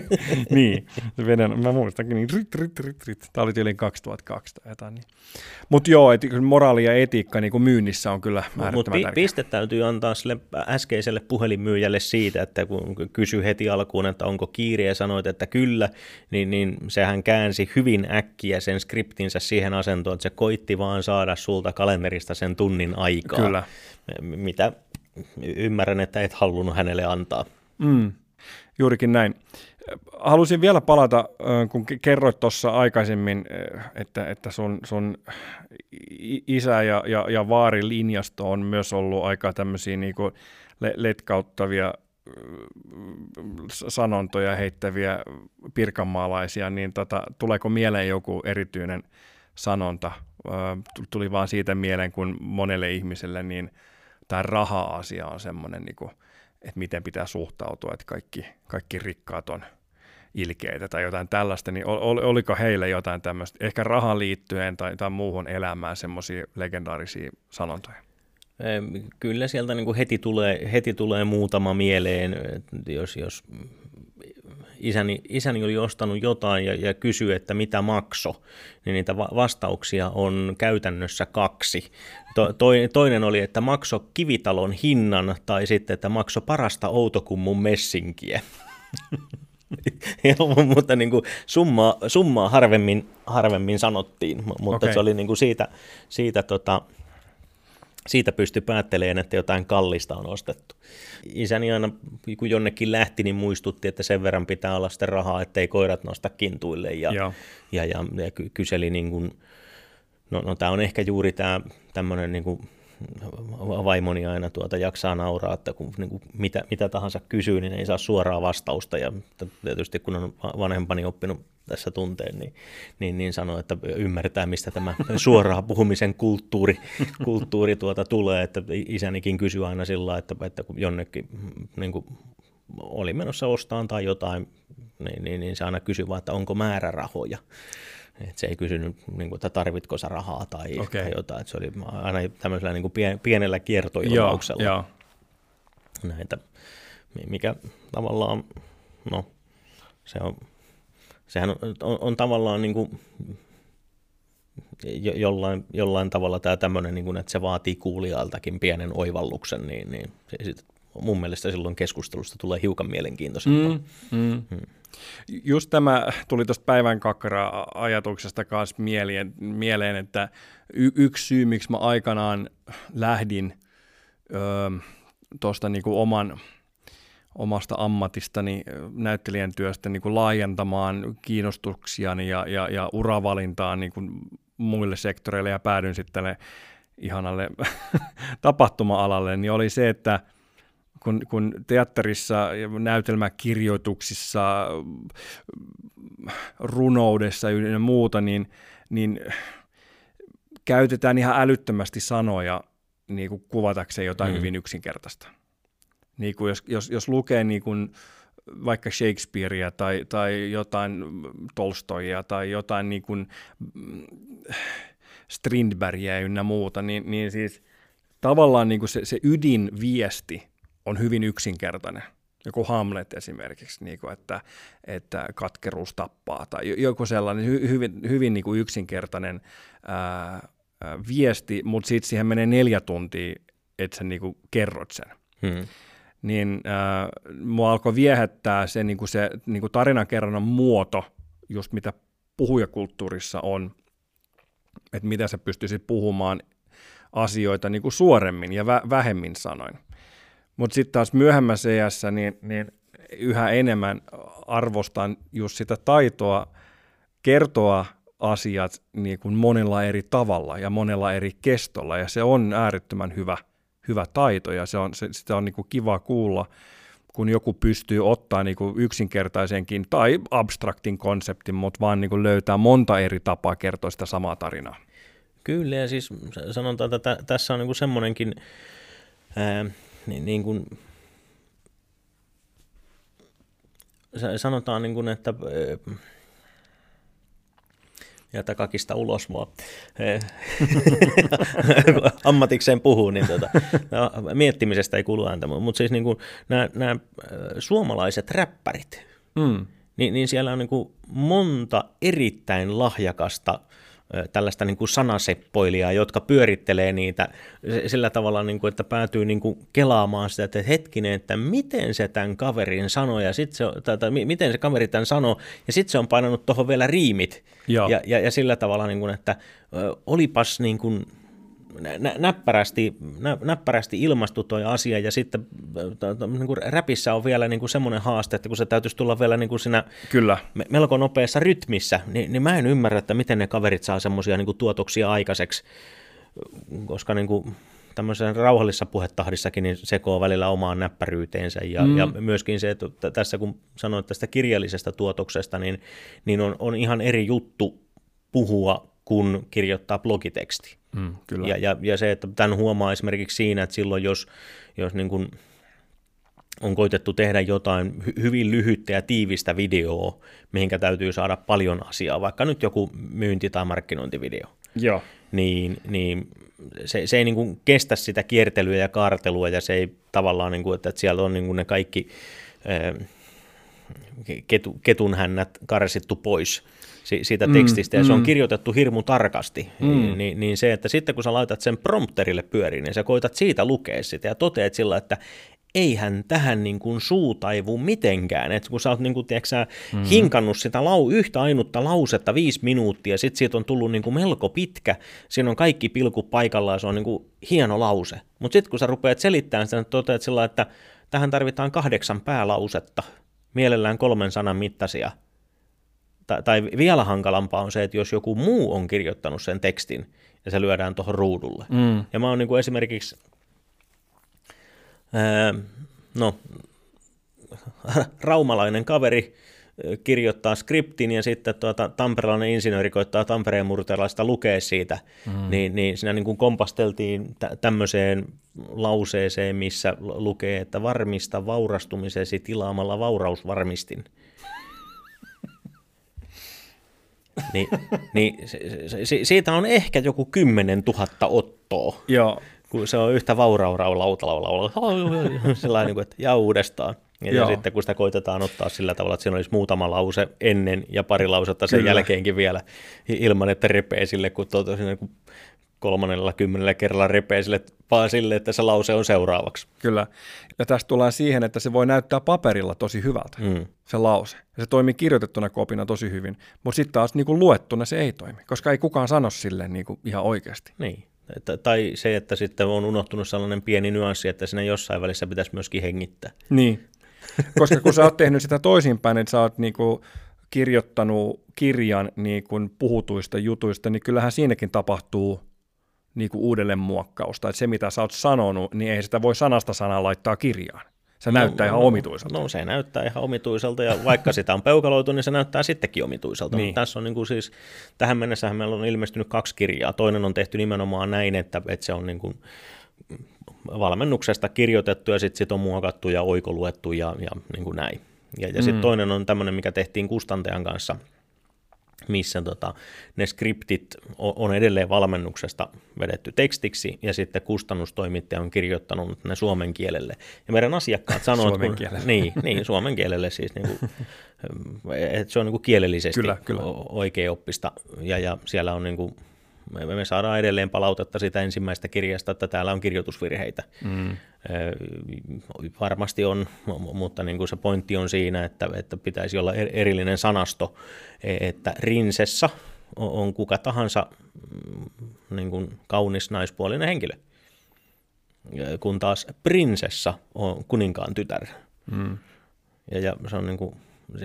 niin, se veden, mä muistankin, niin rit, rit, rit, rit. Tämä oli yli 2002 tai jotain. Niin. Mutta joo, et, moraali ja etiikka niin kuin myynnissä on kyllä äärettömän Mutta pi- piste täytyy antaa sille äskeiselle puhelinmyyjälle siitä, että kun kysyi heti alkuun, että onko kiire ja sanoit, että kyllä, niin, niin sehän käänsi hyvin äkkiä sen skriptinsä siihen asentoon, että se koitti vaan saada sulta kalenterista sen tunnin aikaa. Kyllä. Mitä ymmärrän, että et halunnut hänelle antaa. Mm, juurikin näin. Halusin vielä palata, kun kerroit tuossa aikaisemmin, että, että sun, sun isä ja, ja, ja vaari linjasto on myös ollut aika tämmöisiä niin letkauttavia sanontoja heittäviä pirkanmaalaisia, niin tota, tuleeko mieleen joku erityinen sanonta. Tuli vaan siitä mieleen, kun monelle ihmiselle niin tämä raha-asia on semmoinen, niin kuin, että miten pitää suhtautua, että kaikki, kaikki rikkaat on ilkeitä tai jotain tällaista, niin ol, oliko heille jotain tämmöistä, ehkä rahaan liittyen tai, tai muuhun elämään semmoisia legendaarisia sanontoja? Kyllä sieltä niin kuin heti, tulee, heti tulee muutama mieleen, jos, jos isäni, isäni oli ostanut jotain ja, ja kysyi, että mitä makso, niin niitä va- vastauksia on käytännössä kaksi. To, to, toinen oli, että makso kivitalon hinnan tai sitten, että makso parasta Outokummun messinkiä. mutta niin kuin summaa, summaa harvemmin, harvemmin sanottiin, mutta okay. se oli niin kuin siitä, siitä tota, siitä pystyi päättelemään, että jotain kallista on ostettu. Isäni aina, kun jonnekin lähti, niin muistutti, että sen verran pitää olla sitten rahaa, ettei koirat nosta kintuille. Ja, ja, ja, ja, ja kyseli, niin kuin, no, no tämä on ehkä juuri tämä tämmöinen niin kuin vaimoni aina tuota jaksaa nauraa, että kun niin kuin mitä, mitä tahansa kysyy, niin ei saa suoraa vastausta. Ja tietysti kun on vanhempani oppinut tässä tunteen, niin, niin, niin sanoo, että ymmärtää, mistä tämä suoraa puhumisen kulttuuri, kulttuuri tuota tulee. Että isänikin kysyy aina sillä että, että kun jonnekin niin kuin oli menossa ostaan tai jotain, niin, niin, niin se aina kysyy vaan, että onko määrärahoja. Et se ei kysynyt, niin kuin, että tarvitko sä rahaa tai, okay. tai jotain. Et se oli aina tämmöisellä niin kuin pien, pienellä kiertoilmauksella. Joo, joo. Näitä, mikä tavallaan, no, se on, sehän on, on, on tavallaan niin kuin, jo, jollain, jollain tavalla tämä tämmöinen, niin kuin, että se vaatii kuulijaltakin pienen oivalluksen, niin, niin se sit, mun mielestä silloin keskustelusta tulee hiukan mielenkiintoisempaa. Mm, mm. Mm. Just tämä tuli tuosta päivän kakkara ajatuksesta kanssa mieleen, mieleen että y- yksi syy, miksi mä aikanaan lähdin öö, tuosta niinku oman, omasta ammatistani, näyttelijän työstä niin kuin laajentamaan kiinnostuksiani ja, ja, ja uravalintaan niin kuin muille sektoreille ja päädyin sitten tälle ihanalle tapahtuma-alalle, niin oli se, että – kun, kun teatterissa, näytelmäkirjoituksissa, runoudessa ja muuta, niin, niin käytetään ihan älyttömästi sanoja niin kuin kuvatakseen jotain mm. hyvin yksinkertaista. Niin kuin jos, jos, jos lukee niin kuin vaikka Shakespearea tai, tai jotain Tolstoia tai jotain niin kuin Strindbergia ynnä muuta, niin, niin siis tavallaan niin kuin se, se ydinviesti on hyvin yksinkertainen. Joku Hamlet esimerkiksi, niin kuin, että, että katkeruus tappaa tai joku sellainen hy, hyvin, hyvin niin kuin yksinkertainen ää, viesti, mutta sitten siihen menee neljä tuntia, että sä niin kuin kerrot sen. Hmm. Niin ää, mua alkoi viehättää se, niin kuin se niin kuin tarinankerronnan muoto, just mitä puhujakulttuurissa on, että mitä sä pystyisit puhumaan asioita niin kuin suoremmin ja vä- vähemmin sanoin. Mutta sitten taas myöhemmässä iässä niin, niin yhä enemmän arvostan just sitä taitoa kertoa asiat niin kuin monella eri tavalla ja monella eri kestolla, ja se on äärettömän hyvä, hyvä taito, ja se on, se, sitä on niin kuin kiva kuulla, kun joku pystyy ottaa niin kuin yksinkertaisenkin tai abstraktin konseptin, mutta vaan niin kuin löytää monta eri tapaa kertoa sitä samaa tarinaa. Kyllä, ja siis sanotaan, että tässä on niin kuin semmoinenkin ää, niin, niin kuin, sanotaan niin kuin, että jätä kakista ulos mua. Ammatikseen puhuu, niin tuota, no, miettimisestä ei kuulu ääntä, mutta siis niin kuin, nämä, nämä suomalaiset räppärit, mm. niin, niin siellä on niin kuin monta erittäin lahjakasta tällaista niin kuin sanaseppoilijaa, jotka pyörittelee niitä sillä tavalla, niin kuin, että päätyy niin kuin kelaamaan sitä, että hetkinen, että miten se tämän kaverin sanoi, ja sit se, tai, tai, miten se kaveri tämän sanoi, ja sitten se on painanut tuohon vielä riimit, ja, ja, ja sillä tavalla, niin kuin, että olipas niin kuin, nä, näppärästi, nä, näppärästi ilmastu tuo asia ja sitten niin kuin räpissä on vielä niin kuin semmoinen haaste, että kun se täytyisi tulla vielä niin kuin siinä Kyllä. melko nopeassa rytmissä, niin, niin mä en ymmärrä, että miten ne kaverit saa semmoisia niin kuin tuotoksia aikaiseksi, koska niin kuin, tämmöisessä rauhallisessa puhetahdissakin niin sekoo välillä omaan näppäryyteensä ja, mm. ja myöskin se, että tässä kun sanoit tästä kirjallisesta tuotoksesta, niin, niin on, on ihan eri juttu puhua kun kirjoittaa blogiteksti. Mm, kyllä. Ja, ja, ja se, että tämän huomaa esimerkiksi siinä, että silloin jos, jos niin kuin on koitettu tehdä jotain hy- hyvin lyhyttä ja tiivistä videoa, mihinkä täytyy saada paljon asiaa, vaikka nyt joku myynti- tai markkinointivideo, Joo. niin, niin se, se ei niin kuin kestä sitä kiertelyä ja kaartelua ja se ei tavallaan, niin kuin, että, että siellä on niin kuin ne kaikki ää, ketu, ketunhännät karsittu pois si- siitä tekstistä, mm, ja se on kirjoitettu hirmu tarkasti, mm. niin, niin, niin se, että sitten kun sä laitat sen prompterille pyöriin, niin sä koitat siitä lukea sitä ja toteat sillä, että eihän tähän niin kuin suutaivu mitenkään. Et kun sä oot niin kuin, tiedätkö, sä, mm. hinkannut sitä lau, yhtä ainutta lausetta viisi minuuttia, sitten siitä on tullut niin kuin melko pitkä, siinä on kaikki pilkut paikallaan, se on niin kuin hieno lause. Mutta sitten kun sä rupeat selittämään sitä, toteat sillä, että tähän tarvitaan kahdeksan päälausetta, mielellään kolmen sanan mittaisia. Tai, tai vielä hankalampaa on se, että jos joku muu on kirjoittanut sen tekstin, ja se lyödään tuohon ruudulle. Mm. Ja mä oon niin kuin esimerkiksi no, raumalainen kaveri kirjoittaa skriptin ja sitten tuota, tamperelainen insinööri koittaa Tampereen murteelaista lukea siitä, mm. niin, niin siinä niin kuin kompasteltiin tä- tämmöiseen lauseeseen, missä lukee, että varmista vaurastumisesi tilaamalla vaurausvarmistin. Niin, niin se, se, siitä on ehkä joku kymmenen tuhatta ottoa. Joo kun se on yhtä vauraurau lautalaula, sellainen, niin että ja uudestaan. Ja, ja sitten kun sitä koitetaan ottaa sillä tavalla, että siinä olisi muutama lause ennen ja pari lausetta sen Kyllä. jälkeenkin vielä ilman, että repee sille, kun tuota, niin kolmannella kymmenellä kerralla repee sille, vaan sille, että se lause on seuraavaksi. Kyllä. Ja tästä tullaan siihen, että se voi näyttää paperilla tosi hyvältä, mm. se lause. Ja se toimii kirjoitettuna kopina tosi hyvin. Mutta sitten taas niin kuin luettuna se ei toimi, koska ei kukaan sano sille niin kuin ihan oikeasti. Niin. Että, tai se, että sitten on unohtunut sellainen pieni nyanssi, että sinne jossain välissä pitäisi myöskin hengittää. Niin, koska kun sä oot tehnyt sitä toisinpäin, että sä oot niinku kirjoittanut kirjan niinku puhutuista jutuista, niin kyllähän siinäkin tapahtuu niinku uudelleenmuokkausta. Että se, mitä sä oot sanonut, niin ei sitä voi sanasta sanaa laittaa kirjaan. Se no, näyttää no, ihan omituiselta. No se näyttää ihan omituiselta ja vaikka sitä on peukaloitu, niin se näyttää sittenkin omituiselta. Niin. Mutta tässä on niin kuin siis, tähän mennessä meillä on ilmestynyt kaksi kirjaa. Toinen on tehty nimenomaan näin, että, että se on niin kuin valmennuksesta kirjoitettu ja sitten sit on muokattu ja oikoluettu ja, ja niin kuin näin. Ja, ja sitten mm. toinen on tämmöinen, mikä tehtiin kustantajan kanssa – missä tota, ne skriptit on edelleen valmennuksesta vedetty tekstiksi, ja sitten kustannustoimittaja on kirjoittanut ne suomen kielelle. Ja meidän asiakkaat sanoo, suomen että kun, niin, niin, suomen kielelle siis, niin kuin, että se on niin kuin kielellisesti kyllä, kyllä. oikea oppista, ja, ja siellä on niin kuin, me, me saadaan edelleen palautetta sitä ensimmäistä kirjasta, että täällä on kirjoitusvirheitä. Mm. Varmasti on, mutta niin kuin se pointti on siinä, että, että pitäisi olla er-, erillinen sanasto, e, että rinsessa on kuka tahansa mm, niin kuin kaunis naispuolinen henkilö, kun taas prinsessa on kuninkaan tytär. Mm. Ja, ja se on niin kuin,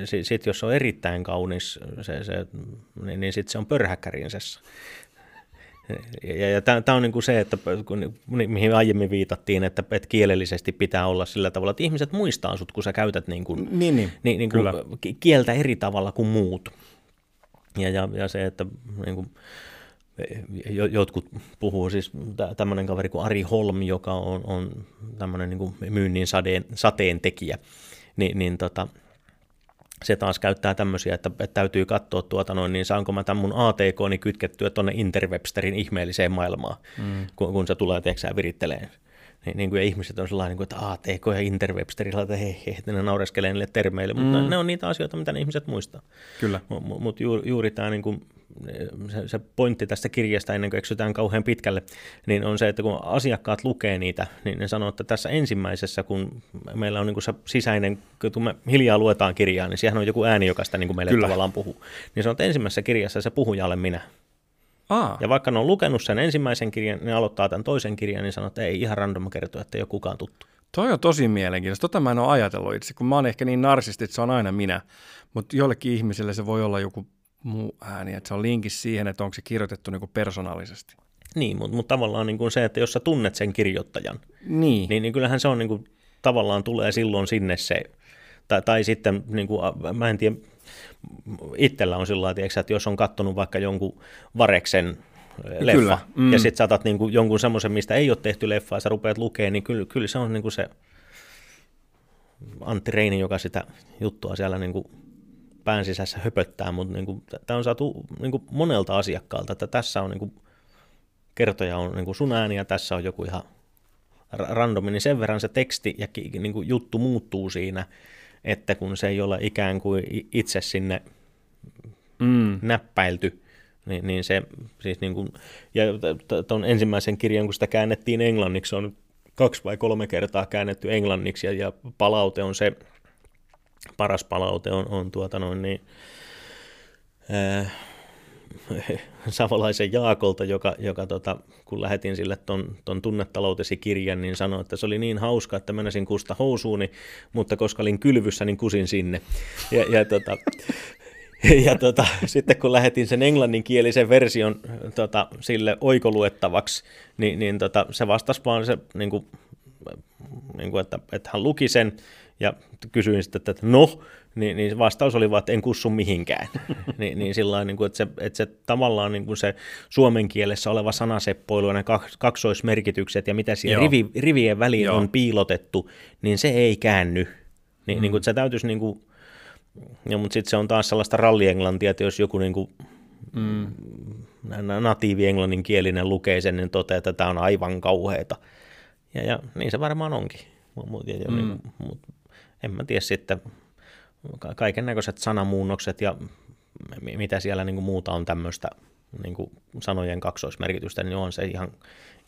sitten jos se on erittäin kaunis, se, se, niin, niin sitten se on pörhäkkärinsessä. Ja, ja tämä on niin kuin se, että kun, mihin aiemmin viitattiin, että, että kielellisesti pitää olla sillä tavalla, että ihmiset muistaa sut, kun sä käytät niin kuin, niin, niin, niin, niin kuin kieltä eri tavalla kuin muut. Ja, ja, ja se, että niin kuin, jotkut puhuu, siis tämmöinen kaveri kuin Ari Holm, joka on, on tämmöinen niin kuin myynnin sadeen, sateen tekijä, niin, niin tota, se taas käyttää tämmöisiä, että, että täytyy katsoa tuota noin, niin saanko mä tämän mun ATK-ni kytkettyä tuonne Interwebsterin ihmeelliseen maailmaan, mm. kun, kun se tulee, tiedätkö virittelee. Niin, niin kuin, ihmiset on sellainen, niin että ATK ja Interwebsterilla, että hei, hei, ne naureskelee niille termeille, mutta mm. ne on niitä asioita, mitä ne ihmiset muistaa. Kyllä. Mutta mut juuri, juuri tämä niin kuin, se, se pointti tästä kirjasta ennen kuin eksytään kauhean pitkälle, niin on se, että kun asiakkaat lukee niitä, niin ne sanoo, että tässä ensimmäisessä, kun meillä on niin kuin se sisäinen, kun me hiljaa luetaan kirjaa, niin siihen on joku ääni, joka sitä niin kuin meille Kyllä. tavallaan puhuu. Niin sanoo, että ensimmäisessä kirjassa se puhuja olen minä. Aa. Ja vaikka ne on lukenut sen ensimmäisen kirjan, niin aloittaa tämän toisen kirjan, niin sanoo, että ei ihan random kertoa, että ei ole kukaan tuttu. Toi on tosi mielenkiintoista. Tota mä en ole ajatellut itse, kun mä oon ehkä niin narsisti, että se on aina minä. Mutta jollekin ihmiselle se voi olla joku muu ääni, että se on linkissä siihen, että onko se kirjoitettu niinku persoonallisesti. Niin, mutta mut tavallaan niin kuin se, että jos sä tunnet sen kirjoittajan, niin, niin, niin kyllähän se on niin kuin, tavallaan tulee silloin sinne se, tai, tai sitten niin kuin, mä en tiedä, itsellä on sillä lailla, että jos on kattonut vaikka jonkun Vareksen leffa, kyllä. Mm. ja sitten saatat niin kuin jonkun semmoisen, mistä ei ole tehty leffaa, ja sä rupeat lukemaan, niin kyllä, kyllä se on niin kuin se Antti Reini, joka sitä juttua siellä niin kuin pään sisässä höpöttää, mutta niin kuin, tämä on saatu niin kuin monelta asiakkaalta, että tässä on niin kuin, kertoja on niin kuin sun ääni ja tässä on joku ihan randomi, niin sen verran se teksti ja niin kuin juttu muuttuu siinä, että kun se ei ole ikään kuin itse sinne mm. näppäilty, niin, niin se siis niin kuin, ja tuon ensimmäisen kirjan, kun sitä käännettiin englanniksi, on kaksi vai kolme kertaa käännetty englanniksi ja, ja palaute on se, paras palaute on, on tuota noin niin, ää, Savolaisen Jaakolta, joka, joka tota, kun lähetin sille ton, ton tunnetaloutesi kirjan, niin sanoi, että se oli niin hauska, että menisin kusta housuuni, mutta koska olin kylvyssä, niin kusin sinne. Ja, ja, tota, ja tota, sitten kun lähetin sen englanninkielisen version tota, sille oikoluettavaksi, niin, niin tota, se vastasi vaan se, niin kuin, niin kuin, että, että hän luki sen ja kysyin sitten, että no, niin, niin vastaus oli vaan, että en kussu mihinkään. niin, niin sillä niin kuin, että, se, että se tavallaan niin kuin se suomen kielessä oleva sanaseppoilu ja ne kaksoismerkitykset ja mitä siihen rivi, rivien väliin Joo. on piilotettu, niin se ei käänny. Niin, mm. niin kuin, se täytyisi, niin kuin, ja, mutta sitten se on taas sellaista rallienglantia, että jos joku niin kuin, mm. natiivi englanninkielinen lukee sen, niin toteaa, että tämä on aivan kauheata. Ja, ja niin se varmaan onkin. Mut, ja, mm. niin, mut, en mä tiedä sitten, kaiken näköiset sanamuunnokset ja mitä siellä niin kuin muuta on tämmöistä niin kuin sanojen kaksoismerkitystä, niin on se ihan,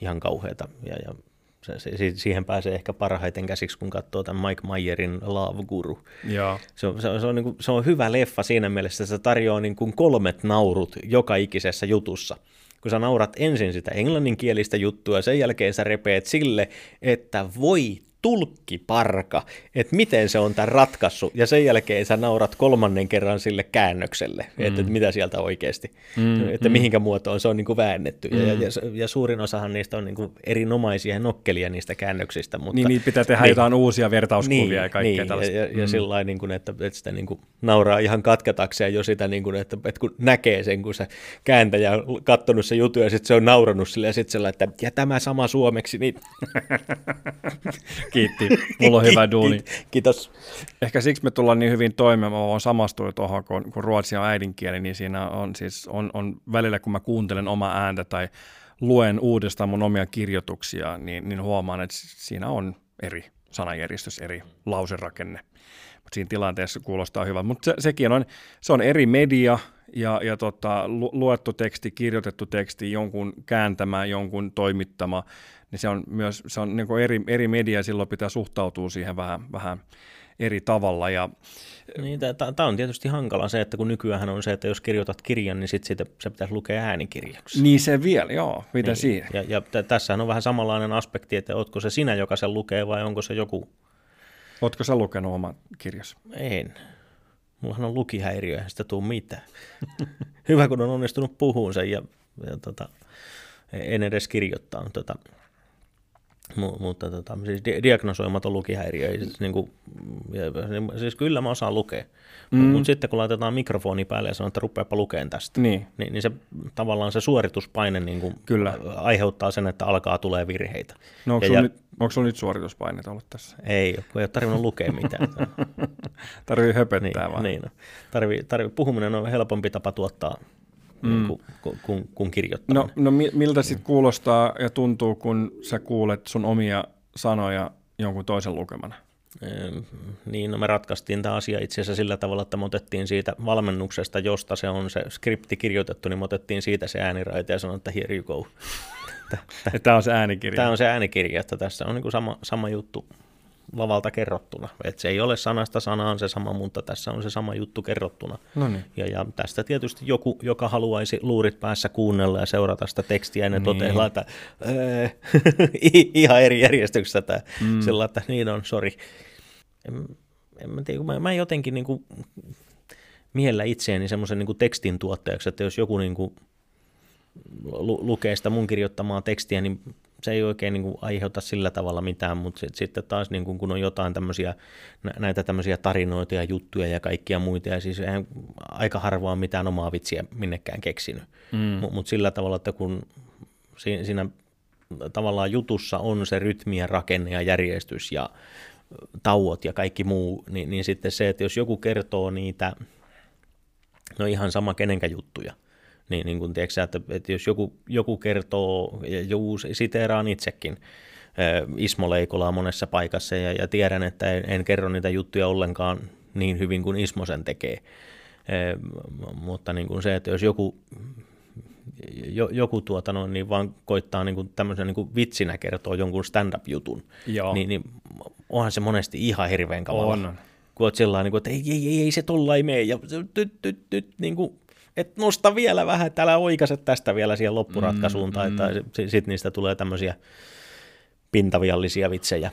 ihan kauheata. Ja, ja se, se, siihen pääsee ehkä parhaiten käsiksi, kun katsoo tämän Mike Mayerin Love Guru. Ja. Se, on, se, on, se, on, niin kuin, se on hyvä leffa siinä mielessä, että se tarjoaa niin kuin kolmet naurut joka ikisessä jutussa kun sä naurat ensin sitä englanninkielistä juttua sen jälkeen sä repeet sille, että voi tulkkiparka, että miten se on tämän ratkaissut, ja sen jälkeen sä naurat kolmannen kerran sille käännökselle, mm. että, että mitä sieltä oikeasti, mm, että mm. mihinkä muotoon se on niin kuin väännetty, mm. ja, ja, ja suurin osahan niistä on niin kuin erinomaisia nokkelia niistä käännöksistä. Mutta, niin, niin pitää tehdä niin, jotain uusia vertauskuvia niin, ja kaikkea niin, tällaista. Ja, ja, mm. ja sillä lailla, niin kuin, että, että sitä niin kuin nauraa ihan katketakseen jo sitä, niin kuin, että, että kun näkee sen, kun se kääntäjä on katsonut se juttu, ja sitten se on naurannut sille, ja sitten se että ja tämä sama suomeksi, niin Kiitti. Mulla on hyvä duuni. Kiitos. Ehkä siksi me tullaan niin hyvin toimeen. Mä oon samastunut tuohon, kun, kun ruotsi on äidinkieli, niin siinä on siis on, on välillä, kun mä kuuntelen omaa ääntä tai luen uudestaan mun omia kirjoituksia, niin, niin huomaan, että siinä on eri sanajärjestys, eri lauserakenne. Mutta siinä tilanteessa kuulostaa hyvältä. Mutta se, sekin on, se on eri media ja, ja tota, lu, luettu teksti, kirjoitettu teksti, jonkun kääntämä, jonkun toimittama, niin se on myös se on niin eri, eri media, silloin pitää suhtautua siihen vähän, vähän eri tavalla. Ja, niin, Tämä on tietysti hankala se, että kun nykyään on se, että jos kirjoitat kirjan, niin sit siitä, se pitäisi lukea äänikirjaksi. Niin se vielä, joo. Mitä niin, siinä? Ja, ja t- tässä on vähän samanlainen aspekti, että ootko se sinä, joka sen lukee vai onko se joku... Ootko sä lukenut oman kirjas? En. Mullahan on lukihäiriö, ei sitä tuu mitään. Hyvä, kun on onnistunut puhumaan sen ja, ja tota, en edes kirjoittaa. Tota, mutta tota, siis diagnosoimaton lukihäiriö, ei, siis, niin kuin, siis kyllä mä osaan lukea, mm. mutta sitten kun laitetaan mikrofoni päälle ja sanoo, että rupeapa lukeen tästä, niin, niin, niin se tavallaan se suorituspaine niin kuin kyllä. aiheuttaa sen, että alkaa tulee virheitä. No onko, ja, nyt, onko sulla nyt suorituspaineita ollut tässä? Ei, kun ei ole tarvinnut lukea mitään. tarvii höpöttää niin, vaan. Niin, tarvii, tarvii, puhuminen on helpompi tapa tuottaa mm. kun, kun, kun kirjoittaa. No, no miltä sitten kuulostaa ja tuntuu, kun sä kuulet sun omia sanoja jonkun toisen lukemana? Niin, no me ratkaistiin tämä asia itse asiassa sillä tavalla, että me otettiin siitä valmennuksesta, josta se on se skripti kirjoitettu, niin me otettiin siitä se ääniraita ja sanoin, että here you go. Tämä on se äänikirja. Tämä on se äänikirja, että tässä on niin kuin sama, sama juttu lavalta kerrottuna. Et se ei ole sanasta sanaan se sama, mutta tässä on se sama juttu kerrottuna. Noniin. Ja, ja tästä tietysti joku, joka haluaisi luurit päässä kuunnella ja seurata sitä tekstiä, niin, niin. toteaa, että ihan eri järjestyksessä tämä. Mm. Sillä että niin on, sori. En, en mä tiedä, mä, mä jotenkin niin kuin, miellä itseäni semmoisen niin tekstin tuottajaksi, että jos joku niin kuin, lu, lukee sitä mun kirjoittamaa tekstiä, niin se ei oikein niin kuin aiheuta sillä tavalla mitään, mutta sit, sitten taas niin kuin, kun on jotain tämmöisiä, näitä tämmöisiä tarinoita ja juttuja ja kaikkia muita, ja siis eihän aika harvoin mitään omaa vitsiä minnekään keksinyt, mm. mutta mut sillä tavalla, että kun siinä, siinä tavallaan jutussa on se rytmi ja rakenne ja järjestys ja tauot ja kaikki muu, niin, niin sitten se, että jos joku kertoo niitä, no ihan sama kenenkä juttuja, niin, niin kuin, tiedätkö, että, että jos joku, joku kertoo, ja joku siteeraan itsekin, Ismo Leikolaa monessa paikassa ja, ja tiedän, että en, en kerro niitä juttuja ollenkaan niin hyvin kuin Ismo sen tekee. E, mutta niin kuin se, että jos joku, jo, joku tuota noin, niin vaan koittaa niin kuin tämmöisen niin kuin vitsinä kertoa jonkun stand-up-jutun, niin, niin onhan se monesti ihan hirveän kamala. On. Kun oot sellainen, niin että ei, ei, ei, ei se tollain mene, ja tyt, tyt, tyt, niin kuin, et nosta vielä vähän, että älä oikaiset tästä vielä siihen loppuratkaisuun, mm, tai, mm. tai sitten sit niistä tulee tämmöisiä pintaviallisia vitsejä.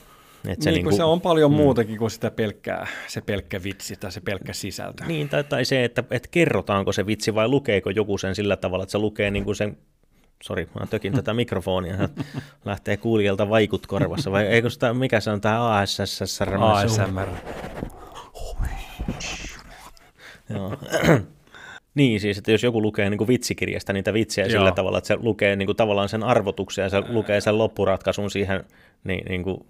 Et se, niin, niin se on paljon mm. muutakin kuin sitä pelkkää, se pelkkä vitsi tai se pelkkä sisältö. Niin, tai, tai se, että, että kerrotaanko se vitsi vai lukeeko joku sen sillä tavalla, että se lukee niin kuin sen sori, mä tökin tätä mikrofonia, lähtee kuulijalta vaikut korvassa, vai eikö sitä, mikä se on tämä ASSR? ASMR. Joo. Niin, siis että jos joku lukee niin kuin vitsikirjasta niitä vitsejä Joo. sillä tavalla, että se lukee niin kuin, tavallaan sen arvotuksen ja se lukee sen loppuratkaisun siihen, niin, niin kuin,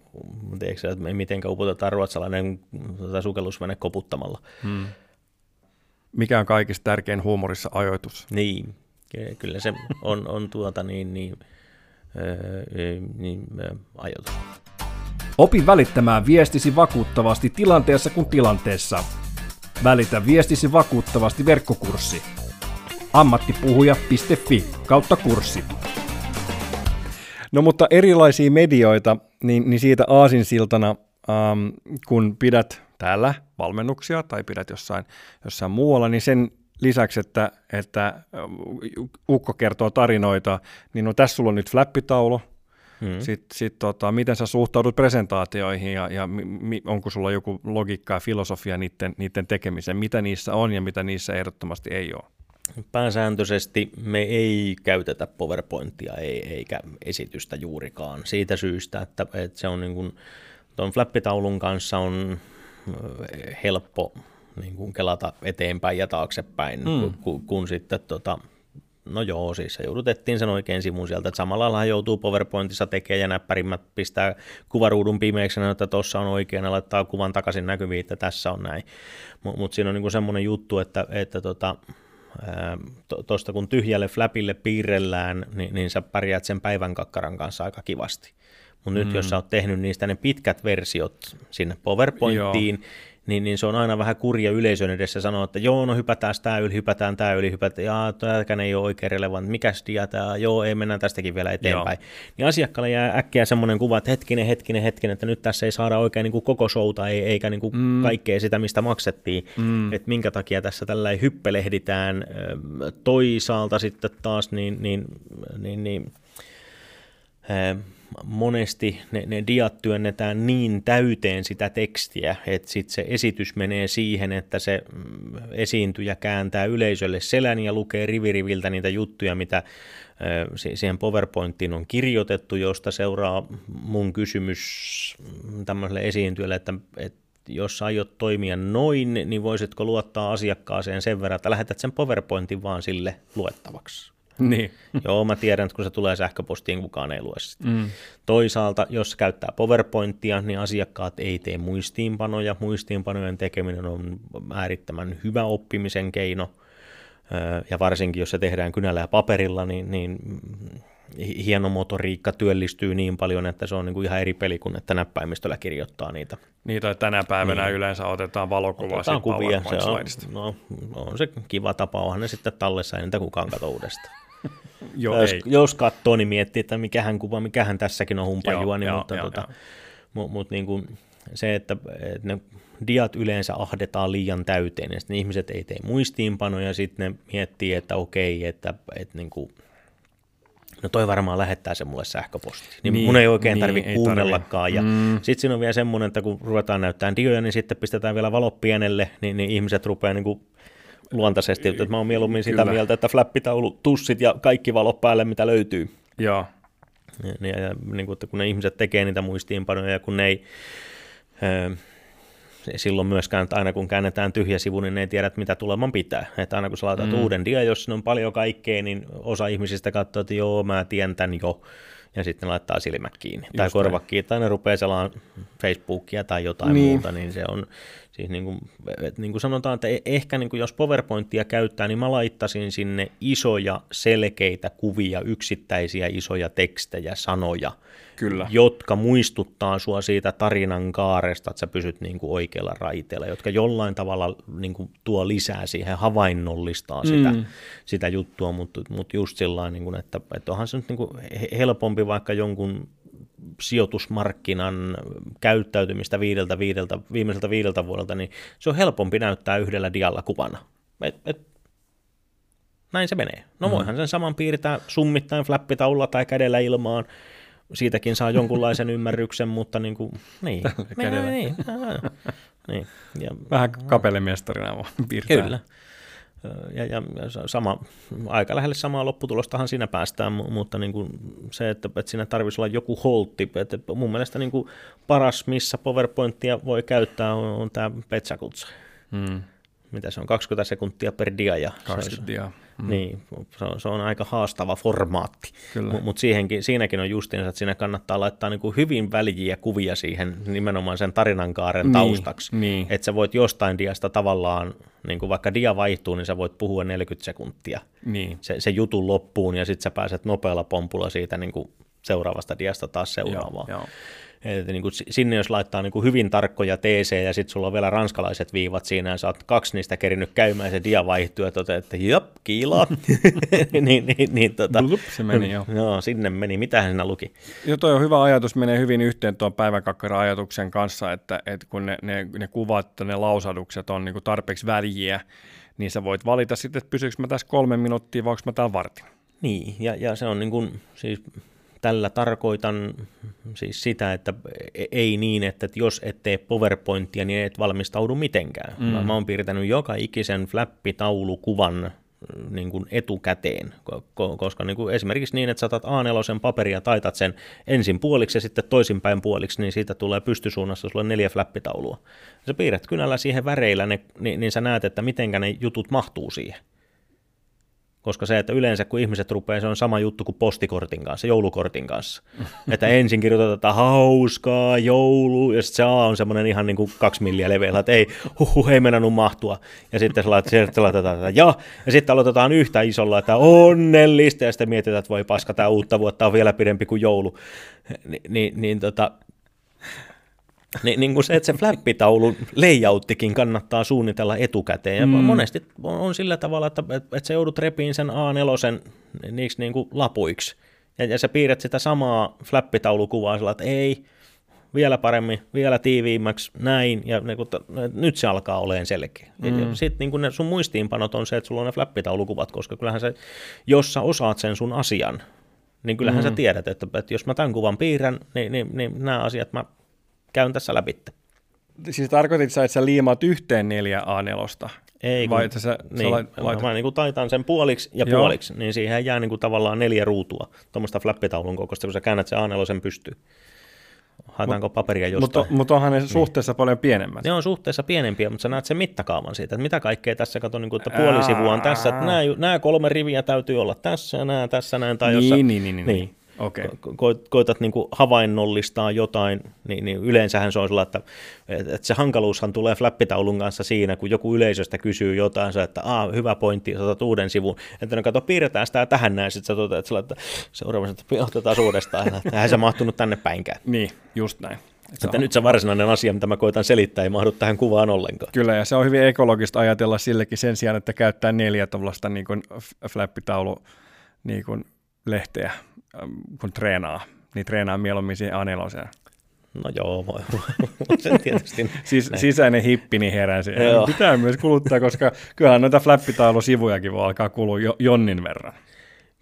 tiedätkö, että miten upotetaan ruotsalainen tota, sukellusvene koputtamalla. Hmm. Mikä on kaikista tärkein huumorissa ajoitus? Niin, kyllä se on, on tuota niin, niin, öö, niin öö, ajoitus. Opi välittämään viestisi vakuuttavasti tilanteessa kuin tilanteessa – Välitä viestisi vakuuttavasti verkkokurssi. ammattipuhuja.fi kautta kurssi. No mutta erilaisia medioita, niin, niin siitä aasinsiltana, ähm, kun pidät täällä valmennuksia tai pidät jossain, jossain muualla, niin sen lisäksi, että, että äh, Ukko kertoo tarinoita, niin no tässä sulla on nyt flappitaulu, Mm. Sitten sit, tota, miten sä suhtaudut presentaatioihin ja, ja mi, onko sulla joku logiikka ja filosofia niiden, niiden tekemiseen, mitä niissä on ja mitä niissä ehdottomasti ei ole? Pääsääntöisesti me ei käytetä PowerPointia ei, eikä esitystä juurikaan siitä syystä, että, että se on niin kuin, tuon flappitaulun kanssa on helppo niin kuin kelata eteenpäin ja taaksepäin, mm. kun, kun sitten tota, No joo, siis se joudutettiin sen oikein sivun sieltä, että samalla lailla joutuu PowerPointissa tekemään ja näppärimmät pistää kuvaruudun pimeäksi, että tuossa on oikein ja laittaa kuvan takaisin näkyviin, että tässä on näin. Mutta mut siinä on niinku semmoinen juttu, että, että tota, tuosta kun tyhjälle flapille piirrellään, niin, niin sä pärjäät sen päivän kakkaran kanssa aika kivasti. Mutta mm. nyt jos sä oot tehnyt niistä ne pitkät versiot sinne PowerPointiin, Joo niin, niin se on aina vähän kurja yleisön edessä sanoa, että joo, no hypätään tämä yli, hypätään tämä yli, hypätään, ja tämäkään ei ole oikein relevantti, mikäs dia tämä, joo, ei mennään tästäkin vielä eteenpäin. Joo. Niin asiakkaalle jää äkkiä semmoinen kuva, että hetkinen, hetkinen, hetkinen, että nyt tässä ei saada oikein niin kuin koko showta, ei, eikä niin kuin mm. kaikkea sitä, mistä maksettiin, mm. että minkä takia tässä tällä hyppelehditään. Toisaalta sitten taas niin, niin, niin, niin monesti ne, ne diat työnnetään niin täyteen sitä tekstiä, että sitten se esitys menee siihen, että se mm, esiintyjä kääntää yleisölle selän ja lukee riviriviltä niitä juttuja, mitä siihen PowerPointiin on kirjoitettu, josta seuraa mun kysymys tämmöiselle esiintyjälle, että, että jos aiot toimia noin, niin voisitko luottaa asiakkaaseen sen verran, että lähetät sen PowerPointin vaan sille luettavaksi. Niin. Joo, mä tiedän, että kun se tulee sähköpostiin, kukaan ei lue sitä. Mm. Toisaalta, jos käyttää PowerPointia, niin asiakkaat ei tee muistiinpanoja. Muistiinpanojen tekeminen on äärittömän hyvä oppimisen keino. Ja varsinkin, jos se tehdään kynällä ja paperilla, niin, niin hieno motoriikka työllistyy niin paljon, että se on niin kuin ihan eri peli kuin että näppäimistöllä kirjoittaa niitä. Niitä tänä päivänä niin. yleensä otetaan valokuvaa otetaan kuvia, se on, no, on se kiva tapa, onhan ne sitten tallessa, ei niitä kukaan katso uudestaan. Joo, jos, jos katsoo, niin miettii, että mikähän kuva, mikähän tässäkin on humpajua, niin, mutta, joo, tota, Mut, mut niin kuin se, että, että ne diat yleensä ahdetaan liian täyteen, ja sitten ihmiset ei tee muistiinpanoja, ja sitten ne miettii, että okei, että, että niin kuin, no toi varmaan lähettää se mulle sähköpostiin. Niin, niin mun ei oikein niin, tarvitse kuunnellakaan. Ja mm. sitten siinä on vielä semmoinen, että kun ruvetaan näyttämään dioja, niin sitten pistetään vielä valo pienelle, niin, niin ihmiset rupeaa niin kuin luontaisesti, että mä oon mieluummin sitä Kyllä. mieltä, että flappitaulu, tussit ja kaikki valot päälle, mitä löytyy. Joo. Ja, ja, ja niin kuin, että kun ne ihmiset tekee niitä muistiinpanoja ja kun ne ei, ää, silloin myöskään, että aina kun käännetään tyhjä sivu, niin ne ei tiedä, että mitä tuleman pitää. Että aina kun sä laitat mm. uuden dia, jos on paljon kaikkea, niin osa ihmisistä katsoo, että joo, mä tiedän tämän jo, ja sitten ne laittaa silmät kiinni Just tai korvat kiinni, tai ne rupeaa selaan Facebookia tai jotain niin. muuta, niin se on, siis niin kuin, niin kuin sanotaan, että e- ehkä niin kuin jos PowerPointia käyttää, niin mä laittaisin sinne isoja selkeitä kuvia, yksittäisiä isoja tekstejä, sanoja, Kyllä. jotka muistuttaa sua siitä tarinan kaaresta, että sä pysyt niin kuin oikealla raiteella, jotka jollain tavalla niin kuin tuo lisää siihen, havainnollistaa sitä, mm. sitä juttua, mutta, mutta just sillä niin kuin, että, että onhan se nyt niin kuin helpompi vaikka jonkun sijoitusmarkkinan käyttäytymistä viideltä, viideltä, viimeiseltä viideltä vuodelta, niin se on helpompi näyttää yhdellä dialla kuvana. Et, et, näin se menee. No mm. voihan sen saman piirtää summittain flappitaululla tai kädellä ilmaan, siitäkin saa jonkunlaisen ymmärryksen, mutta niin kuin, niin, Kädellä. niin, niin. Ja, Vähän kapelemestarina vaan piirtää. Kyllä. Ja, ja sama, aika lähelle samaa lopputulostahan siinä päästään, mutta niin kuin se, että, että siinä tarvitsisi olla joku holtti, että mun mielestä niin kuin paras, missä PowerPointia voi käyttää, on, on tämä Petsakutsa. Hmm. Mitä se on, 20 sekuntia per dia. Ja 20 dia. Mm. Niin, se on, se on aika haastava formaatti, mutta siinäkin on justiinsa, että siinä kannattaa laittaa niin kuin hyvin väljiä kuvia siihen nimenomaan sen tarinankaaren niin, taustaksi, niin. että sä voit jostain diasta tavallaan, niin kuin vaikka dia vaihtuu, niin sä voit puhua 40 sekuntia niin. se, se jutun loppuun ja sitten sä pääset nopealla pompulla siitä niin kuin seuraavasta diasta taas seuraavaan. Joo, joo. Että niin kuin sinne jos laittaa niin kuin hyvin tarkkoja TC ja sitten sulla on vielä ranskalaiset viivat siinä ja sä oot kaksi niistä kerinyt käymään ja se dia vaihtuu ja toteat, että jop, kiila. niin, niin, niin, tota, Blup, se meni jo. Joo, sinne meni. Mitähän siinä luki? Joo, toi on hyvä ajatus, menee hyvin yhteen tuon päiväkakkaran ajatuksen kanssa, että, että kun ne, ne, ne kuvat, ne lausadukset on niin kuin tarpeeksi väliä, niin sä voit valita sitten, että pysyykö mä tässä kolme minuuttia vai onko mä täällä vartin. Niin, ja, ja se on niin kuin, siis Tällä tarkoitan siis sitä, että ei niin, että jos et tee PowerPointia, niin et valmistaudu mitenkään. Mm. Mä oon piirtänyt joka ikisen flappitaulukuvan niin kuin etukäteen, koska niin kuin esimerkiksi niin, että saatat A4 paperia, taitat sen ensin puoliksi ja sitten toisinpäin puoliksi, niin siitä tulee pystysuunnassa sulle neljä flappitaulua. Sä piirrät kynällä siihen väreillä, ne, niin, niin sä näet, että mitenkä ne jutut mahtuu siihen. Koska se, että yleensä kun ihmiset rupeaa, se on sama juttu kuin postikortin kanssa, joulukortin kanssa. että ensin kirjoitetaan hauskaa, joulu, ja sitten se A on semmoinen ihan niin kuin kaksi milliä leveällä, että ei, huhu, ei mennä mahtua. Ja sitten se laitetaan, että ja, ja sitten aloitetaan yhtä isolla, että onnellista, ja sitten mietitään, että voi paska, tämä uutta vuotta on vielä pidempi kuin joulu. Ni, niin, niin tota, niin, niin kuin se, että se flappitaulun layouttikin kannattaa suunnitella etukäteen. Ja mm. monesti on sillä tavalla, että, että sä joudut repiin sen A4 niiksi niin kuin lapuiksi. Ja, ja sä piirrät sitä samaa flappitaulukuvaa sillä, että ei, vielä paremmin, vielä tiiviimmäksi, näin, ja niin kuin, nyt se alkaa olemaan selkeä. Mm. Sitten niin ne sun muistiinpanot on se, että sulla on ne flappitaulukuvat, koska kyllähän se, jos sä osaat sen sun asian, niin kyllähän mm. sä tiedät, että, että jos mä tämän kuvan piirrän, niin, niin, niin nämä asiat mä käyn tässä läpi. Siis tarkoitit sä, että sä liimaat yhteen neljä A4? Ei, kun, Vai että sä, niin, sä lait, laitat... mä niin kuin taitan sen puoliksi ja Joo. puoliksi, niin siihen jää niin kuin tavallaan neljä ruutua, tuommoista flappitaulun kokoista, kun sä käännät se A4 pystyy. Haetaanko mut, paperia jostain? Mutta, mutta onhan ne niin. suhteessa paljon pienemmät. Ne on suhteessa pienempiä, mutta sä näet sen mittakaavan siitä, että mitä kaikkea tässä, kato, niin kuin, että puolisivua on tässä, että nämä, nämä kolme riviä täytyy olla tässä nämä tässä näin. Tai niin, jossa, niin, niin, niin, niin. niin okay. ko- koetat niin kuin havainnollistaa jotain, niin, niin yleensähän se on sellainen, että, että se hankaluushan tulee flappitaulun kanssa siinä, kun joku yleisöstä kysyy jotain, sä, että Aa, hyvä pointti, otat uuden sivun, että no kato, piirretään sitä tähän näin, sitten sä toteat sillä, että seuraavaksi, että otetaan uudestaan, että eihän se mahtunut tänne päinkään. Niin, just näin. Se että on... nyt se varsinainen asia, mitä mä koitan selittää, ei mahdu tähän kuvaan ollenkaan. Kyllä, ja se on hyvin ekologista ajatella sillekin sen sijaan, että käyttää neljä tuollaista niin flappitaulu niin lehteä kun treenaa, niin treenaa mieluummin siihen a No joo, voi, sen tietysti. siis näin. sisäinen hippi niin heräsi. Pitää myös kuluttaa, koska kyllähän noita flappitaulusivujakin voi alkaa kulua jo, jonnin verran.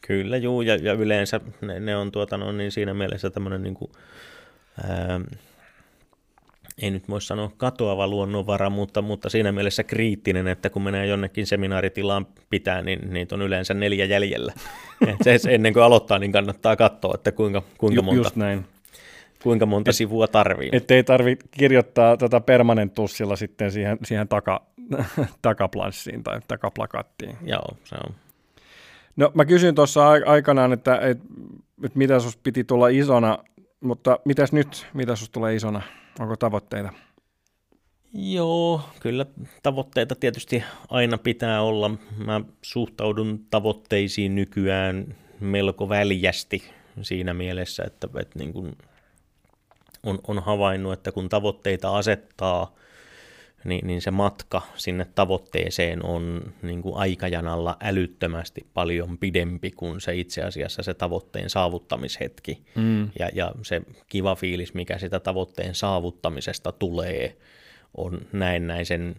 Kyllä, juu, ja, ja yleensä ne, ne on tuota, no, niin siinä mielessä tämmöinen niin kuin, ää, ei nyt voi sanoa katoava luonnonvara, mutta, mutta siinä mielessä kriittinen, että kun menee jonnekin seminaaritilaan pitää, niin niitä on yleensä neljä jäljellä. Et se, ennen kuin aloittaa, niin kannattaa katsoa, että kuinka, kuinka monta, Just näin. kuinka monta sivua tarvii. Että ei tarvitse kirjoittaa tätä permanentussilla sitten siihen, siihen taka, takaplanssiin tai takaplakattiin. Joo, se on. No mä kysyin tuossa aikanaan, että, että, että mitä sus piti tulla isona, mutta mitäs nyt, mitä sus tulee isona? Onko tavoitteita? Joo, kyllä tavoitteita tietysti aina pitää olla. Mä suhtaudun tavoitteisiin nykyään melko väljästi siinä mielessä, että, että niin kuin on, on havainnut, että kun tavoitteita asettaa, niin, niin se matka sinne tavoitteeseen on niin kuin aikajanalla älyttömästi paljon pidempi kuin se itse asiassa se tavoitteen saavuttamishetki. Mm. Ja, ja se kiva fiilis, mikä sitä tavoitteen saavuttamisesta tulee, on näennäisen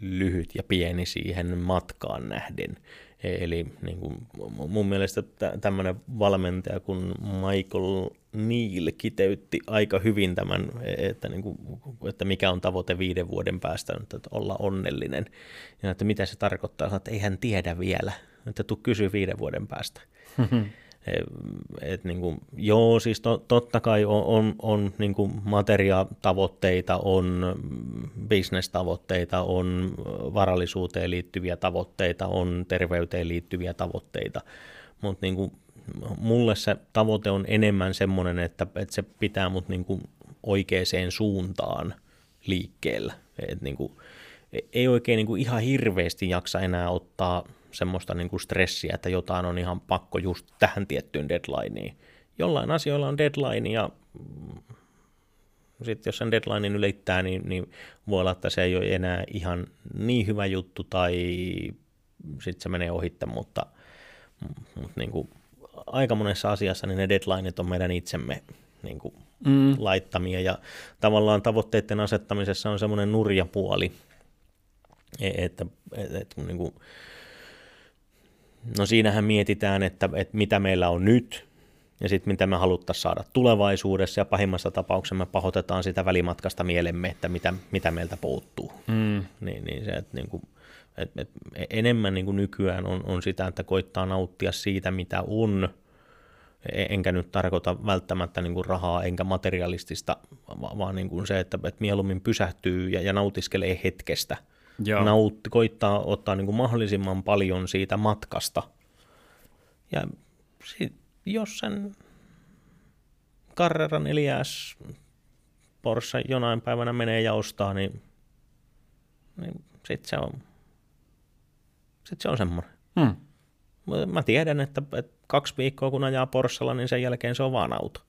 lyhyt ja pieni siihen matkaan nähden. Eli niin kuin mun mielestä tämmöinen valmentaja kuin Michael Neil kiteytti aika hyvin tämän, että, niin kuin, että mikä on tavoite viiden vuoden päästä, että olla onnellinen. Ja että mitä se tarkoittaa, että ei hän tiedä vielä, että tuu kysyä viiden vuoden päästä. et niin kuin, joo, siis to, totta kai on, on, on niin kuin materiaatavoitteita, on bisnestavoitteita, on varallisuuteen liittyviä tavoitteita, on terveyteen liittyviä tavoitteita, mutta niin mulle se tavoite on enemmän semmoinen, että, että se pitää mut niin kuin oikeaan suuntaan liikkeellä. Et niin kuin, ei oikein niin kuin ihan hirveästi jaksa enää ottaa semmoista niin kuin stressiä, että jotain on ihan pakko just tähän tiettyyn deadlineen. Jollain asioilla on deadline ja mm, sitten jos sen deadlinein ylittää, niin, niin voi olla, että se ei ole enää ihan niin hyvä juttu tai sitten se menee ohitte, mutta, mutta niin kuin aika monessa asiassa niin ne deadlineit on meidän itsemme niin kuin mm. laittamia ja tavallaan tavoitteiden asettamisessa on semmoinen nurja puoli, e-, että, että, että niin kuin, No siinähän mietitään, että, että mitä meillä on nyt ja sitten mitä me haluttaisiin saada tulevaisuudessa ja pahimmassa tapauksessa me pahoitetaan sitä välimatkasta mielemme, että mitä, mitä meiltä puuttuu. Mm. Niin, niin se, että niin kuin, et, et enemmän niin kuin nykyään on, on sitä, että koittaa nauttia siitä, mitä on, e, enkä nyt tarkoita välttämättä niin kuin rahaa enkä materialistista, vaan niin kuin se, että, että mieluummin pysähtyy ja, ja nautiskelee hetkestä – nautti, koittaa ottaa niin kuin mahdollisimman paljon siitä matkasta. Ja sit, jos sen Carrera 4 Porsche jonain päivänä menee ja ostaa, niin, niin sitten se on, sit se on semmoinen. Hmm. Mä tiedän, että, että kaksi viikkoa kun ajaa Porschella, niin sen jälkeen se on vaan auto.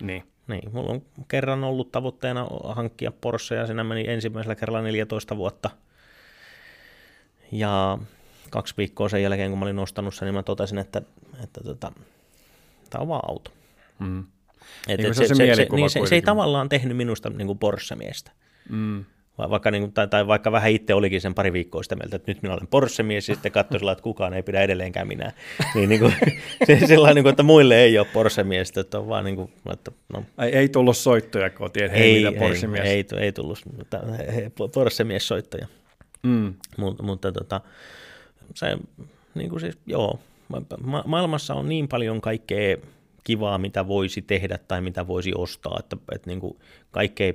Niin. Niin, mulla on kerran ollut tavoitteena hankkia Porsche ja siinä meni ensimmäisellä kerralla 14 vuotta – ja kaksi viikkoa sen jälkeen, kun mä olin ostanut sen, niin mä totesin, että, että tota, tämä on vaan auto. Mm. Et, niin et se, se, se, se, niin se, se ei tavallaan tehnyt minusta niin kuin Porsche-miestä. Mm. Vaikka, niin kuin, tai, tai vaikka vähän itse olikin sen pari viikkoa sitä mieltä, että nyt minä olen Porsche-mies, ja sitten katsoi sillä, että kukaan ei pidä edelleenkään minä. niin, niin kuin, se, sellainen, niin kuin, että muille ei ole Porsche-miestä, että on vaan niin kuin, että no. ei, ei tullut soittoja kotiin, että hei, ei, mitä Porsche-mies. Ei, ei, ei tullut Porsche-mies-soittoja. Mm. Mut, mutta tota, se, niin kuin siis, joo, ma- maailmassa on niin paljon kaikkea kivaa, mitä voisi tehdä tai mitä voisi ostaa, että, että niin kuin kaikkea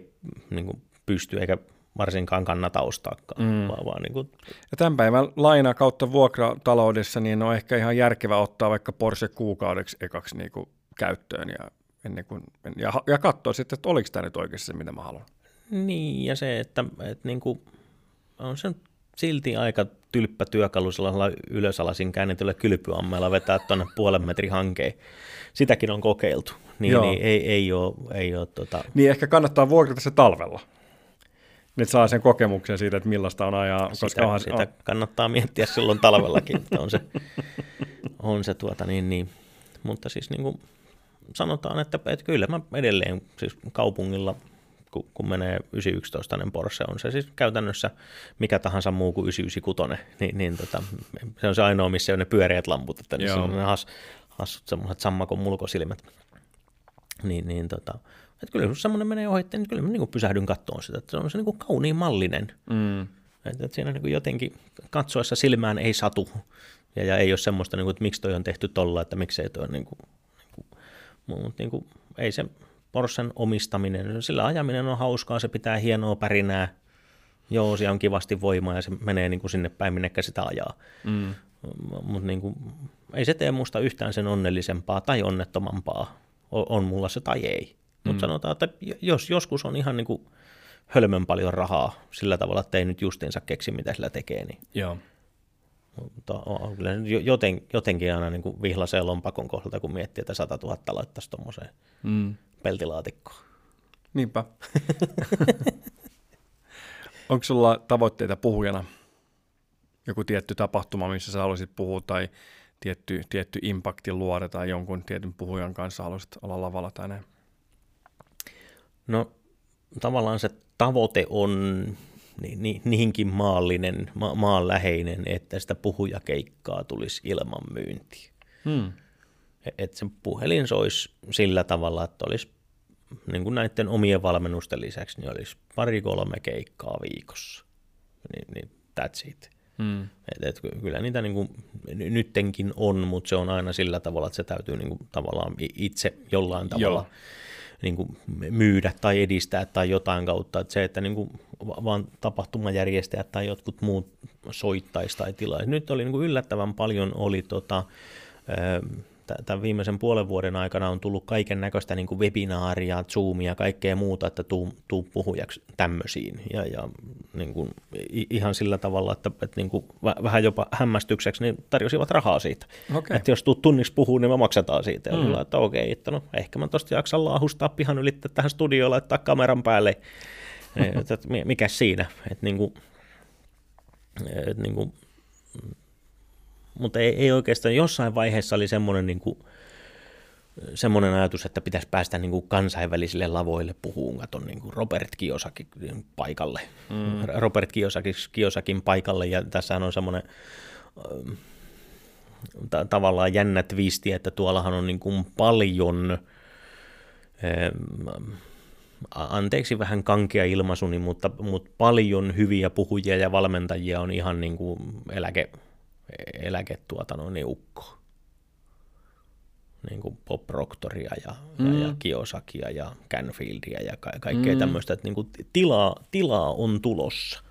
niin kuin pystyy eikä varsinkaan kannata ostaakaan. Mm. Vaan, vaan niin kuin... ja tämän päivän laina kautta vuokrataloudessa niin on ehkä ihan järkevä ottaa vaikka Porsche kuukaudeksi ekaksi niin kuin käyttöön ja, ennen kuin, ja, ja katsoa sitten, että oliko tämä nyt oikeasti se, mitä mä haluan. Niin, ja se, että, että niin kuin, on se silti aika tylppä työkalu sellaisella ylösalaisin käännetyllä kylpyammeella vetää tuonne puolen metrin hankeen. Sitäkin on kokeiltu, niin, niin ei, ei ole, ei ole tota... Niin ehkä kannattaa vuokrata se talvella. Nyt saa sen kokemuksen siitä, että millaista on ajaa. Sitä, koska onhan, sitä on... kannattaa miettiä silloin talvellakin, että on se, on se tuota niin, niin. Mutta siis niin kuin sanotaan, että, että kyllä mä edelleen siis kaupungilla kun, kun menee 911 Porsche, on se siis käytännössä mikä tahansa muu kuin 996, niin, niin tota, se on se ainoa, missä on ne pyöreät lamput, että niin on ne has, hassut semmoiset sammakon mulkosilmät. Niin, niin tota, Että kyllä jos semmoinen menee ohi, niin kyllä mä niin pysähdyn kattoon sitä, että se on se niin kuin kauniin mallinen. Mm. Että, että siinä niin jotenkin katsoessa silmään ei satu ja, ja ei ole semmoista, niin kuin, että miksi toi on tehty tolla, että miksei toi niin kuin, niin kuin, mutta niin kuin, ei se Porschen omistaminen, sillä ajaminen on hauskaa, se pitää hienoa pärinää, joo, siellä on kivasti voimaa ja se menee niin kuin sinne päin, minnekä sitä ajaa. Mm. Mutta niin kuin, ei se tee musta yhtään sen onnellisempaa tai onnettomampaa, on, on mulla se tai ei. Mutta mm. sanotaan, että jos joskus on ihan niin kuin hölmön paljon rahaa sillä tavalla, että ei nyt justiinsa keksi, mitä sillä tekee, niin Joo. mutta on kyllä joten, jotenkin aina niin kuin vihlasee lompakon kohdalta, kun miettii, että 100 000 laittaisi tuommoiseen Mm. Peltilaatikkoon. Niinpä. Onko sulla tavoitteita puhujana? Joku tietty tapahtuma, missä sä haluaisit puhua, tai tietty, tietty impakti luoda, tai jonkun tietyn puhujan kanssa haluaisit olla lavalla tai näin? No tavallaan se tavoite on ni, ni, niinkin maallinen, ma, maanläheinen, että sitä puhujakeikkaa tulisi ilman myyntiä. Hmm. Että se puhelin soisi sillä tavalla, että olisi niin kuin näiden omien valmennusten lisäksi, niin olisi pari-kolme keikkaa viikossa. Niin, niin that's it. Hmm. Et, et kyllä niitä niin kuin, nyttenkin on, mutta se on aina sillä tavalla, että se täytyy niin kuin, tavallaan itse jollain tavalla Joo. niin kuin, myydä tai edistää tai jotain kautta. Että se, että niin kuin, vaan tapahtumajärjestäjät tai jotkut muut soittaisi tai tilaisi. Nyt oli niin kuin, yllättävän paljon oli tota, tämän viimeisen puolen vuoden aikana on tullut kaiken näköistä niin webinaaria, Zoomia ja kaikkea muuta, että tuu, tuu puhujaksi tämmöisiin. Ja, ja niin kuin, ihan sillä tavalla, että, että niin kuin, vähän jopa hämmästykseksi niin tarjosivat rahaa siitä. Okay. Että jos tuut tunniksi puhuu, niin me maksetaan siitä. Ja mm. että okei, että no, ehkä mä tosta jaksan laahustaa pihan yli tähän studioon, laittaa kameran päälle. että mikä siinä? Että niin kuin, että niin kuin, mutta ei, ei oikeastaan, jossain vaiheessa oli semmoinen, niin kuin, semmoinen ajatus, että pitäisi päästä niin kuin kansainvälisille lavoille puhuun, katon niin kuin Robert Kiyosakin paikalle, mm. Robert Kiyosakin, Kiyosakin paikalle, ja tässä on semmoinen ta- tavallaan jännä twisti, että tuollahan on niin kuin paljon, anteeksi vähän kankea ilmaisuni, mutta, mutta paljon hyviä puhujia ja valmentajia on ihan niin kuin eläke, eläketuotannon niin ukko. Niin kuin Bob Proctoria ja, mm. ja, ja Kiosakia ja Canfieldia ja ka- kaikkea mm. tämmöistä, että niin kuin tilaa, tilaa on tulossa.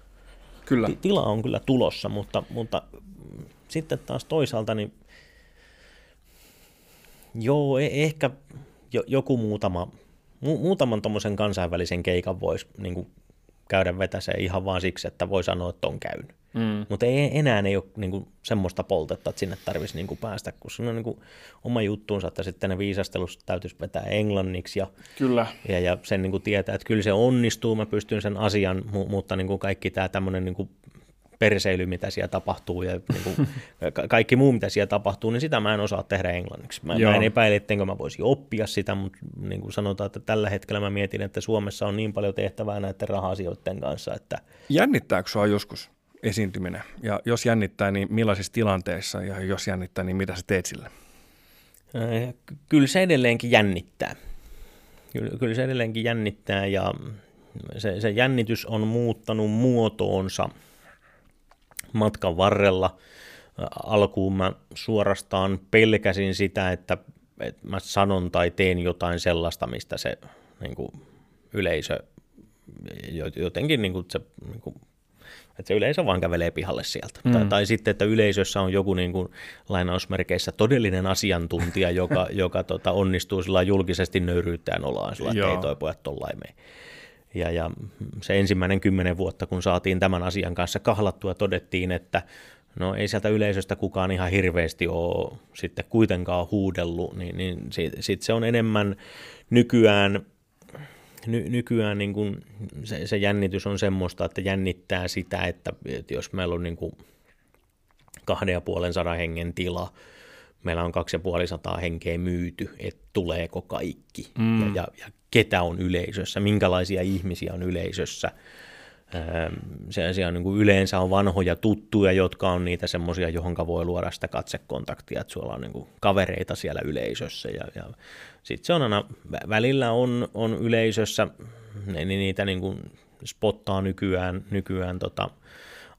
Kyllä. T- tilaa on kyllä tulossa, mutta, mutta sitten taas toisaalta niin joo, e- ehkä jo, joku muutama, mu- muutaman tuommoisen kansainvälisen keikan voisi niin kuin käydä vetäseen ihan vaan siksi, että voi sanoa, että on käynyt. Mm. Mutta ei, enää ei ole niin kuin, semmoista poltetta, että sinne tarvitsisi niin kuin, päästä, kun se on niin kuin, oma juttuunsa, että sitten ne viisastelut täytyisi vetää englanniksi ja, kyllä. ja, ja sen niin kuin, tietää, että kyllä se onnistuu, mä pystyn sen asian, mu- mutta niin kuin, kaikki tämä tämmöinen niin kuin, perseily, mitä siellä tapahtuu ja niin kuin, ka- kaikki muu, mitä siellä tapahtuu, niin sitä mä en osaa tehdä englanniksi. Mä, mä en epäile, ettenkö mä voisin oppia sitä, mutta niin kuin sanotaan, että tällä hetkellä mä mietin, että Suomessa on niin paljon tehtävää näiden raha-asioiden kanssa, että... Jännittääkö sua joskus esiintyminen? Ja jos jännittää, niin millaisissa tilanteissa? Ja jos jännittää, niin mitä sä teet sille? Kyllä se edelleenkin jännittää. Kyllä, kyllä se edelleenkin jännittää ja se, se jännitys on muuttanut muotoonsa – matkan varrella. Alkuun mä suorastaan pelkäsin sitä, että, että mä sanon tai teen jotain sellaista, mistä se niin kuin, yleisö jotenkin niin kuin, se, niin kuin, että se yleisö vaan kävelee pihalle sieltä. Mm. Tai, tai sitten, että yleisössä on joku niin kuin, lainausmerkeissä todellinen asiantuntija, joka, joka tota, onnistuu sillä julkisesti nöyryyttäen olaan, sillä että ei toi pojat tollain mene. Ja, ja se ensimmäinen kymmenen vuotta, kun saatiin tämän asian kanssa kahlattua, todettiin, että no ei sieltä yleisöstä kukaan ihan hirveästi ole sitten kuitenkaan huudellut, niin, niin sitten sit se on enemmän nykyään, ny, nykyään niin kuin se, se jännitys on semmoista, että jännittää sitä, että, että jos meillä on niin kuin kahden ja puolen sadan hengen tila, meillä on kaksi ja puoli sataa henkeä myyty, että tuleeko kaikki mm. ja, ja, ja ketä on yleisössä, minkälaisia ihmisiä on yleisössä. Se, on niin kuin yleensä on vanhoja tuttuja, jotka on niitä semmoisia, johon voi luoda sitä katsekontaktia, että sulla on niin kuin kavereita siellä yleisössä. Ja, ja sitten se on aina, välillä on, on yleisössä, niin niitä niin kuin spottaa nykyään, nykyään tota,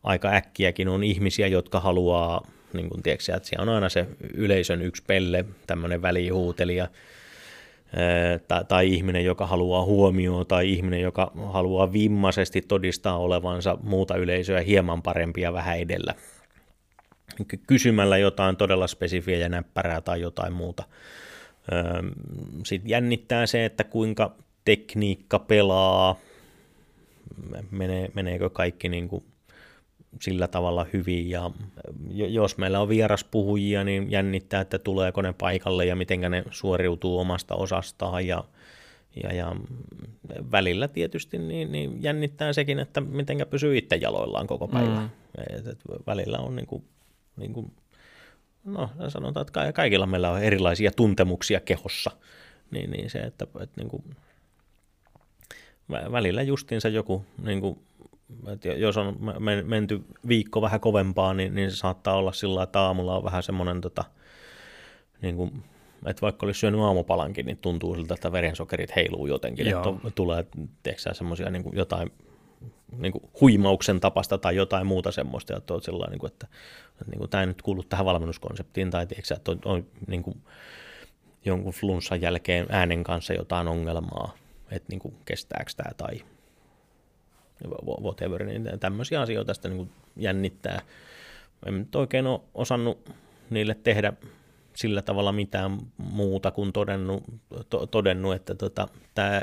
aika äkkiäkin on ihmisiä, jotka haluaa, niin kuin tiedätkö, että siellä on aina se yleisön yksi pelle, tämmöinen välihuutelija, tai, tai ihminen, joka haluaa huomioon, tai ihminen, joka haluaa vimmaisesti todistaa olevansa muuta yleisöä hieman parempia vähän edellä. Kysymällä jotain todella spesifiä ja näppärää tai jotain muuta. Sitten jännittää se, että kuinka tekniikka pelaa, menee, meneekö kaikki niin kuin sillä tavalla hyvin ja jos meillä on vieraspuhujia, niin jännittää, että tuleeko ne paikalle ja miten ne suoriutuu omasta osastaan ja, ja, ja välillä tietysti niin, niin jännittää sekin, että miten pysyy itse jaloillaan koko päivä. Mm. Et, et välillä on niin kuin, niin kuin, no sanotaan, että kaikilla meillä on erilaisia tuntemuksia kehossa, niin, niin se, että, että niin kuin, välillä justiinsa joku niin kuin että jos on menty viikko vähän kovempaa, niin, niin se saattaa olla sillä että aamulla on vähän semmoinen, tota, niin kuin, että vaikka olisi syönyt aamupalankin, niin tuntuu siltä, että verensokerit heiluu jotenkin, Joo. että tulee semmoisia niin jotain niin kuin huimauksen tapasta tai jotain muuta semmoista, että, on sellainen, niin kuin, että, että niin kuin, tämä ei nyt kuulu tähän valmennuskonseptiin, tai tiedätkö, että on, on niin kuin, jonkun flunssan jälkeen äänen kanssa jotain ongelmaa, että niin kuin, kestääkö tämä tai whatever, niin tämmöisiä asioita sitä niin jännittää. En nyt oikein ole osannut niille tehdä sillä tavalla mitään muuta kuin todennut, to, todennut että tota, tämä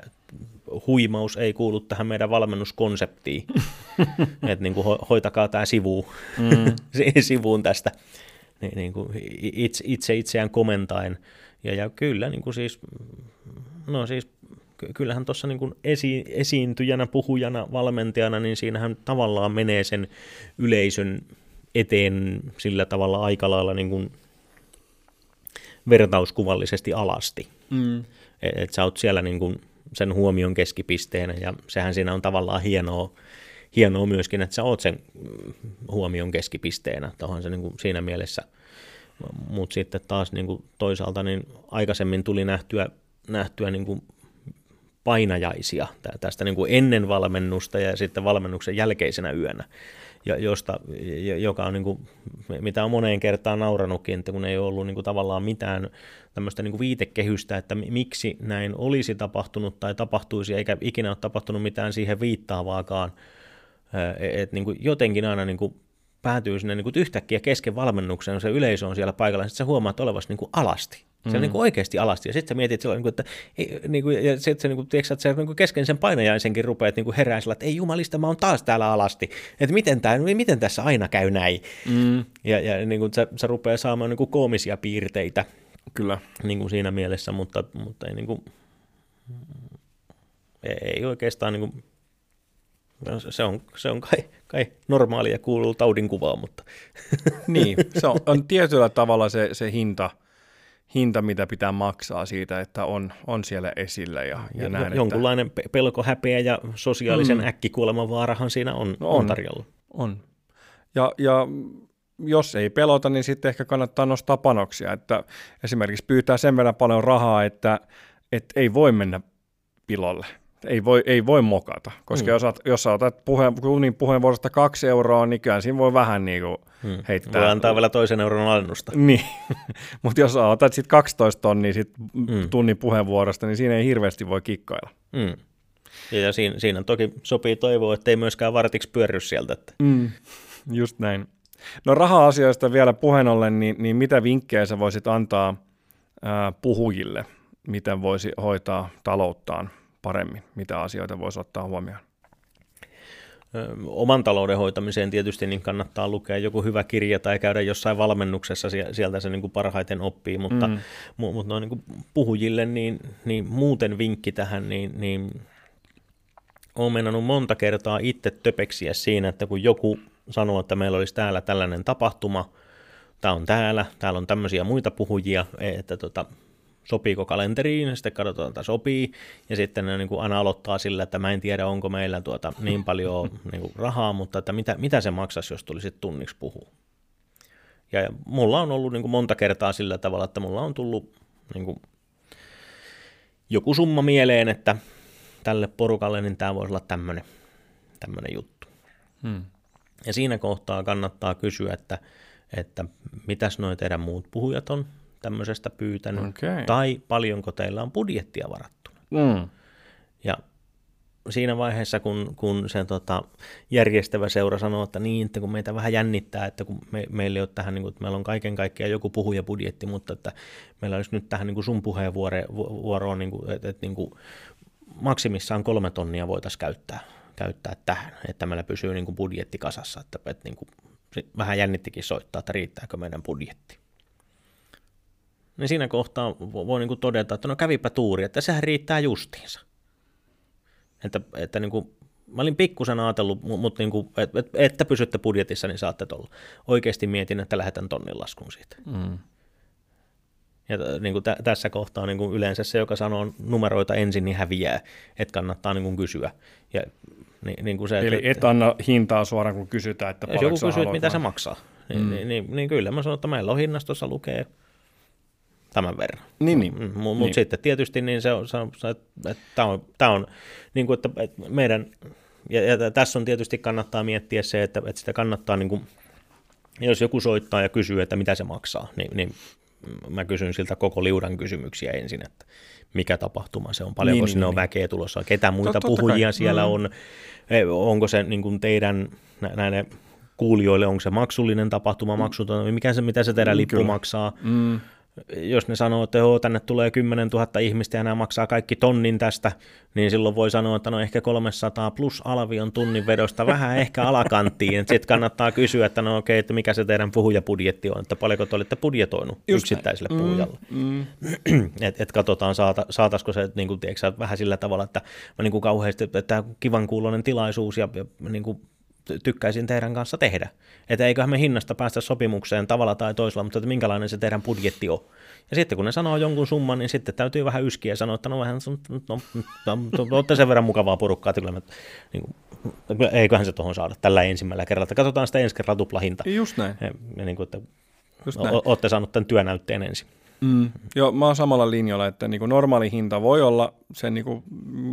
huimaus ei kuulu tähän meidän valmennuskonseptiin. että niin ho, hoitakaa tämä sivu, mm. sivuun tästä niin, niin kuin itse, itse itseään komentaen. Ja, ja kyllä niin kuin siis, no siis kyllähän tuossa niin esi, esiintyjänä, puhujana, valmentajana, niin siinähän tavallaan menee sen yleisön eteen sillä tavalla aika lailla niin kuin vertauskuvallisesti alasti. Mm. Et, et sä oot siellä niin kuin sen huomion keskipisteenä ja sehän siinä on tavallaan hienoa, hienoa myöskin, että sä oot sen huomion keskipisteenä. Tuohon se niin kuin siinä mielessä, mutta sitten taas niin kuin toisaalta niin aikaisemmin tuli nähtyä, nähtyä niin kuin painajaisia tästä niin kuin ennen valmennusta ja sitten valmennuksen jälkeisenä yönä, josta, joka on, niin kuin, mitä on moneen kertaan nauranutkin, että kun ei ollut niin kuin, tavallaan mitään tämmöistä niin kuin viitekehystä, että miksi näin olisi tapahtunut tai tapahtuisi, eikä ikinä ole tapahtunut mitään siihen viittaavaakaan, että niin jotenkin aina niin kuin päätyy sinne niin kuin yhtäkkiä kesken valmennuksen, se yleisö on siellä paikalla, ja sitten sä huomaat olevasi niin kuin alasti. Se on mm. niin kuin oikeasti alasti. Ja sitten sä mietit silloin, niin kuin, että, niin kuin, ja sitten niin kuin, tiedätkö, että sä niin kuin kesken sen painajaisenkin rupeat niin herää sillä, että ei jumalista, mä oon taas täällä alasti. Että miten, tää, miten tässä aina käy näin. Mm. Ja, ja niin kuin, sä, sä rupeaa saamaan niin kuin koomisia piirteitä. Kyllä. Niin kuin siinä mielessä, mutta, mutta ei, niin kuin, ei oikeastaan niin kuin, No, se on, se on kai, kai normaalia kuuluu kuvaan, mutta... niin, se on, on tietyllä tavalla se, se hinta, hinta, mitä pitää maksaa siitä, että on, on siellä esillä. Ja, ja, ja näin, jonkunlainen että... pelko, häpeä ja sosiaalisen mm. äkkikuoleman vaarahan siinä on, no on, on tarjolla. On. Ja, ja jos ei pelota, niin sitten ehkä kannattaa nostaa panoksia. Että esimerkiksi pyytää sen verran paljon rahaa, että, että ei voi mennä pilolle ei voi, ei voi mokata, koska mm. jos, jos sä otat puheen, kunnin puheenvuorosta kaksi euroa, niin kyllä siinä voi vähän niin kuin mm. heittää. Voi antaa vielä toisen euron alennusta. Niin, mutta jos sä otat sitten 12 tonnia sit mm. tunnin puheenvuorosta, niin siinä ei hirveästi voi kikkailla. Mm. Ja, ja siinä, siinä toki sopii toivoa, että ei myöskään vartiksi pyörry sieltä. Että. Mm. Just näin. No raha-asioista vielä puheen ollen, niin, niin mitä vinkkejä sä voisit antaa ää, puhujille, miten voisi hoitaa talouttaan paremmin? Mitä asioita voisi ottaa huomioon? Oman talouden hoitamiseen tietysti niin kannattaa lukea joku hyvä kirja tai käydä jossain valmennuksessa, sieltä se niin kuin parhaiten oppii, mutta, mm. mutta noin niin kuin puhujille niin, niin muuten vinkki tähän, niin, niin olen mennnyt monta kertaa itse töpeksiä siinä, että kun joku sanoo, että meillä olisi täällä tällainen tapahtuma, tämä on täällä, täällä on tämmöisiä muita puhujia, että tota, sopiiko kalenteriin, ja sitten katsotaan, että sopii, ja sitten ne niin kuin aina aloittaa sillä, että mä en tiedä, onko meillä tuota niin paljon niin kuin rahaa, mutta että mitä, mitä se maksaisi, jos tulisit tunniksi puhua. Ja mulla on ollut niin kuin monta kertaa sillä tavalla, että mulla on tullut niin kuin joku summa mieleen, että tälle porukalle niin tämä voisi olla tämmöinen, tämmöinen juttu. Hmm. Ja siinä kohtaa kannattaa kysyä, että, että mitäs noin teidän muut puhujat on tämmöisestä pyytänyt, okay. tai paljonko teillä on budjettia varattuna. Hmm. Ja siinä vaiheessa, kun, kun se tota, järjestävä seura sanoo, että niin, että kun meitä vähän jännittää, että kun me, meillä ei ole tähän, niin kuin, että meillä on kaiken kaikkiaan joku puhujabudjetti, mutta että meillä olisi nyt tähän niin kuin sun puheenvuoroon, niin kuin, että, että niin kuin, maksimissaan kolme tonnia voitaisiin käyttää, käyttää tähän, että meillä pysyy niin kuin budjetti kasassa, että, että niin kuin, vähän jännittikin soittaa, että riittääkö meidän budjetti. Niin siinä kohtaa voi niin kuin todeta, että no kävipä tuuri, että sehän riittää justiinsa. Että, että niin kuin, mä olin pikkusen ajatellut, mutta niin kuin, että, että pysytte budjetissa, niin saatte tuolla. Oikeasti mietin, että lähetän tonnin laskun siitä. Mm. Ja niin kuin t- tässä kohtaa niin kuin yleensä se, joka sanoo numeroita ensin, niin häviää, että kannattaa niin kuin kysyä. Ja, niin, niin kuin se, Eli et anna hintaa suoraan, kun kysytään, että paljonko Jos joku kysyy, että mitä se maksaa, niin, mm. niin, niin, niin kyllä mä sanon, että meillä on hinnastossa lukee tämän verran. Niin, niin. Mm, Mutta niin. sitten tietysti niin se on, se on, se, että tämä on, tämä on niin kuin, että, että meidän, ja, ja tässä on tietysti kannattaa miettiä se, että, että sitä kannattaa, niin kuin, jos joku soittaa ja kysyy, että mitä se maksaa, niin, niin mä kysyn siltä koko liudan kysymyksiä ensin, että mikä tapahtuma se on, paljonko niin, sinne niin, on niin. väkeä tulossa, ketä muita Totta puhujia kai. siellä mm. on, e, onko se niin kuin teidän näiden kuulijoille, onko se maksullinen tapahtuma, maksuton, mikä se, mitä se teidän mm, lippu kyllä. maksaa, mm jos ne sanoo, että joo, tänne tulee 10 000 ihmistä ja nämä maksaa kaikki tonnin tästä, niin silloin voi sanoa, että no ehkä 300 plus alvi on tunnin vedosta vähän ehkä alakanttiin. Sitten kannattaa kysyä, että no okei, että mikä se teidän puhujapudjetti on, että paljonko te olette budjetoinut Just yksittäiselle näin. puhujalle. Mm, mm. että et katsotaan, saata, saataisiko se niin kuin, tiedätkö, vähän sillä tavalla, että mä niin kuin kauheasti, että tämä kivan kuulonen tilaisuus ja, ja niin kuin tykkäisin teidän kanssa tehdä. Että eiköhän me hinnasta päästä sopimukseen tavalla tai toisella, mutta että minkälainen se teidän budjetti on. Ja sitten kun ne sanoo jonkun summan, niin sitten täytyy vähän yskiä ja sanoa, että no vähän, no, no, no, no olette sen verran mukavaa porukkaa, että kyllä me, niin kuin, eiköhän se tuohon saada tällä ensimmäisellä kerralla. Että katsotaan sitä ensi kerralla tuplahinta. Just näin. Ja, ja niin kuin, että Just näin. olette saanut tämän työnäytteen ensin. Mm. Joo, mä oon samalla linjalla, että niin kuin normaali hinta voi olla se, niin kuin,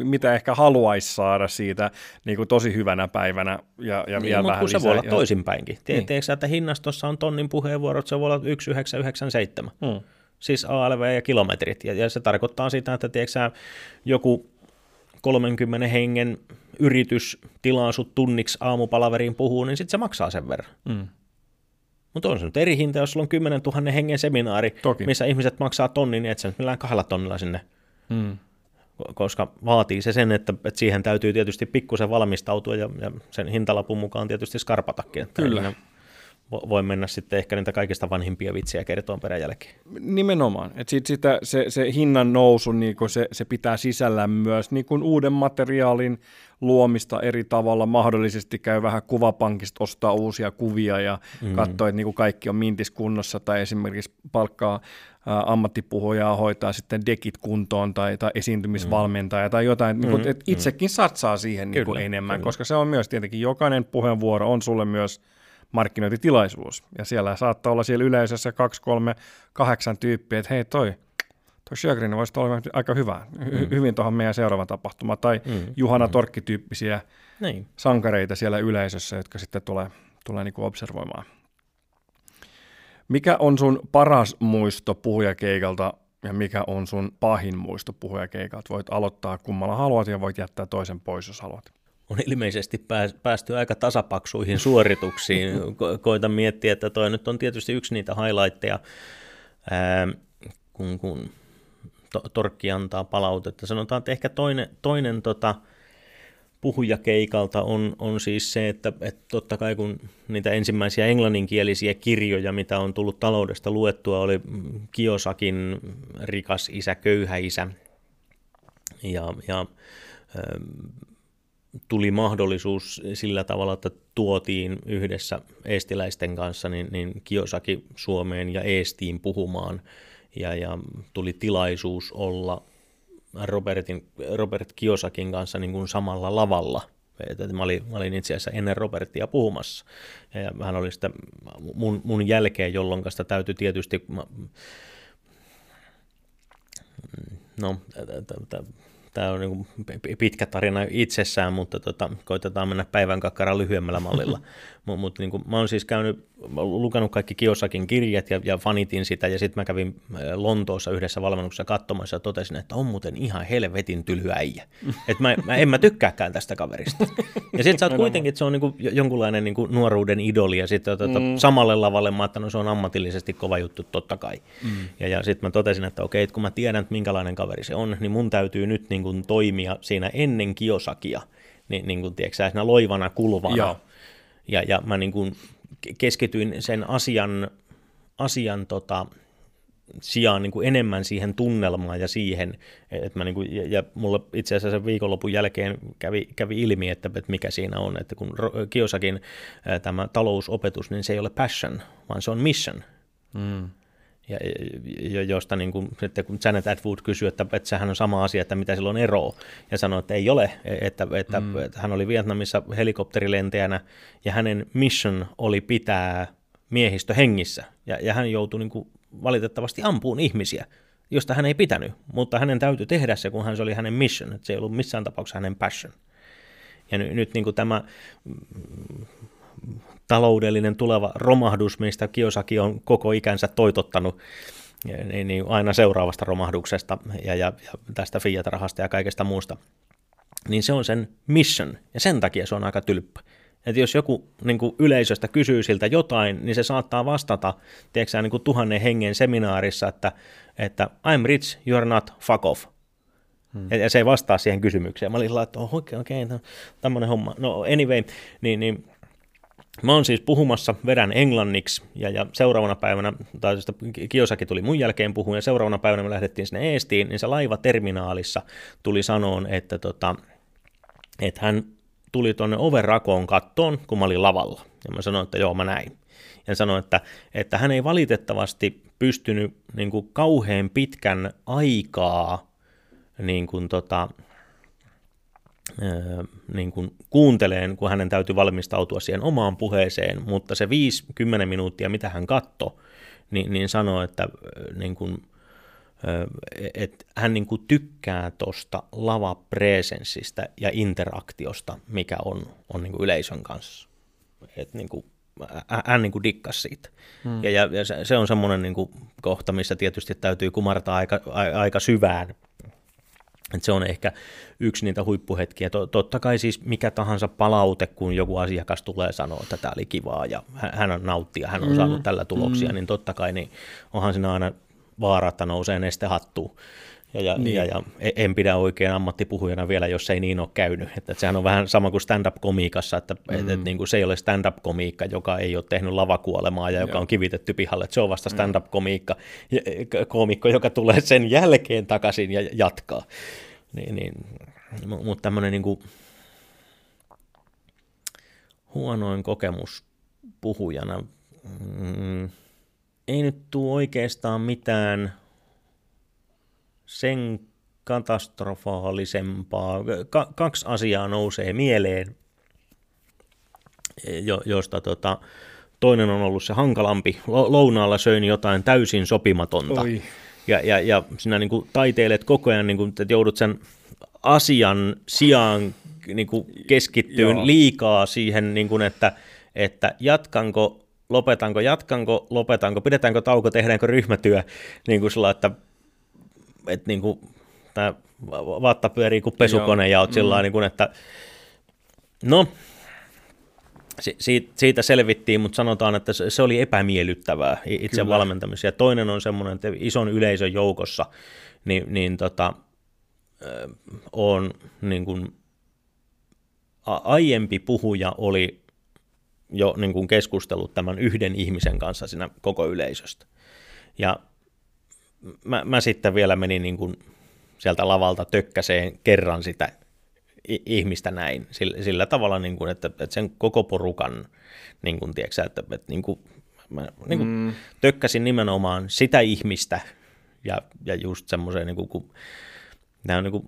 mitä ehkä haluaisi saada siitä niin kuin tosi hyvänä päivänä ja, ja niin, vielä vähän se voi olla ja... toisinpäinkin. Niin. Tiedätkö, että hinnastossa on tonnin puheenvuorot, se voi olla 1997. Mm. Siis ALV ja kilometrit. Ja, ja se tarkoittaa sitä, että tiedätkö, joku 30 hengen yritys tilaa sut tunniksi aamupalaveriin puhuu, niin sitten se maksaa sen verran. Mm. Mutta on se nyt eri hinta, jos sulla on 10 000 hengen seminaari, Toki. missä ihmiset maksaa tonnin, niin et sä nyt millään kahdella tonnilla sinne. Mm. Koska vaatii se sen, että, että siihen täytyy tietysti pikkusen valmistautua ja, ja sen hintalapun mukaan tietysti skarpatakin. Että Kyllä. Voi mennä sitten ehkä niitä kaikista vanhimpia vitsiä kertoon peräjälkeen. Nimenomaan. että sit sitä, se, se hinnan nousu niin se, se pitää sisällään myös niin uuden materiaalin luomista eri tavalla, mahdollisesti käy vähän kuvapankista, ostaa uusia kuvia ja mm. katsoo, että niin kaikki on mintis kunnossa tai esimerkiksi palkkaa ammattipuhujaa hoitaa sitten dekit kuntoon tai, tai esiintymisvalmentaja mm. tai jotain, mm. niin kuin, että itsekin satsaa siihen niin kuin enemmän, kyllä. koska se on myös tietenkin jokainen puheenvuoro on sulle myös markkinointitilaisuus. Ja siellä saattaa olla siellä yleisössä kaksi, kolme, kahdeksan tyyppiä, että hei toi, tuo Sjögren voisi olla aika hyvä, mm. hyvin tuohon meidän seuraavan tapahtumaan. Tai mm. Juhana mm. Torkki-tyyppisiä niin. sankareita siellä yleisössä, jotka sitten tulee, tulee niin kuin observoimaan. Mikä on sun paras muisto puhujakeikalta ja mikä on sun pahin muisto puhujakeikalta? Voit aloittaa kummalla haluat ja voit jättää toisen pois, jos haluat. On ilmeisesti päästy aika tasapaksuihin suorituksiin. Ko- koitan miettiä, että toi nyt on tietysti yksi niitä highlightteja, kun, kun to- Torkki antaa palautetta. Sanotaan, että ehkä toinen, toinen tota, puhujakeikalta on, on siis se, että, että totta kai kun niitä ensimmäisiä englanninkielisiä kirjoja, mitä on tullut taloudesta luettua, oli Kiosakin rikas isä, köyhä isä. Ja, ja tuli mahdollisuus sillä tavalla, että tuotiin yhdessä eestiläisten kanssa niin, niin Kiosaki Suomeen ja Eestiin puhumaan ja, ja tuli tilaisuus olla Robertin, Robert Kiosakin kanssa niin kuin samalla lavalla. Et mä, olin, mä olin itse asiassa ennen Robertia puhumassa. Ja hän oli sitä mun, mun jälkeen, jolloin sitä täytyy tietysti... No, tämä on niin pitkä tarina itsessään, mutta tota, koitetaan mennä päivän kakkara lyhyemmällä mallilla. Mutta mut, niin mä oon siis käynyt, lukenut kaikki Kiosakin kirjat ja, ja fanitin sitä, ja sitten mä kävin Lontoossa yhdessä valmennuksessa katsomassa ja totesin, että on muuten ihan helvetin tyly äijä. Että mä, mä, en mä tykkääkään tästä kaverista. Ja sitten sä oot kuitenkin, että se on niin kuin jonkunlainen niin kuin nuoruuden idoli, ja sitten tota, mm. samalle lavalle mä että no, se on ammatillisesti kova juttu totta kai. Mm. Ja, ja sitten mä totesin, että okei, että kun mä tiedän, että minkälainen kaveri se on, niin mun täytyy nyt niin kuin toimia siinä ennen Kiosakia, niin, niin kuin, tiedätkö, siinä loivana kulvana. Joo ja, ja mä niin kuin keskityin sen asian, asian tota, sijaan niin kuin enemmän siihen tunnelmaan ja siihen, että mä niin kuin, ja, ja mulle itse asiassa sen viikonlopun jälkeen kävi, kävi ilmi, että, että mikä siinä on, että kun Kiosakin tämä talousopetus, niin se ei ole passion, vaan se on mission. Mm ja, josta niin kuin, sitten kun Janet Atwood kysyi, että, että sehän on sama asia, että mitä silloin ero, ja sanoi, että ei ole, että, että, mm. että hän oli Vietnamissa helikopterilentäjänä, ja hänen mission oli pitää miehistö hengissä, ja, ja hän joutui niin kuin, valitettavasti ampuun ihmisiä, josta hän ei pitänyt, mutta hänen täytyy tehdä se, kun hän se oli hänen mission, että se ei ollut missään tapauksessa hänen passion. Ja nyt, nyt niin kuin tämä taloudellinen tuleva romahdus, mistä Kiosaki on koko ikänsä toitottanut, niin, niin aina seuraavasta romahduksesta ja, ja, ja tästä Fiat-rahasta ja kaikesta muusta, niin se on sen mission, ja sen takia se on aika tylppä. Että jos joku niin kuin yleisöstä kysyy siltä jotain, niin se saattaa vastata, tiedätkö niin kuin tuhannen hengen seminaarissa, että, että I'm rich, you're not, fuck off. Hmm. Ja se ei vastaa siihen kysymykseen. Mä olin sillä, että okei, okei, okay, tämmöinen homma. No anyway, niin, niin Mä oon siis puhumassa, vedän englanniksi, ja, ja seuraavana päivänä, tai Kiosaki tuli mun jälkeen puhumaan, ja seuraavana päivänä me lähdettiin sinne Eestiin, niin se laivaterminaalissa tuli sanoon, että, tota, että hän tuli tuonne oven rakoon kattoon, kun mä olin lavalla. Ja mä sanoin, että joo, mä näin. Ja sanoin, että, että hän ei valitettavasti pystynyt niin kuin kauhean pitkän aikaa niin kuin tota, niin kuin kuunteleen, kun hänen täytyy valmistautua siihen omaan puheeseen, mutta se 5-10 minuuttia, mitä hän katsoi, niin, niin sanoi, että niin kuin, että hän niin kuin tykkää tuosta lavapresenssistä ja interaktiosta, mikä on, on niin kuin yleisön kanssa. Et niin kuin, hän niin kuin dikkasi siitä. Hmm. Ja, ja se, se on semmoinen niin kuin kohta, missä tietysti täytyy kumartaa aika, aika syvään et se on ehkä yksi niitä huippuhetkiä. Totta kai siis mikä tahansa palaute, kun joku asiakas tulee sanoa, että tämä oli kivaa ja hän on nauttia, hän on mm. saanut tällä tuloksia, mm. niin totta kai niin onhan siinä aina vaara, että nousee neste hattuun. Ja, ja, niin. ja, ja e- en pidä oikein ammattipuhujana vielä, jos ei niin ole käynyt. Että, että sehän on vähän sama kuin stand-up-komiikassa, että, mm. että, että niin kuin se ei ole stand-up-komiikka, joka ei ole tehnyt lavakuolemaa ja joka on kivitetty pihalle. Että se on vasta mm. stand-up-komiikka, komiikko, joka tulee sen jälkeen takaisin ja jatkaa. Niin, niin, mutta tämmöinen niin kuin huonoin kokemus puhujana, mm, ei nyt tule oikeastaan mitään sen katastrofaalisempaa. Ka- kaksi asiaa nousee mieleen, jo- josta tota, toinen on ollut se hankalampi. Lounaalla söin jotain täysin sopimatonta. Oi. Ja, ja, ja sinä niin kuin taiteilet koko ajan, niin kuin, että joudut sen asian sijaan niin kuin keskittyyn Joo. liikaa siihen, niin kuin, että, että jatkanko, lopetanko, jatkanko, lopetanko, pidetäänkö tauko, tehdäänkö ryhmätyö, niin kuin sillä, että että niin kuin, tämä vatta pyörii kuin pesukone Joo. ja oot sillä mm. niin kuin, että no, siitä selvittiin, mutta sanotaan, että se oli epämiellyttävää itse Kyllä. valmentamista. Ja toinen on semmoinen, että ison yleisön joukossa niin, niin tota, on niin kuin, aiempi puhuja oli jo niin kuin keskustellut tämän yhden ihmisen kanssa siinä koko yleisöstä. Ja mä, mä sitten vielä menin niin kuin sieltä lavalta tökkäseen kerran sitä ihmistä näin, sillä, sillä tavalla, niin kuin, että, että sen koko porukan, niin kuin, tiedätkö, että, että niin kuin, mä niin kuin mm. tökkäsin nimenomaan sitä ihmistä, Ja, ja just semmoiseen, niin kuin, kun, nämä on niin kuin,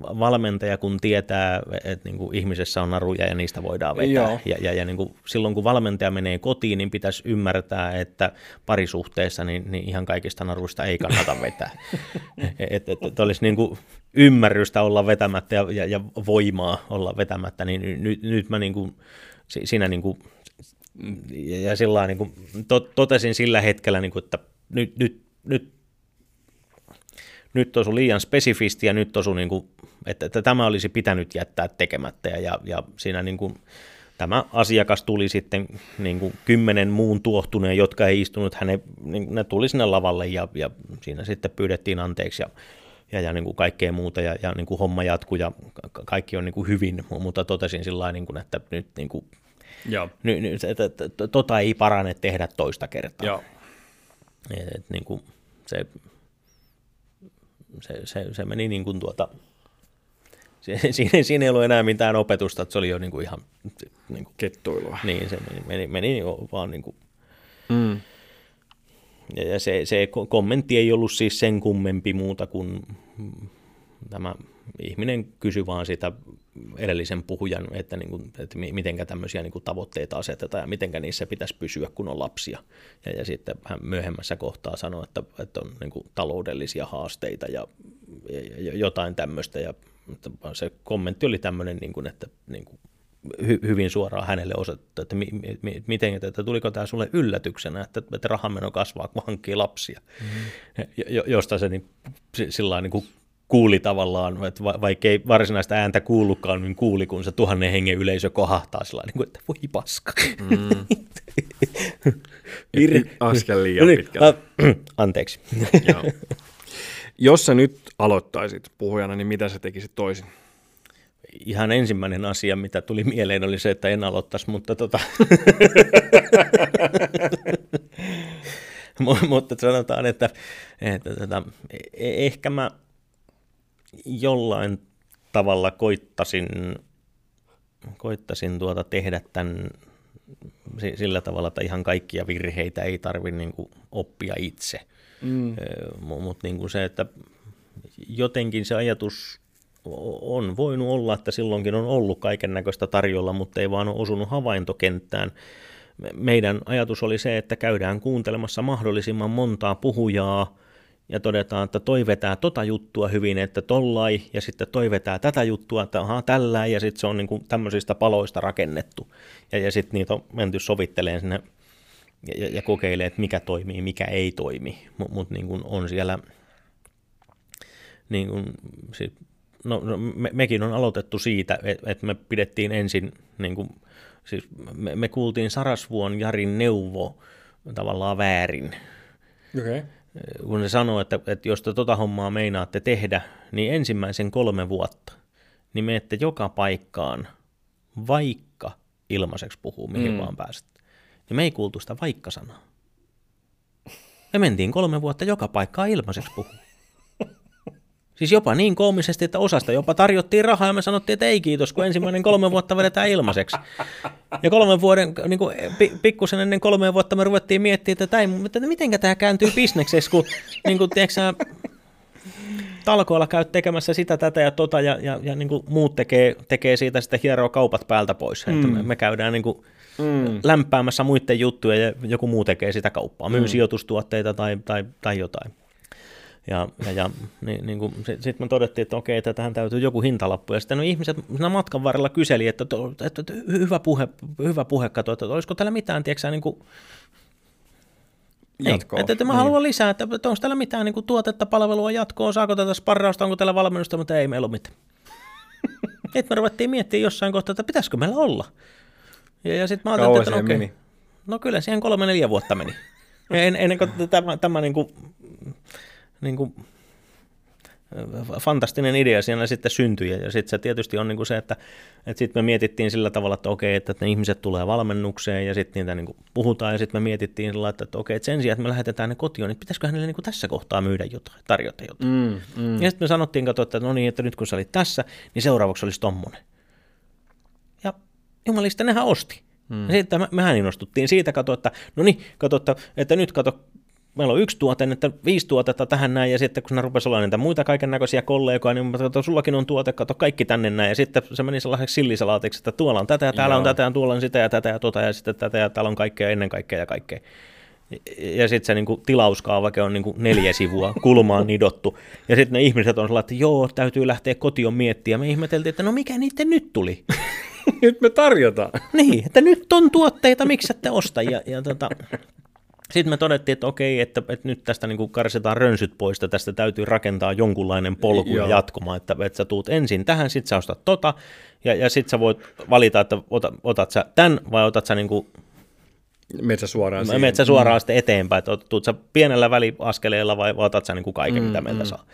valmentaja, kun tietää, että niin kuin ihmisessä on naruja ja niistä voidaan vetää. Joo. Ja, ja, ja niin kuin silloin, kun valmentaja menee kotiin, niin pitäisi ymmärtää, että parisuhteessa niin, niin ihan kaikista naruista ei kannata vetää. että et, et olisi niin kuin ymmärrystä olla vetämättä ja, ja, ja voimaa olla vetämättä, niin nyt, nyt mä niin kuin, siinä niin kuin, ja, ja sillä niin kuin, to, totesin sillä hetkellä, niin kuin, että nyt, nyt, nyt nyt osu liian spesifisti ja nyt osu, niin kuin, että, että tämä olisi pitänyt jättää tekemättä ja, ja siinä niin kuin, tämä asiakas tuli sitten niin kuin kymmenen muun tuohtuneen, jotka ei istunut, hänen, niin, ne tuli sinne lavalle ja, ja siinä sitten pyydettiin anteeksi ja, ja, ja niin kuin kaikkea muuta ja, ja niin kuin homma jatkui ja kaikki on niin kuin hyvin, mutta totesin sillä niin kuin, että nyt niin kuin, Joo. Ny, ny, että, että, tota ei parane tehdä toista kertaa. Joo. Et, et, niin kuin, se se, se, se meni niin kuin tuota, siinä, siinä ei ollut enää mitään opetusta, että se oli jo niin kuin ihan... Niin kuin, Kettuilua. Niin, se meni, meni, meni vaan niin kuin... Mm. Ja, ja se, se kommentti ei ollut siis sen kummempi muuta kuin tämä ihminen kysyi vaan sitä edellisen puhujan, että, niin kuin, että miten tämmöisiä niin kuin tavoitteita asetetaan ja miten niissä pitäisi pysyä, kun on lapsia. Ja, ja sitten hän myöhemmässä kohtaa sanoi, että, että on niin kuin taloudellisia haasteita ja, ja jotain tämmöistä. Ja se kommentti oli tämmöinen, niin kuin, että niin kuin, hy, hyvin suoraan hänelle osoittaa, että, mi, mi, miten, että tuliko tämä sulle yllätyksenä, että, että rahameno kasvaa, kun hankkii lapsia, mm-hmm. jo, josta se niin, sillä niin kuin kuuli tavallaan, että vaikka ei varsinaista ääntä kuulukaan, niin kuuli, kun se tuhannen hengen yleisö kohahtaa sillä niin kuin, että voi paska. Mm. Vir... Askel liian no niin, pitkä. Anteeksi. Jos sä nyt aloittaisit puhujana, niin mitä sä tekisit toisin? Ihan ensimmäinen asia, mitä tuli mieleen, oli se, että en aloittaisi, mutta tota... mutta sanotaan, että, että, että, että e-, ehkä mä jollain tavalla koittasin, koittasin tuota tehdä tämän sillä tavalla, että ihan kaikkia virheitä ei tarvitse niin oppia itse. Mm. Mutta niin se, että jotenkin se ajatus on voinut olla, että silloinkin on ollut kaiken näköistä tarjolla, mutta ei vaan ole osunut havaintokenttään. Meidän ajatus oli se, että käydään kuuntelemassa mahdollisimman montaa puhujaa, ja todetaan, että toi vetää tota juttua hyvin, että tollai, ja sitten toi vetää tätä juttua, että aha, tällä, ja sitten se on niin kuin tämmöisistä paloista rakennettu. Ja, ja sitten niitä on menty sovitteleen sinne ja, ja kokeilee, että mikä toimii, mikä ei toimi. Mutta mut niin on siellä, niin kuin, sit, no, no me, mekin on aloitettu siitä, että et me pidettiin ensin, niin kuin, siis me, me kuultiin Sarasvuon Jarin neuvo tavallaan väärin. Okay kun se sanoo, että, että jos te tota hommaa meinaatte tehdä, niin ensimmäisen kolme vuotta, niin menette joka paikkaan, vaikka ilmaiseksi puhuu, mihin mm. vaan pääset. Niin me ei kuultu sitä vaikka-sanaa. Me mentiin kolme vuotta joka paikkaan ilmaiseksi puhuu. Siis jopa niin koomisesti, että osasta jopa tarjottiin rahaa ja me sanottiin, että ei kiitos, kun ensimmäinen kolme vuotta vedetään ilmaiseksi. Ja kolmen vuoden, niin kuin, pikkusen ennen kolmea vuotta me ruvettiin miettimään, että, tämä, että miten tämä kääntyy bisnekseksi, kun niin kuin, tiedätkö, talkoilla käyt tekemässä sitä, tätä ja tota, ja, ja, ja niin kuin muut tekee, tekee siitä sitten hieroa kaupat päältä pois. Mm. Että me, me käydään niin kuin mm. lämpäämässä muiden juttuja ja joku muu tekee sitä kauppaa, myy mm. sijoitustuotteita tai, tai, tai jotain. Ja, ja, ja niin, niin sitten sit me todettiin, että okei, että tähän täytyy joku hintalappu. Ja sitten no, ihmiset matkan varrella kyseli, että, että, että hyvä puhe, hyvä puhe kato, että olisiko täällä mitään, tiedätkö niin kuin, Jatkoa. Ei, että, että mä niin. haluan lisää, että, että onko täällä mitään niin kuin tuotetta, palvelua, jatkoa, saako tätä sparrausta, onko täällä valmennusta, mutta ei meillä ole mitään. Että me ruvettiin miettimään jossain kohtaa, että pitäisikö meillä olla. Ja, ja sitten mä ajattelin, että no, okay, meni? no kyllä siihen kolme neljä vuotta meni. En, ennen kuin tämä, tämä niin kuin, niin kuin, fantastinen idea siinä sitten syntyi. Ja sitten se tietysti on niin kuin se, että, että sitten me mietittiin sillä tavalla, että okei, että ne ihmiset tulee valmennukseen ja sitten niitä niin kuin puhutaan ja sitten me mietittiin sillä että, että okei, että sen sijaan, että me lähetetään ne kotiin, niin pitäisikö hänelle niin kuin tässä kohtaa myydä jotain, tarjota jotain. Mm, mm. Ja sitten me sanottiin, että no niin, että nyt kun sä olit tässä, niin seuraavaksi olisi tommonen. Ja jumalista nehän osti. Mm. Ja sitten me, mehän innostuttiin siitä, kato, että no niin, kato, että, että nyt kato, meillä on yksi tuote, että viisi tuotetta tähän näin, ja sitten kun ne rupesi olla niitä muita kaiken näköisiä kollegoja, niin mä sullakin on tuote, kato kaikki tänne näin, ja sitten se meni sellaiseksi sillisalaatiksi, että tuolla on tätä, ja täällä Joo. on tätä, ja tuolla on sitä, ja tätä, ja tota, ja sitten tätä, ja täällä on kaikkea ennen kaikkea, ja kaikkea. Ja sitten se niin kuin, tilauskaavake on niin kuin neljä sivua kulmaan nidottu. Ja sitten ne ihmiset on sellainen, että joo, täytyy lähteä kotiin miettiä. Me ihmeteltiin, että no mikä niiden nyt tuli? nyt me tarjotaan. niin, että nyt on tuotteita, miksi ette osta? Ja, ja tota, sitten me todettiin, että okei, että, että nyt tästä niin karsitaan rönsyt pois, että tästä täytyy rakentaa jonkunlainen polku Joo. ja jatkuma, että, että sä tuut ensin tähän, sitten sä ostat tota, ja, ja sitten sä voit valita, että otat, otat sä tämän vai otat sä niin kuin Metsä suoraan siihen. Metsä suoraan mm. sitten eteenpäin, että tuut sä pienellä väliaskeleella vai otat sä niin kuin kaiken, mm, mitä meiltä mm. saa.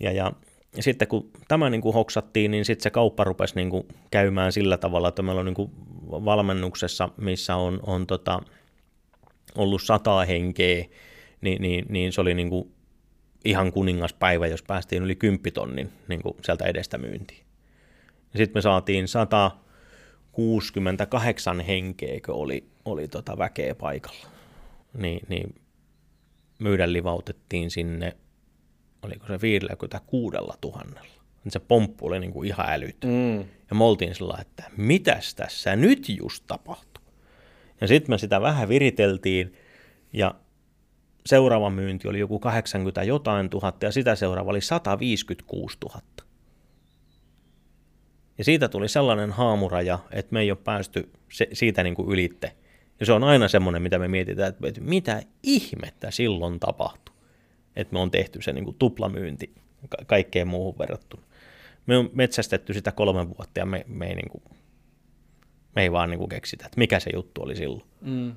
Ja, ja ja sitten kun tämä niin kuin hoksattiin, niin sitten se kauppa rupesi niin kuin käymään sillä tavalla, että meillä on niin kuin valmennuksessa, missä on, on tota, ollut sataa henkeä, niin, niin, niin se oli niin kuin ihan kuningaspäivä, jos päästiin yli kymppitonnin niin kuin sieltä edestä myyntiin. Sitten me saatiin 168 henkeä, kun oli, oli tota väkeä paikalla. Niin, niin myydä livautettiin sinne, oliko se 56 tuhannella. Se pomppu oli niin kuin ihan älytön. Mm. Ja me oltiin sillä että mitäs tässä nyt just tapahtuu? Ja sitten me sitä vähän viriteltiin, ja seuraava myynti oli joku 80 jotain tuhatta, ja sitä seuraava oli 156 000. Ja siitä tuli sellainen haamuraja, että me ei ole päästy se, siitä niin kuin ylitte. Ja se on aina semmoinen, mitä me mietitään, että mitä ihmettä silloin tapahtui, että me on tehty se niin kuin tuplamyynti ka- kaikkeen muuhun verrattuna. Me on metsästetty sitä kolme vuotta ja me, me ei niin kuin me ei vaan niin kuin keksitä, että mikä se juttu oli silloin. Mm.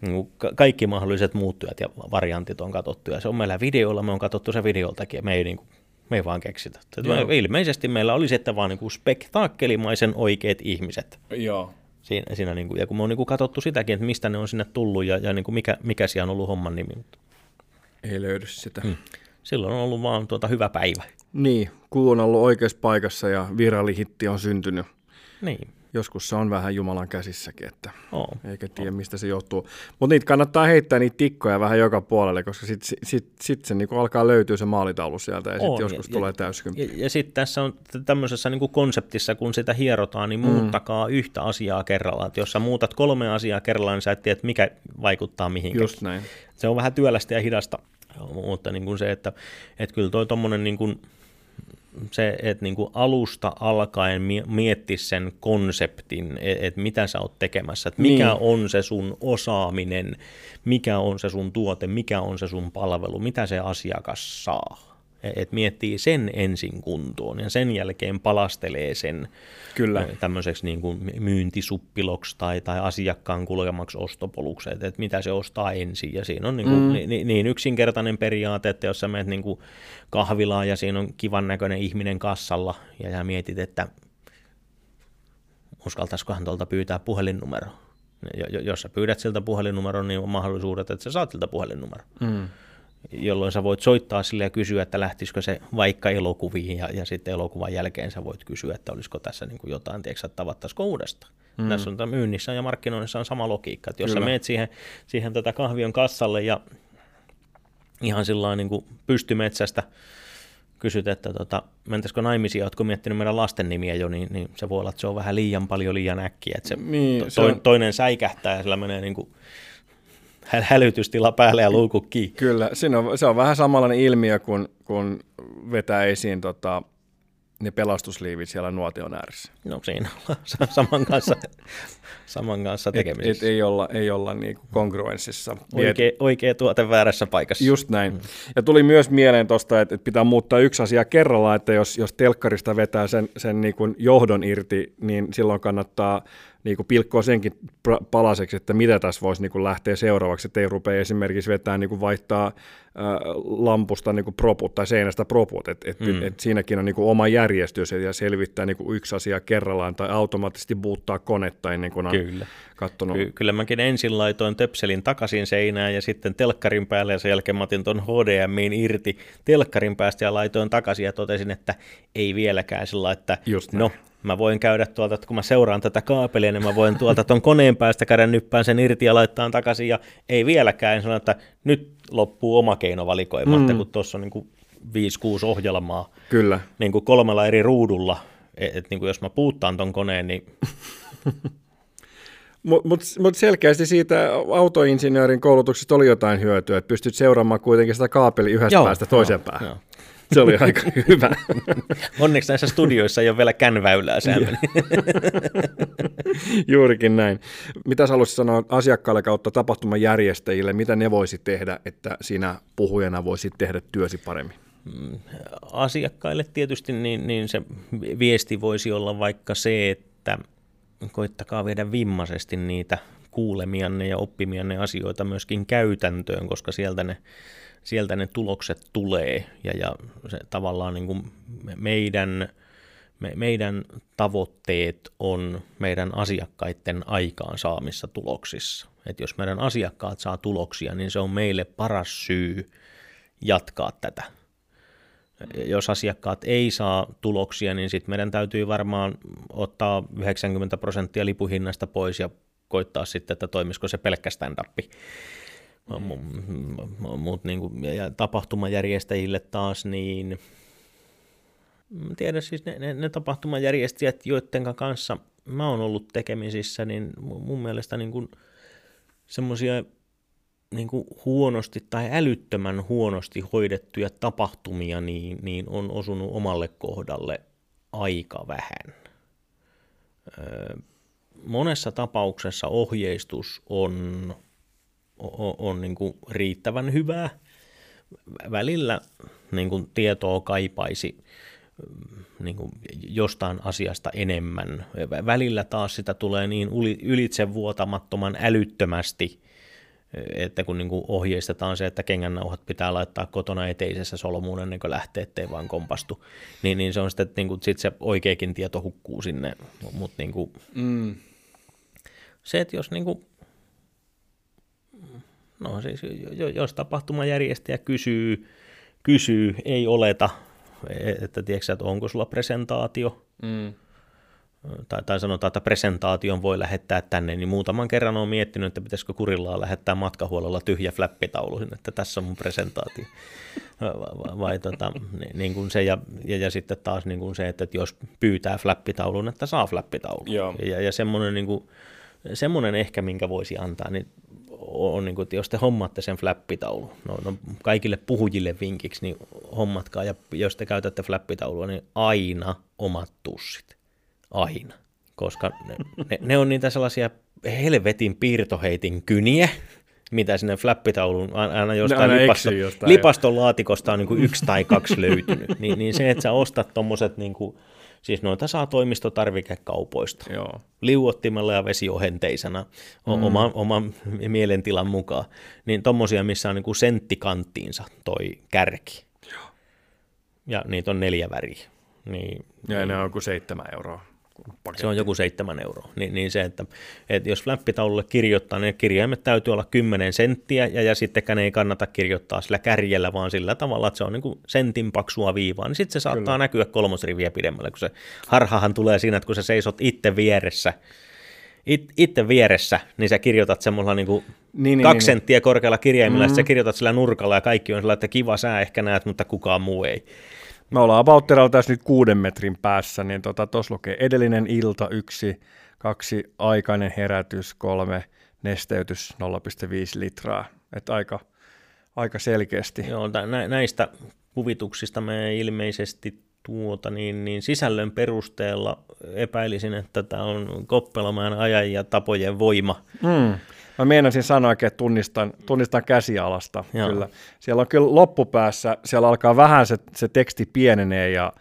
Niin kaikki mahdolliset muuttujat ja variantit on katsottu, ja se on meillä videolla, me on katsottu se videoltakin, ja me ei, niin kuin, me ei vaan keksitä. Me, ilmeisesti meillä oli sitten vaan niin kuin spektaakkelimaisen oikeat ihmiset. Joo. Siinä, siinä niin kuin, ja kun me on niin kuin katsottu sitäkin, että mistä ne on sinne tullut, ja, ja niin kuin mikä, mikä siellä on ollut homman nimi. Ei löydy sitä. Hmm. Silloin on ollut vaan tuota hyvä päivä. Niin, kuu on ollut oikeassa paikassa ja virallihitti on syntynyt. Niin joskus se on vähän Jumalan käsissäkin, että oh. eikä tiedä oh. mistä se johtuu. Mutta niitä kannattaa heittää niitä tikkoja vähän joka puolelle, koska sitten sit, sit, sit se niinku alkaa löytyä se maalitaulu sieltä ja sitten joskus ja, tulee täyskymppi. Ja, ja sitten tässä on tämmöisessä niinku konseptissa, kun sitä hierotaan, niin mm. muuttakaa mm. yhtä asiaa kerrallaan. Et jos sä muutat kolme asiaa kerrallaan, niin sä et tiedä, mikä vaikuttaa mihinkä. Just näin. Se on vähän työlästä ja hidasta, mutta niin kuin se, että, että kyllä toi tommonen niin kuin se, että niin kuin alusta alkaen mietti sen konseptin, e-, että mitä sä oot tekemässä, että mikä niin. on se sun osaaminen, mikä on se sun tuote, mikä on se sun palvelu, mitä se asiakas saa että miettii sen ensin kuntoon ja sen jälkeen palastelee sen Kyllä. tämmöiseksi niin kuin myyntisuppiloksi tai, tai asiakkaan kulkemaksi ostopoluksi, että, että mitä se ostaa ensin. Ja siinä on niin, kuin, mm. niin, niin yksinkertainen periaate, että jos sä menet niin kuin kahvilaan ja siinä on kivan näköinen ihminen kassalla ja sä mietit, että uskaltaisikohan tuolta pyytää puhelinnumero. Jos sä pyydät siltä puhelinnumeron, niin on mahdollisuudet, että sä saat siltä puhelinnumeron. Mm jolloin sä voit soittaa sille ja kysyä, että lähtisikö se vaikka elokuviin, ja, ja sitten elokuvan jälkeen sä voit kysyä, että olisiko tässä niin kuin jotain, tiedätkö, tavattaisiko uudestaan. Mm. Tässä on myynnissä ja markkinoinnissa on sama logiikka, että jos Kyllä. sä meet siihen, siihen tätä kahvion kassalle ja ihan sillä niin kuin pystymetsästä kysyt, että tota, mentäisikö naimisiin, oletko miettinyt meidän lasten nimiä jo, niin, niin se voi olla, että se on vähän liian paljon liian äkkiä, että se, niin, to, se on... toinen säikähtää ja sillä menee niin kuin hälytystila päälle ja luukut kiinni. Kyllä, siinä on, se on vähän samanlainen ilmiö, kun, kun vetää esiin tota, ne pelastusliivit siellä nuotion ääressä. No siinä ollaan saman kanssa, saman kanssa tekemisissä. Et, et ei olla, ei olla niinku kongruenssissa. Oikea, oikea tuote väärässä paikassa. Just näin. Mm. Ja tuli myös mieleen tuosta, että, että pitää muuttaa yksi asia kerrallaan, että jos, jos telkkarista vetää sen, sen niin johdon irti, niin silloin kannattaa niin kuin pilkkoa senkin palaseksi, että mitä tässä voisi niin kuin lähteä seuraavaksi, että ei rupea esimerkiksi vetää niin kuin vaihtaa ää, lampusta niin kuin proput tai seinästä proput, että et, mm. et siinäkin on niin kuin oma järjestys ja selvittää niin kuin yksi asia kerrallaan tai automaattisesti buuttaa konetta ennen kuin on Kyllä. katsonut. Ky- kyllä mäkin ensin laitoin töpselin takaisin seinään ja sitten telkkarin päälle ja sen jälkeen mä otin tuon HDMiin irti telkkarin päästä ja laitoin takaisin ja totesin, että ei vieläkään sillä, että Just no Mä voin käydä tuolta, että kun mä seuraan tätä kaapelia, niin mä voin tuolta ton koneen päästä käydä nyppään sen irti ja laittaa takaisin, ja ei vieläkään sano, että nyt loppuu oma keinovalikoima, mm. että kun tuossa on niin kuin 5-6 ohjelmaa Kyllä. Niin kuin kolmella eri ruudulla, että et, niin kuin jos mä puuttaan ton koneen, niin Mutta mut, mut selkeästi siitä autoinsinöörin koulutuksesta oli jotain hyötyä, että pystyt seuraamaan kuitenkin sitä kaapeli yhdestä joo, päästä toiseen joo, päähän. Joo. Se oli aika hyvä. Onneksi näissä studioissa ei ole vielä känväylää säännöllä. Juurikin näin. Mitä haluaisit sanoa asiakkaille kautta tapahtumajärjestäjille, mitä ne voisi tehdä, että sinä puhujana voisit tehdä työsi paremmin? Mm, asiakkaille tietysti niin, niin se viesti voisi olla vaikka se, että koittakaa viedä vimmaisesti niitä kuulemianne ja oppimianne asioita myöskin käytäntöön, koska sieltä ne, sieltä ne tulokset tulee ja, ja se tavallaan niin kuin meidän, me, meidän tavoitteet on meidän asiakkaiden aikaansaamissa tuloksissa. Et jos meidän asiakkaat saa tuloksia, niin se on meille paras syy jatkaa tätä jos asiakkaat ei saa tuloksia, niin sitten meidän täytyy varmaan ottaa 90 prosenttia lipuhinnasta pois ja koittaa sitten, että toimisiko se pelkkä stand-up. Mut niin tapahtumajärjestäjille taas, niin tiedä siis ne, ne, ne tapahtumajärjestäjät, joiden kanssa mä oon ollut tekemisissä, niin mun mielestä niin semmoisia niin huonosti tai älyttömän huonosti hoidettuja tapahtumia, niin, niin on osunut omalle kohdalle aika vähän. Öö, monessa tapauksessa ohjeistus on, on, on niin kuin riittävän hyvää. Välillä niin kuin tietoa kaipaisi niin kuin jostain asiasta enemmän. Välillä taas sitä tulee niin ylitsevuotamattoman älyttömästi – että kun niin kuin ohjeistetaan se, että kengännauhat pitää laittaa kotona eteisessä solmuun ennen kuin lähtee, ettei vaan kompastu, niin, niin se on sitten, että niin kuin, sit se oikeakin tieto hukkuu sinne, mutta niin kuin, mm. se, että jos niin kuin, no siis, jos tapahtumajärjestäjä kysyy, kysyy, ei oleta, että tiedätkö, että onko sulla presentaatio, mm tai, tai sanotaan, että presentaation voi lähettää tänne, niin muutaman kerran olen miettinyt, että pitäisikö kurillaa lähettää matkahuollolla tyhjä flappitaulu että tässä on mun presentaatio. Vai, vai tota, niin kuin se, ja, ja, ja, sitten taas niin kuin se, että jos pyytää flappitaulun, että saa flappitaulun. Joo. Ja, ja semmoinen, niin kuin, semmoinen ehkä, minkä voisi antaa, niin on, niin kuin, että jos te hommaatte sen flappitaulun, no, no kaikille puhujille vinkiksi, niin hommatkaa, ja jos te käytätte flappitaulua, niin aina omat tussit. Aina, koska ne, ne, ne on niitä sellaisia helvetin piirtoheitin kyniä, mitä sinne flappitaulun aina jostain, aina lipasto, jostain lipaston laatikosta on niin kuin yksi tai kaksi löytynyt, niin, niin se, että sä ostat tuommoiset, niin kuin, siis noita saa toimistotarvikekaupoista, Joo. liuottimella ja vesiohenteisena mm. oman, oman mielentilan mukaan, niin tuommoisia, missä on niin kuin sentti toi kärki. Joo. Ja niitä on neljä väriä. Niin, ja niin, ne on kuin seitsemän euroa paketti. Se on joku seitsemän euroa. Ni, niin se, että, että jos flappitaululle kirjoittaa, niin kirjaimet täytyy olla 10 senttiä, ja, ja sittenkään ei kannata kirjoittaa sillä kärjellä, vaan sillä tavalla, että se on niin kuin sentin paksua viivaa, niin sitten se saattaa Kyllä. näkyä kolmosriviä pidemmälle, kun se harhahan tulee siinä, että kun sä seisot itse vieressä, it, itse vieressä, niin sä kirjoitat semmoilla niin kuin niin, kaksi niin, niin. senttiä niin. korkealla kirjaimilla, mm-hmm. sä kirjoitat sillä nurkalla, ja kaikki on sillä, että kiva sä ehkä näet, mutta kukaan muu ei. Me ollaan tässä nyt kuuden metrin päässä, niin tuossa tota, lukee edellinen ilta yksi, kaksi aikainen herätys, kolme nesteytys 0,5 litraa. Että aika, aika selkeästi. Joo, näistä kuvituksista me ilmeisesti tuota, niin, niin sisällön perusteella epäilisin, että tämä on Koppelamaan ajan ja tapojen voima. Mm. Mä meinasin sanoa, että tunnistan, tunnistan käsialasta. Kyllä. Siellä on kyllä loppupäässä, siellä alkaa vähän se, se teksti pienenee ja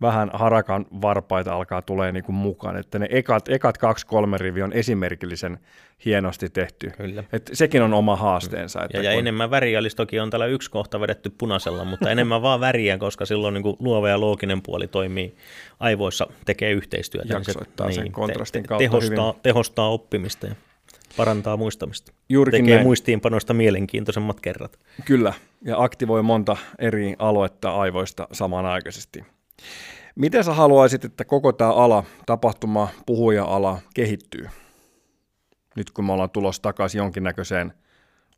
vähän harakan varpaita alkaa tulee niin kuin mukaan, että ne ekat, ekat kaksi-kolme rivi on esimerkillisen hienosti tehty. Kyllä. Et sekin on oma haasteensa. Että ja, ja kun... enemmän väriä olisi toki on täällä yksi kohta vedetty punaisella, mutta enemmän vaan väriä, koska silloin niin kuin luova ja looginen puoli toimii aivoissa, tekee yhteistyötä. Jaksoittaa niin se, sen niin, kontrastin te, kautta tehostaa, hyvin. tehostaa oppimista. Ja parantaa muistamista. Juurikin Tekee näin. muistiinpanosta mielenkiintoisemmat kerrat. Kyllä, ja aktivoi monta eri aluetta aivoista samanaikaisesti. Miten sä haluaisit, että koko tämä ala, tapahtuma, puhuja-ala kehittyy? Nyt kun me ollaan tulossa takaisin jonkinnäköiseen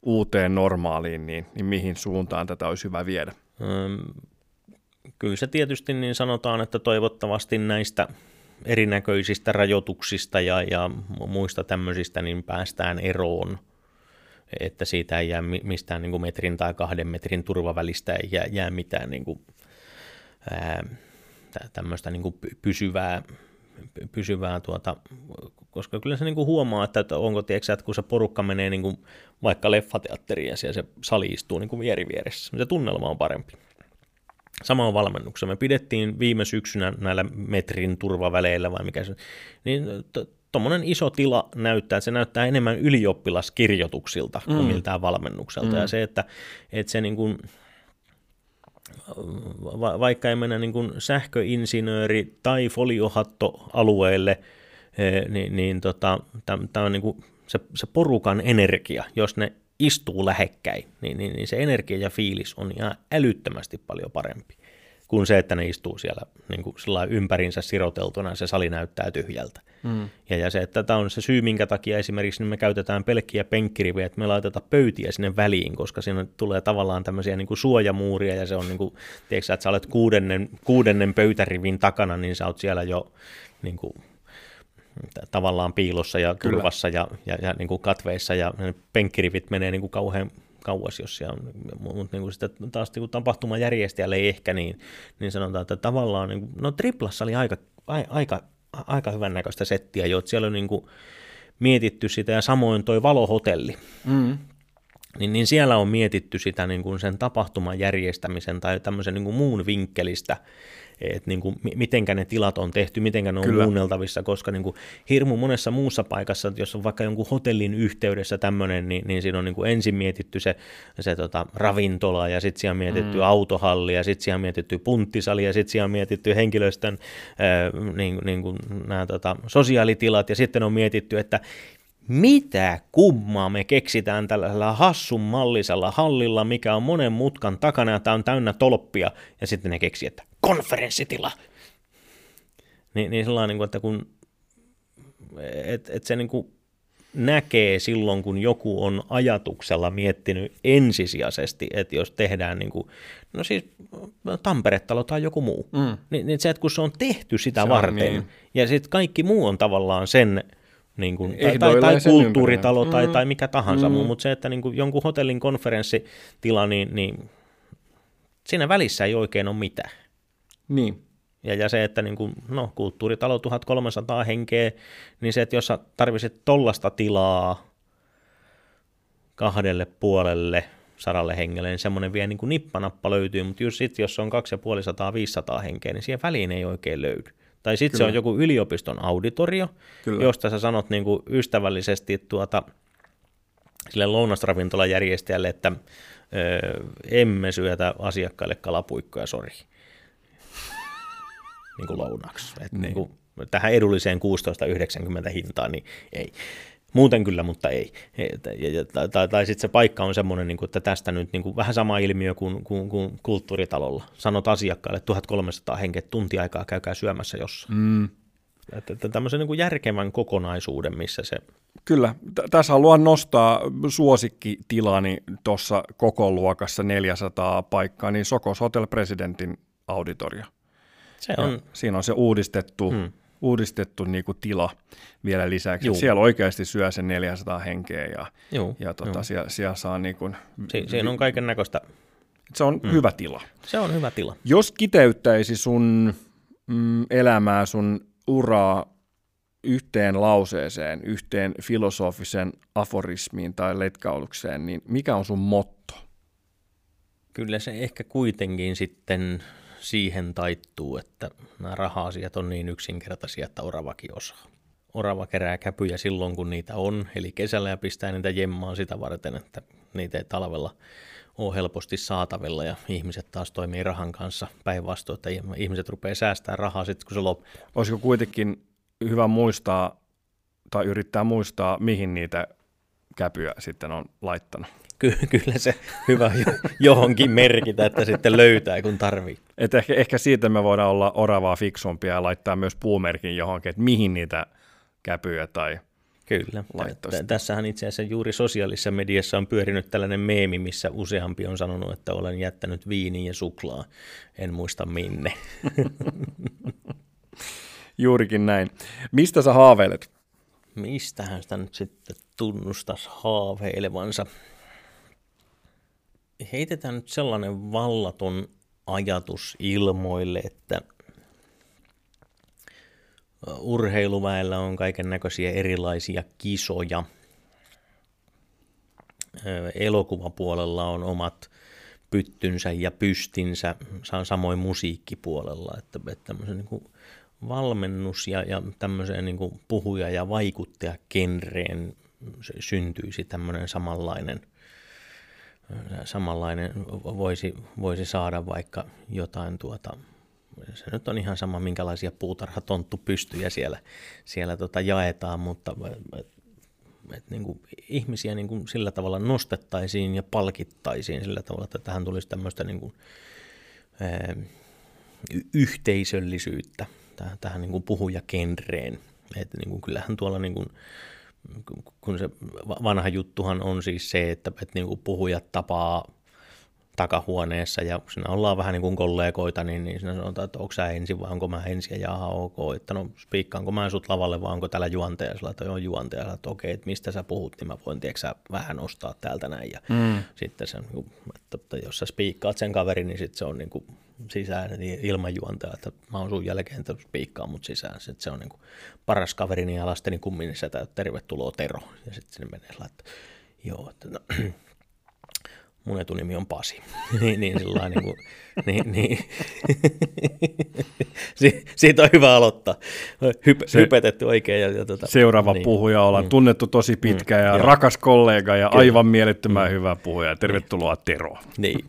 uuteen normaaliin, niin, niin mihin suuntaan tätä olisi hyvä viedä? Öm, kyllä se tietysti niin sanotaan, että toivottavasti näistä erinäköisistä rajoituksista ja, ja muista tämmöisistä niin päästään eroon, että siitä ei jää mistään niin kuin metrin tai kahden metrin turvavälistä ei jää, jää mitään niin kuin, ää, tämmöistä niin kuin pysyvää, pysyvää tuota, koska kyllä se niin kuin huomaa, että onko, tiedätkö, että kun se porukka menee niin kuin vaikka leffateatteriin ja siellä se sali istuu kuin vieri vieressä, niin se tunnelma on parempi. Sama on valmennuksessa. Me pidettiin viime syksynä näillä metrin turvaväleillä vai mikä se, niin tuommoinen iso tila näyttää, että se näyttää enemmän ylioppilaskirjoituksilta mm. kuin miltään valmennukselta. Mm. Ja se, että, että se niin kuin, va, vaikka ei mennä niin kuin sähköinsinööri tai foliohatto-alueelle, eh, niin, niin tota, tämä on niin kuin se, se porukan energia, jos ne istuu lähekkäin, niin, niin, niin se energia ja fiilis on ihan älyttömästi paljon parempi kuin se, että ne istuu siellä niin kuin ympärinsä siroteltuna ja se sali näyttää tyhjältä. Mm. Ja, ja se, että tämä on se syy, minkä takia esimerkiksi niin me käytetään pelkkiä penkkirivejä, että me laitetaan pöytiä sinne väliin, koska siinä tulee tavallaan tämmöisiä niin kuin suojamuuria ja se on niin kuin, tiedätkö, että sä olet kuudennen, kuudennen pöytärivin takana, niin sä oot siellä jo niin kuin, tavallaan piilossa ja Kyllä. turvassa ja, ja, ja niin kuin katveissa ja penkkirivit menee niin kuin kauhean kauas, jos on, mutta niin kuin sitä taas niin tapahtuman järjestäjälle ei ehkä niin, niin sanotaan, että tavallaan, niin kuin, no triplassa oli aika, aika, aika hyvän näköistä settiä jo, että siellä on niin kuin mietitty sitä ja samoin toi valohotelli, mm. niin, niin siellä on mietitty sitä niin kuin sen tapahtuman järjestämisen tai tämmöisen niin kuin muun vinkkelistä, että niin kuin, mitenkä ne tilat on tehty, mitenkä ne on Kyllä. muunneltavissa, koska niin kuin, hirmu monessa muussa paikassa, jos on vaikka jonkun hotellin yhteydessä tämmöinen, niin, niin siinä on niin kuin ensin mietitty se, se tota, ravintola ja sitten siellä on mietitty mm. autohalli ja sitten siellä on mietitty punttisali ja sitten siellä on mietitty henkilöstön äh, niin, niin kuin, nämä, tota, sosiaalitilat ja sitten on mietitty, että mitä kummaa me keksitään tällaisella hassun mallisella hallilla, mikä on monen mutkan takana ja tämä on täynnä tolppia, ja sitten ne keksii, että konferenssitila. Niin, niin sellainen, niin että kun et, et se niin kuin näkee silloin, kun joku on ajatuksella miettinyt ensisijaisesti, että jos tehdään niin kuin, no siis Tampere-talo tai joku muu, mm. niin, niin se, että kun se on tehty sitä se varten, niin. ja sitten kaikki muu on tavallaan sen niin kuin, tai, tai, tai kulttuuritalo tai, mm. tai mikä tahansa mm. mutta se, että niin kuin jonkun hotellin konferenssitila, niin, niin siinä välissä ei oikein ole mitään. Niin. Ja, ja se, että niin kuin, no, kulttuuritalo 1300 henkeä, niin se, että jos sä tarvisit tollasta tilaa kahdelle puolelle sadalle hengelle, niin semmoinen vielä niin kuin nippanappa löytyy, mutta just sitten, jos on 2500-500 henkeä, niin siihen väliin ei oikein löydy. Tai sitten se on joku yliopiston auditorio, Kyllä. josta sä sanot niin kuin ystävällisesti tuota, sille lounasravintolajärjestäjälle, että ö, emme syötä asiakkaille kalapuikkoja, sori. Niin kuin lounaksi. Et niin. Niin kuin, tähän edulliseen 16,90 hintaan, niin ei. Muuten kyllä, mutta ei. Tai, tai, tai sitten se paikka on semmoinen, niin kuin, että tästä nyt niin kuin, vähän sama ilmiö kuin, kuin, kuin kulttuuritalolla. Sanot asiakkaalle 1300 henkeä tuntiaikaa, käykää syömässä jossain. Mm. Että, että tämmöisen niin kuin järkevän kokonaisuuden, missä se... Kyllä. Tässä haluan nostaa suosikkitilani tuossa koko luokassa 400 paikkaa, niin Sokos Hotel Presidentin auditorio. Se on... Ja siinä on se uudistettu hmm uudistettu niin kuin tila vielä lisäksi. Juu. Siellä oikeasti syö sen 400 henkeä ja, Juu, ja tota, siellä, siellä saa niin kuin, si- siinä on kaiken näköistä. Se on mm. hyvä tila. Se on hyvä tila. Jos kiteyttäisi sun mm, elämää, sun uraa yhteen lauseeseen, yhteen filosofisen aforismiin tai letkaulukseen, niin mikä on sun motto? Kyllä se ehkä kuitenkin sitten siihen taittuu, että nämä raha-asiat on niin yksinkertaisia, että oravakin osaa. Orava kerää käpyjä silloin, kun niitä on, eli kesällä ja pistää niitä jemmaan sitä varten, että niitä ei talvella ole helposti saatavilla ja ihmiset taas toimii rahan kanssa päinvastoin, että ihmiset rupeaa säästämään rahaa sitten, kun se loppuu. Olisiko kuitenkin hyvä muistaa tai yrittää muistaa, mihin niitä käpyjä sitten on laittanut? Ky- kyllä se hyvä johonkin merkitä, että sitten löytää, kun tarvii. Et ehkä, ehkä siitä me voidaan olla oravaa fiksumpia ja laittaa myös puumerkin johonkin, että mihin niitä käpyjä tai Kyllä. T- tässähän itse asiassa juuri sosiaalisessa mediassa on pyörinyt tällainen meemi, missä useampi on sanonut, että olen jättänyt viinin ja suklaa. En muista minne. Juurikin näin. Mistä sä haaveilet? Mistähän sitä nyt sitten tunnustaisi haaveilevansa? Heitetään nyt sellainen vallaton ajatus ilmoille, että urheiluväellä on kaiken näköisiä erilaisia kisoja. Elokuvapuolella on omat pyttynsä ja pystinsä, samoin musiikkipuolella, että, että niin kuin valmennus ja, ja tämmöiseen niin kuin puhuja- ja vaikuttajakenreen syntyisi tämmöinen samanlainen, samanlainen voisi, voisi saada vaikka jotain tuota, se nyt on ihan sama, minkälaisia puutarhatonttupystyjä siellä, siellä tota jaetaan, mutta et, et, niin kuin ihmisiä niin kuin sillä tavalla nostettaisiin ja palkittaisiin sillä tavalla, että tähän tulisi tämmöistä niin kuin, yhteisöllisyyttä tähän, tähän niin kuin puhujakenreen. Että niin kuin, kyllähän tuolla niin kuin, kun se vanha juttuhan on siis se, että, että niin kuin puhujat tapaa takahuoneessa ja siinä ollaan vähän niin kuin kollegoita, niin, niin siinä sanotaan, että onko sä ensin vai onko mä ensin ja jaha ok, että no spiikkaanko mä sut lavalle vai onko täällä juontaja, sillä että on juontaja, että okei, että mistä sä puhut, niin mä voin tiedätkö, vähän ostaa täältä näin ja mm. sitten se, että, että jos sä spiikkaat sen kaverin, niin sitten se on niin kuin sisään niin ilman juontaja, että mä oon sun jälkeen, että spiikkaa mut sisään, sitten se on niin kuin paras kaverini ja lasteni kumminissa, että tervetuloa Tero. Ja sitten sinne menee, että joo, että no, mun etunimi on Pasi. niin, niin, sillä niin, kuin, niin, niin. si, siitä on hyvä aloittaa. Hyp, Se, hypetetty oikein. Ja, ja tuota, seuraava niin, puhuja ollaan mm. tunnettu tosi pitkä mm, ja joo. rakas kollega ja Kyllä. aivan mielettömän mm. hyvä puhuja. Tervetuloa Tero. Niin,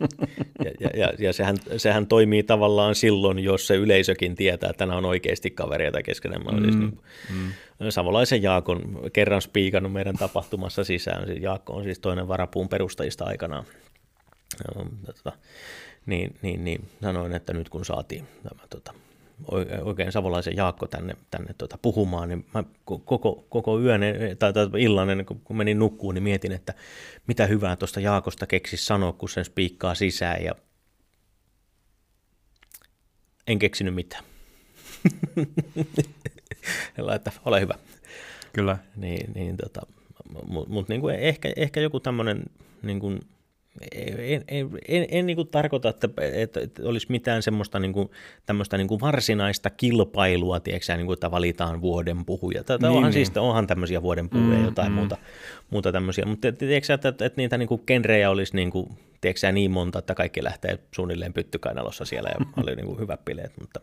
ja, ja, ja, ja sehän, sehän toimii tavallaan silloin, jos se yleisökin tietää, että nämä on oikeasti kavereita keskenään. Mm. Siis niin, mm. Savolaisen Jaakon kerran spiikannut meidän tapahtumassa sisään. Jaakko on siis toinen varapuun perustajista aikanaan tota, niin, niin, niin sanoin, että nyt kun saatiin tämä tota, oikein savolaisen Jaakko tänne, tänne tota, puhumaan, niin mä koko, koko yön tai, tai illan kun menin nukkuun, niin mietin, että mitä hyvää tuosta Jaakosta keksi sanoa, kun sen spiikkaa sisään ja en keksinyt mitään. että ole hyvä. Kyllä. Niin, niin tota, mutta mut, niin ehkä, ehkä joku tämmöinen niin kuin, en, en, en, en niin kuin tarkoita, että, että, että olisi mitään semmoista niin kuin, tämmöistä niin kuin varsinaista kilpailua, tiedätkö, niin kuin, että valitaan vuoden puhuja. Tätä niin, onhan, niin. siis, onhan tämmöisiä vuoden puhuja mm, jotain mm. muuta, muuta tämmöisiä, mutta tiedätkö, että, että, että niitä niin kuin genrejä olisi niin, kuin, tiedätkö, niin monta, että kaikki lähtee suunnilleen pyttykainalossa siellä ja oli niin kuin hyvät bileet, mutta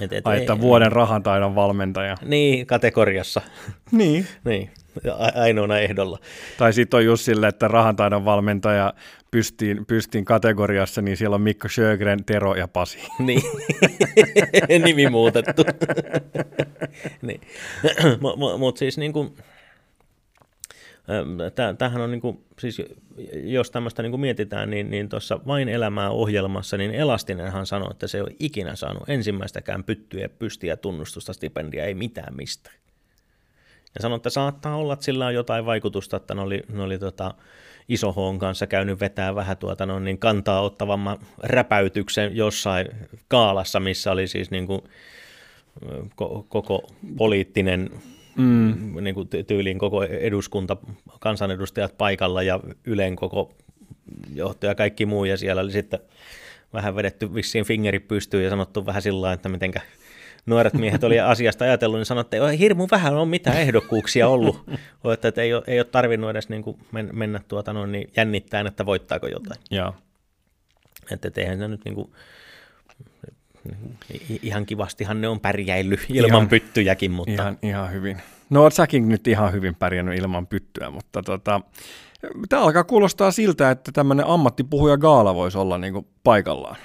et, et, Ai, että ei, vuoden rahantaidon valmentaja. Niin, kategoriassa. Niin. niin, ainoana ehdolla. Tai sitten on just sille, että rahantaidon valmentaja pystiin, pystiin kategoriassa, niin siellä on Mikko Sjögren, Tero ja Pasi. niin, nimi muutettu. niin. Mutta mut siis niin kuin, Tämähän on, niin kuin, siis jos tämmöistä niin kuin mietitään, niin, niin tuossa Vain elämää ohjelmassa, niin Elastinenhan sanoi, että se ei ole ikinä saanut ensimmäistäkään pyttyä, pystiä, tunnustusta, stipendia, ei mitään mistä. Ja sanoi, että saattaa olla, että sillä on jotain vaikutusta, että ne oli, ne oli tota, iso Hon kanssa käynyt vetää vähän tuota, no, niin kantaa ottavamman räpäytyksen jossain kaalassa, missä oli siis niin kuin, koko poliittinen mm. niin kuin tyyliin koko eduskunta, kansanedustajat paikalla ja Ylen koko johtaja ja kaikki muu, ja siellä oli sitten vähän vedetty vissiin fingeri pystyyn ja sanottu vähän sillä että mitenkä nuoret miehet oli asiasta ajatellut, niin sanottu, että hirmu vähän on mitään ehdokkuuksia ollut, että, että ei, ole, ei ole tarvinnut edes niin kuin mennä tuota noin, niin jännittäen, että voittaako jotain. Että, että eihän se nyt niin kuin, ihan kivastihan ne on pärjäillyt ilman ihan, pyttyjäkin, mutta... Ihan, ihan hyvin. No oot säkin nyt ihan hyvin pärjännyt ilman pyttyä, mutta tota, tämä alkaa kuulostaa siltä, että tämmöinen ammattipuhuja gaala voisi olla niin paikallaan,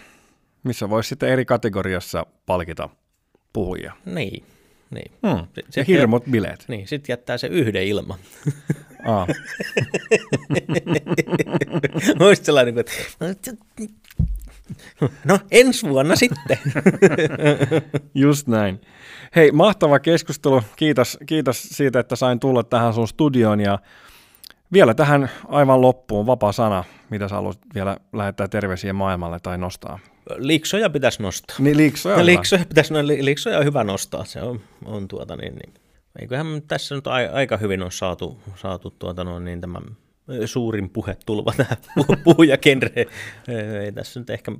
missä voisi sitten eri kategoriassa palkita puhujia. Niin, niin. Hmm. Se, ja hirmot bileet. Niin, sitten jättää se yhden ilman. Aa. Olisi sellainen, että no ensi vuonna sitten. Just näin. Hei, mahtava keskustelu. Kiitos, kiitos siitä, että sain tulla tähän sun studioon ja vielä tähän aivan loppuun vapaa sana, mitä sä haluat vielä lähettää terveisiä maailmalle tai nostaa. Liksoja pitäisi nostaa. Niin liiksoja. on Liksoja, pitäisi, no, li- liksoja on hyvä nostaa, se on, on tuota niin, niin. Eiköhän tässä nyt a- aika hyvin on saatu, saatu tuota no, niin tämä suurin puhetulva tähän pu- puhujakenreen. Ei tässä nyt ehkä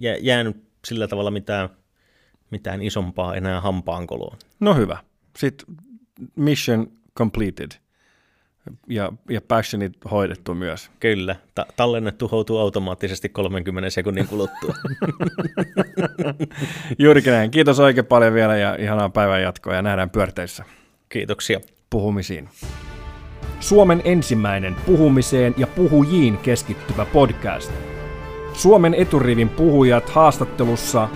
jää, jäänyt sillä tavalla mitään, mitään isompaa enää hampaankoloon. No hyvä. Sitten mission completed ja, ja passionit hoidettu myös. Kyllä, ta- tallenne tuhoutuu automaattisesti 30 sekunnin kuluttua. Juurikin näin. Kiitos oikein paljon vielä ja ihanaa päivän jatkoa ja nähdään pyörteissä Kiitoksia. puhumisiin. Suomen ensimmäinen puhumiseen ja puhujiin keskittyvä podcast. Suomen eturivin puhujat haastattelussa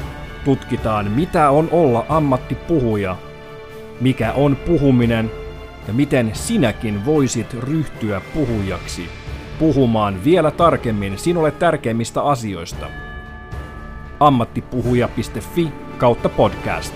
tutkitaan, mitä on olla ammattipuhuja, mikä on puhuminen ja miten sinäkin voisit ryhtyä puhujaksi puhumaan vielä tarkemmin sinulle tärkeimmistä asioista. ammattipuhuja.fi kautta podcast.